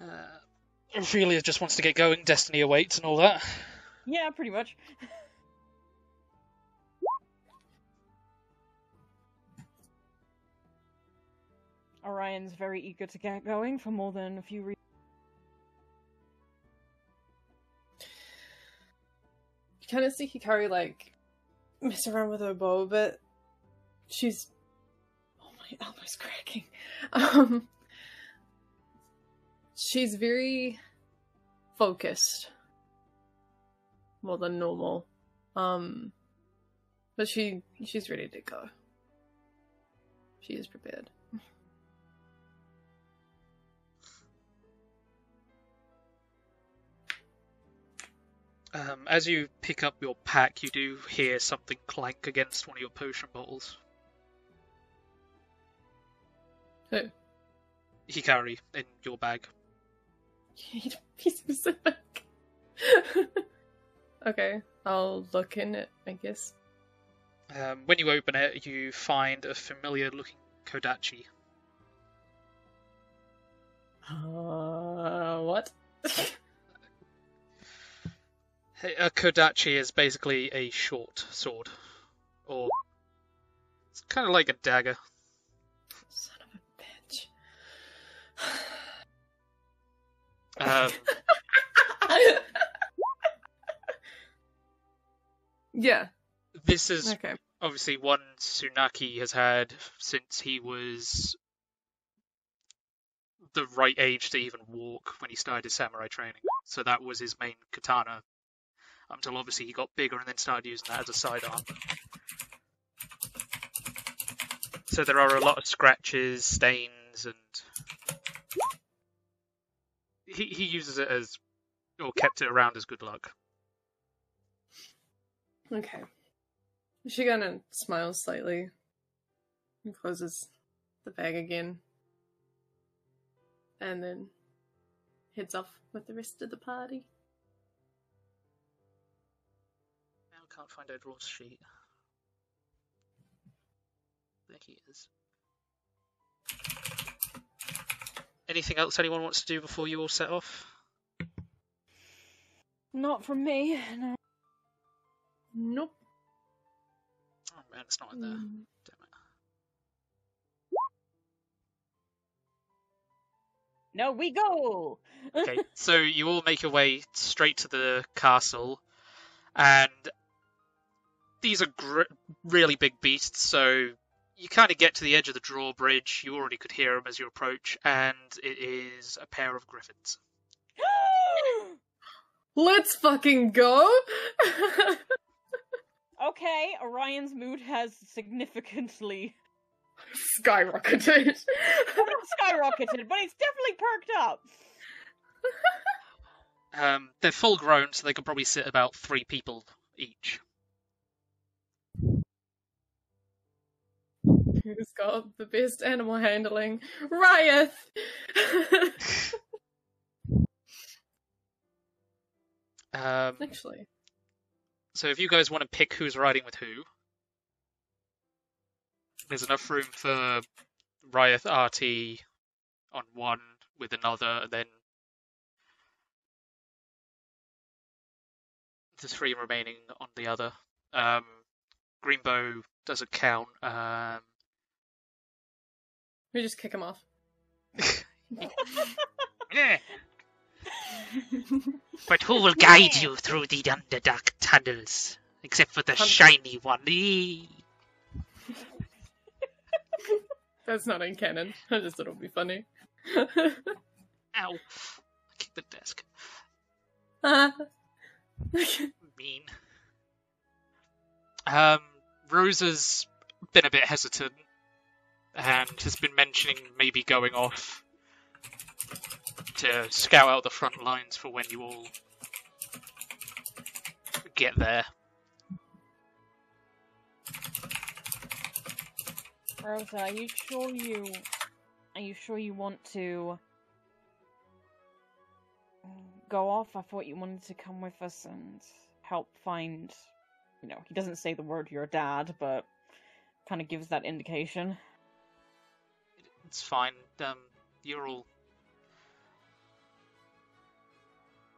Uh, Ophelia just wants to get going. Destiny awaits and all that. Yeah, pretty much. Orion's very eager to get going for more than a few reasons. You kind of see Hikari like mess around with her bow, but she's oh my elbow's cracking. <laughs> Um, she's very focused more than normal. Um, but she she's ready to go. She is prepared. Um, as you pick up your pack, you do hear something clank against one of your potion bottles. Who? Hikari in your bag. You need to be specific. <laughs> okay, I'll look in it, I guess. Um, when you open it, you find a familiar-looking Kodachi. Uh, what? <laughs> A Kodachi is basically a short sword, or it's kind of like a dagger. Son of a bitch. <sighs> <laughs> Um, <laughs> yeah. this is Okay. obviously one Tsunaki has had since he was the right age to even walk when he started his samurai training. So that was his main katana until obviously he got bigger and then started using that as a sidearm. So there are a lot of scratches, stains, and he he uses it as or kept it around as good luck. Okay. She kind of smiles slightly and closes the bag again. And then heads off with the rest of the party. Now I can't find Edward's sheet. There he is. Anything else anyone wants to do before you all set off? Not from me. No. Nope. Oh man, it's not in there. Mm. Damn it. No, we go. Okay, <laughs> so you all make your way straight to the castle, and these are gr- really big beasts. So you kind of get to the edge of the drawbridge. You already could hear them as you approach, and it is a pair of griffins. <gasps> Let's fucking go! <laughs> okay, Orion's mood has significantly <laughs> Skyrocketed. <laughs> not skyrocketed, but it's definitely perked up. Um, they're full grown, so they can probably sit about three people each. Who's got the best animal handling? Riot! <laughs> Um, Actually, so if you guys want to pick who's riding with who, there's enough room for Riot Artie on one with another, and then the three remaining on the other. Um, Greenbow doesn't count. Um, We just kick him off. <laughs> But who will guide you through the underdark tunnels? Except for the shiny one. Eee. <laughs> That's not in canon. I just thought it would be funny. <laughs> Ow. I kicked the desk. Ah. Mean. Um, Rosa's been a bit hesitant Um, and has been mentioning maybe going off to scout out the front lines for when you all get there. Rosa, are you sure you are you sure you want to go off? I thought you wanted to come with us and help find you know, he doesn't say the word your dad, but kind of gives that indication. It's fine. Um, you're all.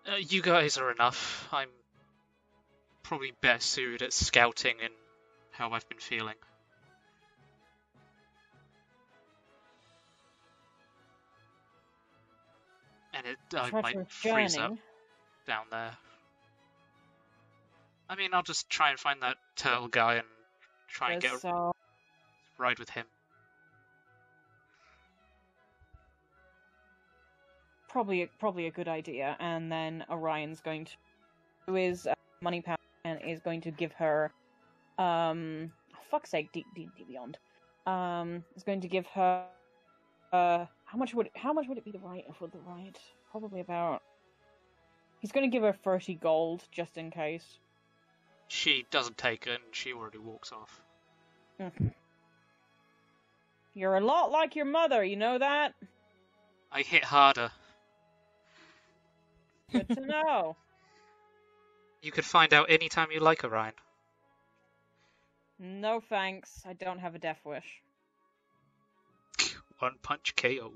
Uh, you guys are enough. I'm probably best suited at scouting and how I've been feeling. And it I might freeze up down there. I mean, I'll just try and find that turtle guy and try and get a uh, ride with him. Probably probably a good idea. And then Orion's going to who is uh, money power and is going to give her um oh, fuck's sake deep deep deep beyond um is going to give her uh how much would how much would it be the right for the right probably about he's going to give her 30 gold just in case She doesn't take it, and she already walks off. Mm. you're a lot like your mother you know that I hit harder. Good to know You could find out anytime you like, Orion. no thanks i don't have a death wish One punch KO.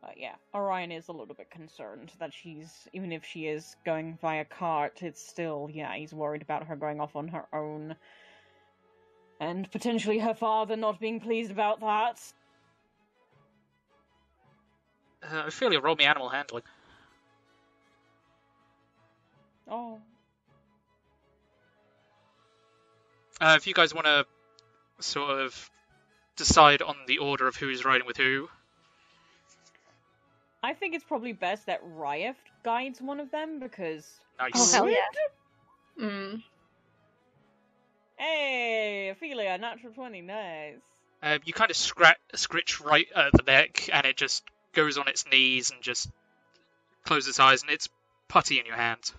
But yeah, Orion is a little bit concerned that she's, even if she is going via cart, it's still, yeah, he's worried about her going off on her own. And potentially her father not being pleased about that. Uh, I feel you roll me animal handling. Oh. Uh, if you guys want to sort of decide on the order of who's riding with who, I think it's probably best that Ryef guides one of them because. Nice. Oh, hell yeah. Mm. Hey, Ophelia, natural 20, nice. uh, you kind of scratch, scritch right at the neck, and it just goes on its knees and just closes its eyes, and it's putty in your hands.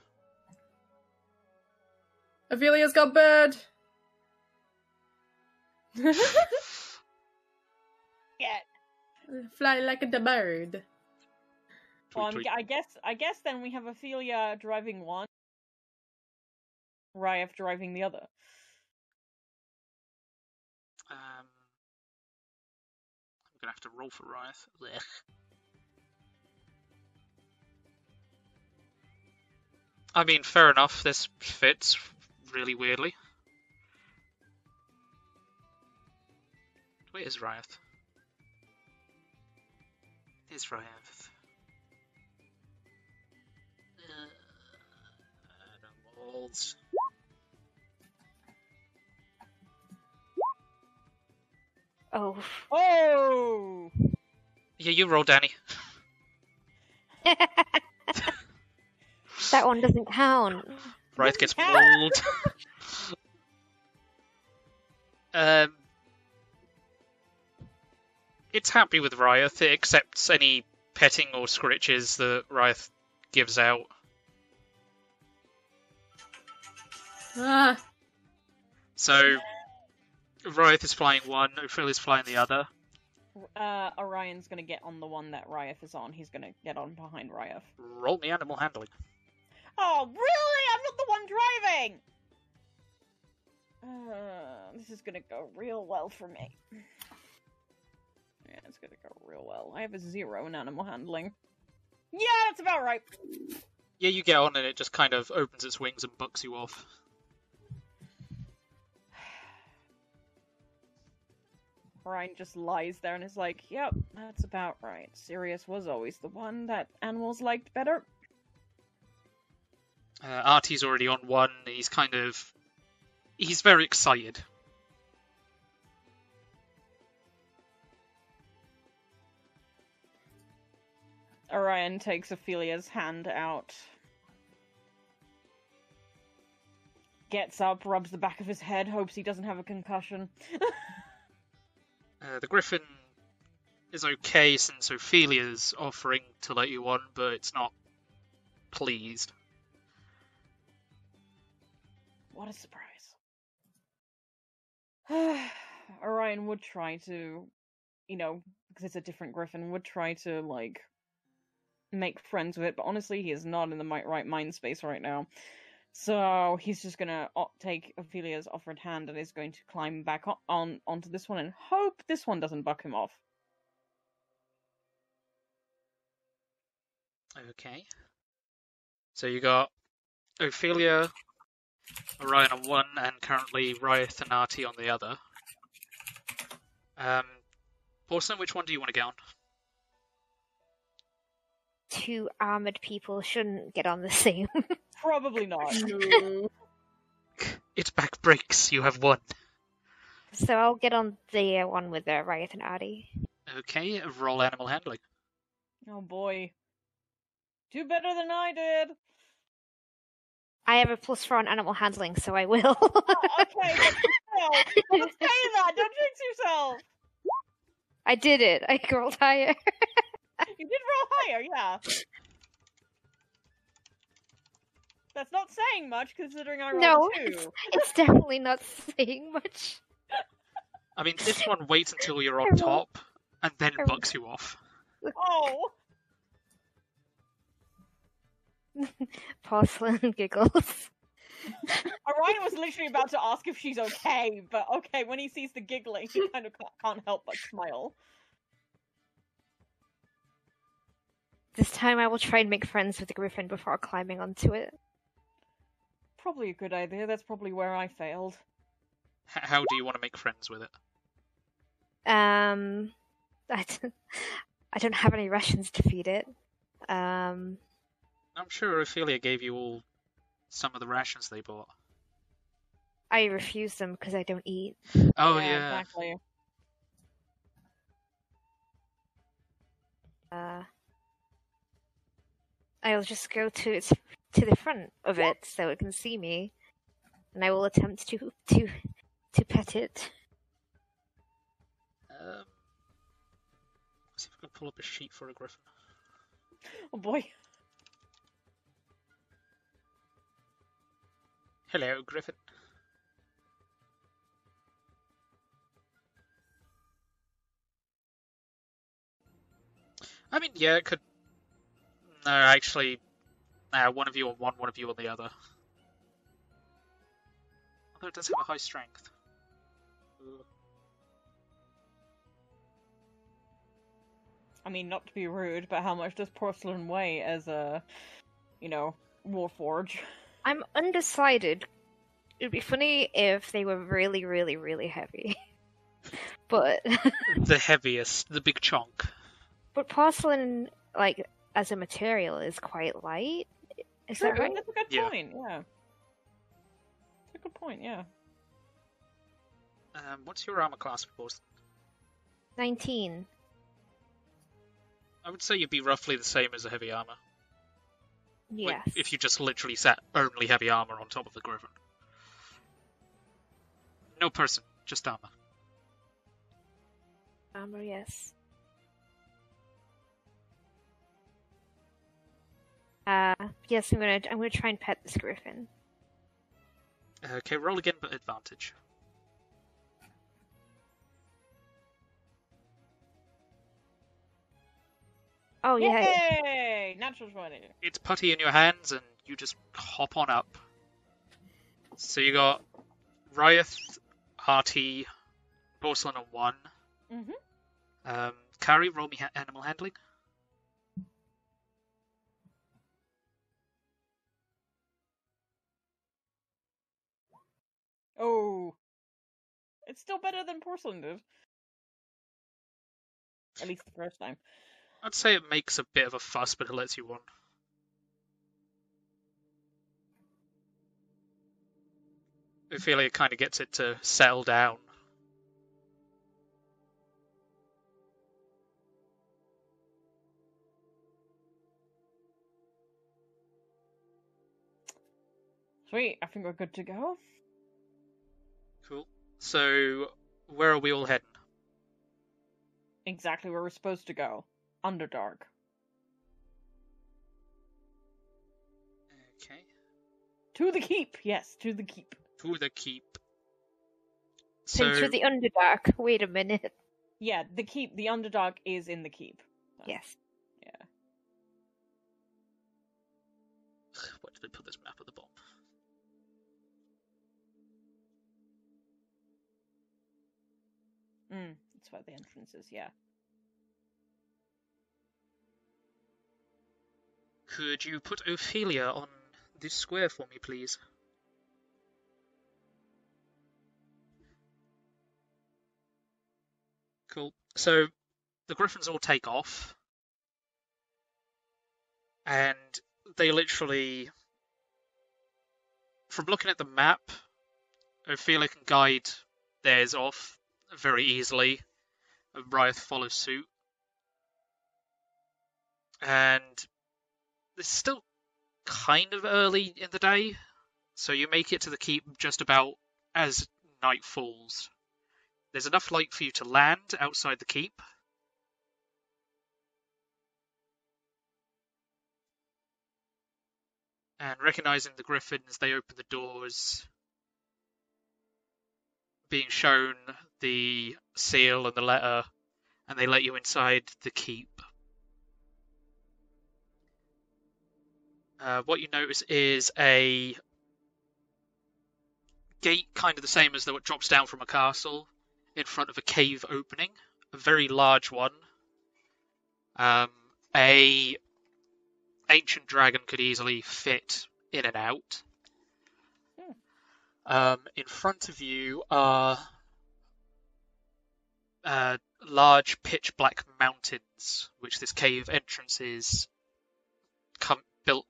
Ophelia's got bird. <laughs> Yeah. Fly like a bird. Well, I'm. I guess I guess then we have Ophelia driving one, Ryef driving the other. Gonna have to roll for Riot. Ugh. I mean, fair enough. This fits really weirdly. Where is Riot? Is Riot? Uh, animals. Oh. Oh! Yeah, you roll, Danny. <laughs> that one doesn't count. Riot gets mauled. <laughs> um, it's happy with Riot. It accepts any petting or scritches that Riot gives out. Ah. So, Riot is flying one, Ophil is flying the other. Uh, Orion's gonna get on the one that Ryef is on. He's gonna get on behind Ryef. Roll me animal handling. Oh, really? I'm not the one driving! Uh, this is gonna go real well for me. Yeah, it's gonna go real well. I have a zero in animal handling. Yeah, that's about right. Yeah, you get on and it just kind of opens its wings and bucks you off. Ryan just lies there and is like, "Yep, that's about right. Sirius was always the one that animals liked better." Uh, Artie's already on one. He's kind of. He's very excited. Orion takes Ophelia's hand out. Gets up, rubs the back of his head, hopes he doesn't have a concussion. <laughs> Uh, the Griffin is okay since Ophelia's offering to let you on, but it's not pleased. What a surprise. <sighs> Orion would try to, you know, because it's a different Griffin, would try to, like, make friends with it, but honestly, he is not in the right mind space right now. So he's just gonna take Ophelia's offered hand and is going to climb back on, on onto this one and hope this one doesn't buck him off. Okay. So you got Ophelia, Orion on one, and currently Riot and Artie on the other. Um, Porcelain, which one do you want to get on? Two armored people shouldn't get on the <laughs> same. Probably not. <laughs> Its back breaks. You have one. so I'll get on the uh, one with uh, Riot and Artie. Okay, roll animal handling. Oh boy. Do better than I did. I have a plus four on animal handling, so I will. okay, but still, don't say that. Don't jinx yourself. I did it. I rolled higher. <laughs> <laughs> You did roll higher, yeah. That's not saying much considering I rolled no, a it's, it's definitely not saying much. I mean, this one waits until you're on top and then bucks you off. Oh, <laughs> Porcelain giggles. <laughs> Orion was literally about to ask if she's okay, but okay, when he sees the giggling, he kind of can't help but smile. This time I will try and make friends with the griffin before climbing onto it. Probably a good idea. That's probably where I failed. H- how do you want to make friends with it? Um, <laughs> I don't, I don't have any rations to feed it. Um, I'm sure Ophelia gave you all some of the rations they bought. I refuse them because I don't eat. Oh yeah, yeah. exactly. Uh, I'll just go to its to the front of it so it can see me, and I will attempt to to to pet it. Um, let's see if I can pull up a sheet for a griffin. Oh boy. Hello, griffin. I mean, yeah, it could. No, actually, no, one of you on one, one of you on the other. Although it does have a high strength. I mean, not to be rude, but how much does porcelain weigh as a, you know, warforge? I'm undecided. It'd be funny if they were really, really, really heavy. <laughs> but The heaviest, the big chunk. but porcelain, like as a material, is quite light. Is True, that right? That's a good Yeah. point. Yeah. That's a good point. Yeah. Um, what's your armor class, Force? Nineteen. I would say you'd be roughly the same as a heavy armor. Like, Yes. if you just literally set only heavy armor on top of the griffin. No person, just armor. Armor, yes. Uh, yes, I'm gonna I'm gonna try and pet this griffin. Okay, roll again, but advantage. Oh yeah, Yay! Natural twenty. It's putty in your hands, and you just hop on up. So you got Ryeth, Artie, Porcelain on one. Mm-hmm. Um, Kari, roll me ha- animal handling. Oh, it's still better than porcelain did. At least the first time. I'd say it makes a bit of a fuss, but it lets you on. Ophelia kind of gets it to settle down. Sweet, I think we're good to go. Cool. So, where are we all heading? Exactly where we're supposed to go. Underdark. Okay. To the keep, yes, to the keep. To the keep. Into So, the Underdark. Wait a minute. Yeah, the keep, the Underdark is in the keep. Yes. Yeah. <sighs> where did they put this map at the bottom? Mm, that's where the entrance is, yeah. Could you put Ophelia on this square for me, please? Cool. So the griffins all take off, and they literally, from looking at the map, Ophelia can guide theirs off very easily, Ryeth follows suit. And it's still kind of early in the day, so you make it to the keep just about as night falls. There's enough light for you to land outside the keep. And recognizing the griffins, they open the doors, being shown the seal and the letter, and they let you inside the keep. Uh, what you notice is a gate, kind of the same as the what drops down from a castle, in front of a cave opening, a very large one. Um, a ancient dragon could easily fit in and out. Um, in front of you are uh, large pitch black mountains, which this cave entrance is come, built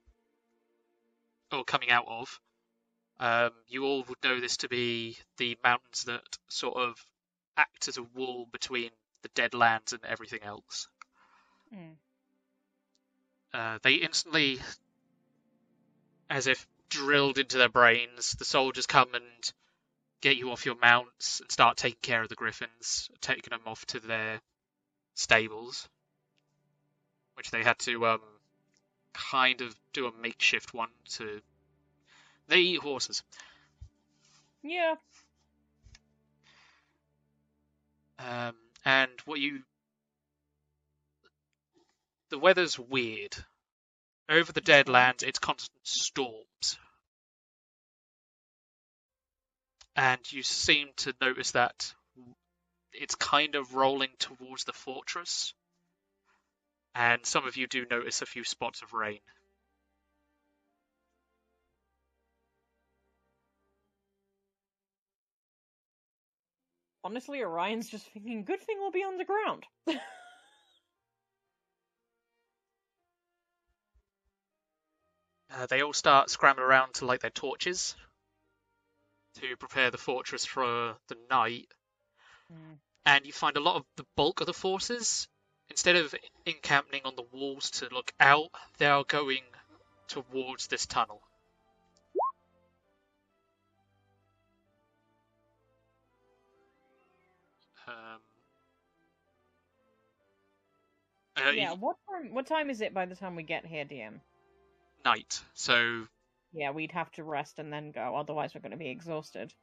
or coming out of. Um, you all would know this to be the mountains that sort of act as a wall between the dead lands and everything else. Mm. Uh, they instantly, as if drilled into their brains, the soldiers come and get you off your mounts and start taking care of the griffins, taking them off to their stables, which they had to um, kind of do a makeshift one to. They eat horses. Yeah. Um, and what you. The weather's weird. Over the dead lands, it's constant storms. And you seem to notice that it's kind of rolling towards the fortress. And some of you do notice a few spots of rain. Honestly, Orion's just thinking, good thing we'll be underground. <laughs> Uh, they all start scrambling around to light their torches to prepare the fortress for the night. Mm. And you find a lot of the bulk of the forces, instead of encamping on the walls to look out, they are going towards this tunnel. Um, uh, yeah, what time what time is it by the time we get here, DM? night. So Yeah, we'd have to rest and then go, otherwise we're gonna be exhausted.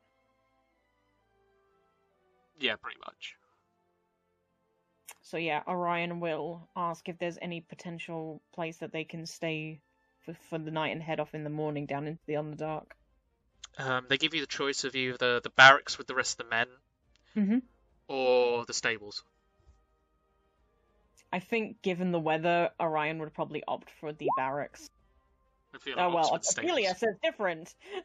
yeah, pretty much. So yeah, Orion will ask if there's any potential place that they can stay for, for the night and head off in the morning down into the Underdark. Um, they give you the choice of either the, the barracks with the rest of the men Mm-hmm. or the stables. I think, given the weather, Orion would probably opt for the barracks. Oh well. Ophelia says different. <laughs>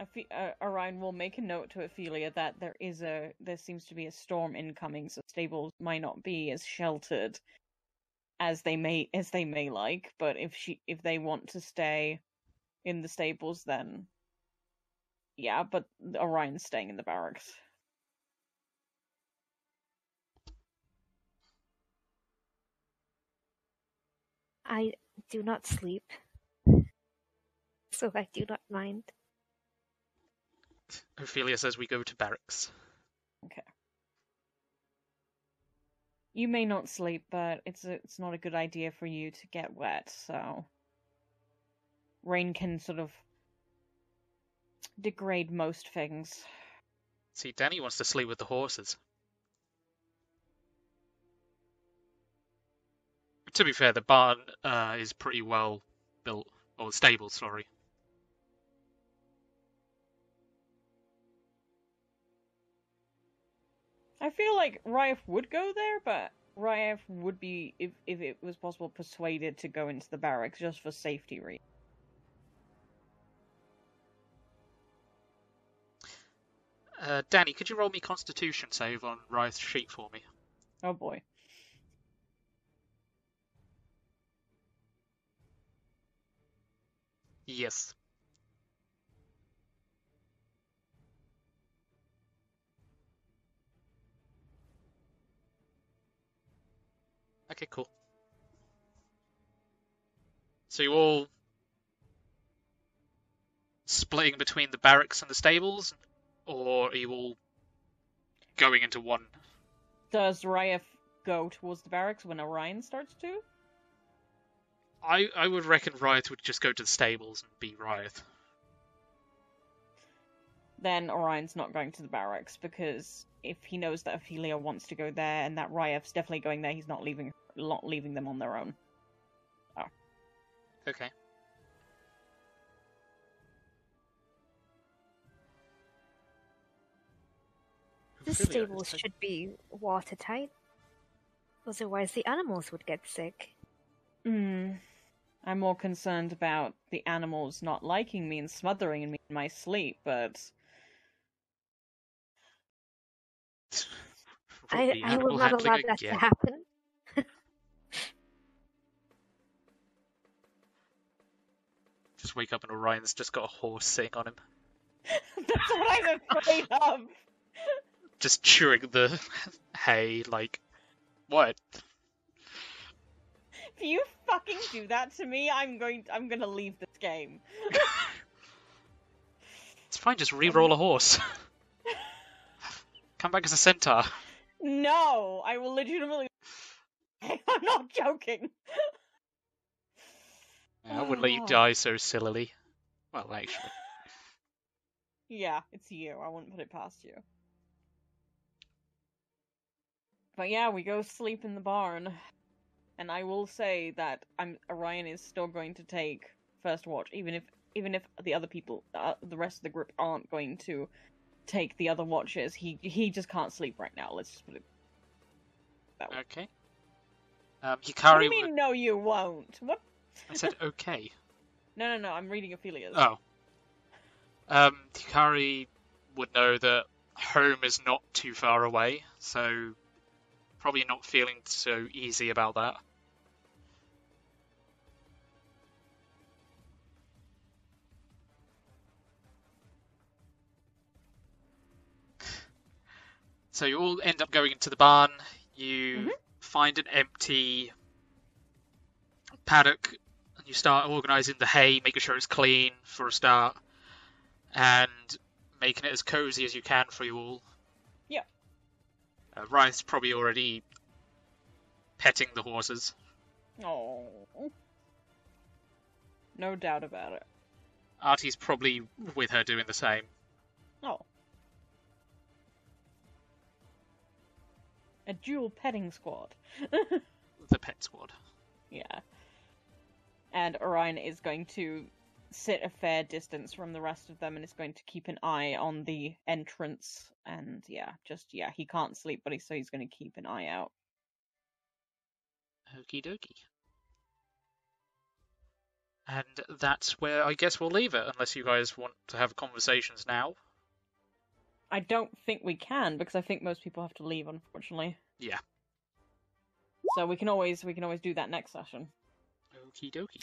Ophe- uh, Orion will make a note to Ophelia that there is a there seems to be a storm incoming, so stables might not be as sheltered as they may as they may like. But if she if they want to stay in the stables, then yeah. But Orion's staying in the barracks. I do not sleep, so I do not mind. Ophelia says we go to barracks. Okay. You may not sleep, but it's a, it's not a good idea for you to get wet. So rain can sort of degrade most things. See, Danny wants to sleep with the horses. To be fair, the barn uh, is pretty well built, or stable, sorry. I feel like Ryef would go there, but Ryef would be, if if it was possible, persuaded to go into the barracks just for safety reasons. Uh, Danny, could you roll me Constitution save on Riot's sheet for me? Oh boy. Yes. Okay, cool. So you all splitting between the barracks and the stables, or are you all going into one? Does Ryef go towards the barracks when Orion starts to? I I would reckon Riot would just go to the stables and be Riot. then Orion's not going to the barracks because if he knows that Ophelia wants to go there and that Ryef's definitely going there, he's not leaving not leaving them on their own. Okay. The Ophelia, stables should be watertight. Otherwise, the animals would get sick. Hmm. I'm more concerned about the animals not liking me and smothering me in my sleep, but <laughs> I, I will not allow that again. to happen. <laughs> Just wake up and Orion's just got a horse sitting on him, <laughs> that's what I'm afraid of. just chewing the hay. Like, what? If you fucking do that to me, I'm going I'm going to leave this game. <laughs> It's fine. Just re-roll a horse. <laughs> Come back as a centaur. No, I will legitimately <laughs> I'm not joking. I wouldn't let you die so sillily. Well, actually. Yeah, it's you. I wouldn't put it past you. But yeah, we go sleep in the barn. And I will say that I'm Orion is still going to take first watch, even if even if the other people, uh, the rest of the group, aren't going to take the other watches. He he just can't sleep right now. Let's just put it. That way. Okay. Um, What do Hikari. you mean? No, you won't. What? I said <laughs> okay. No, no, no. I'm reading Ophelia's. Oh. Um, Hikari would know that home is not too far away, so probably not feeling so easy about that. So you all end up going into the barn. You find an empty paddock and you start organising the hay, making sure it's clean for a start, and making it as cozy as you can for you all. Yeah. Uh, Ryan's probably already petting the horses. Oh. No doubt about it. Artie's probably with her doing the same. Oh. A dual petting squad. <laughs> The pet squad. Yeah. And Orion is going to sit a fair distance from the rest of them and is going to keep an eye on the entrance. And yeah, just yeah, he can't sleep, but he so he's going to keep an eye out. Okie dokie. And that's where I guess we'll leave it, unless you guys want to have conversations now. I don't think we can because I think most people have to leave, unfortunately. Yeah. So we can always we can always do that next session. Okie dokie.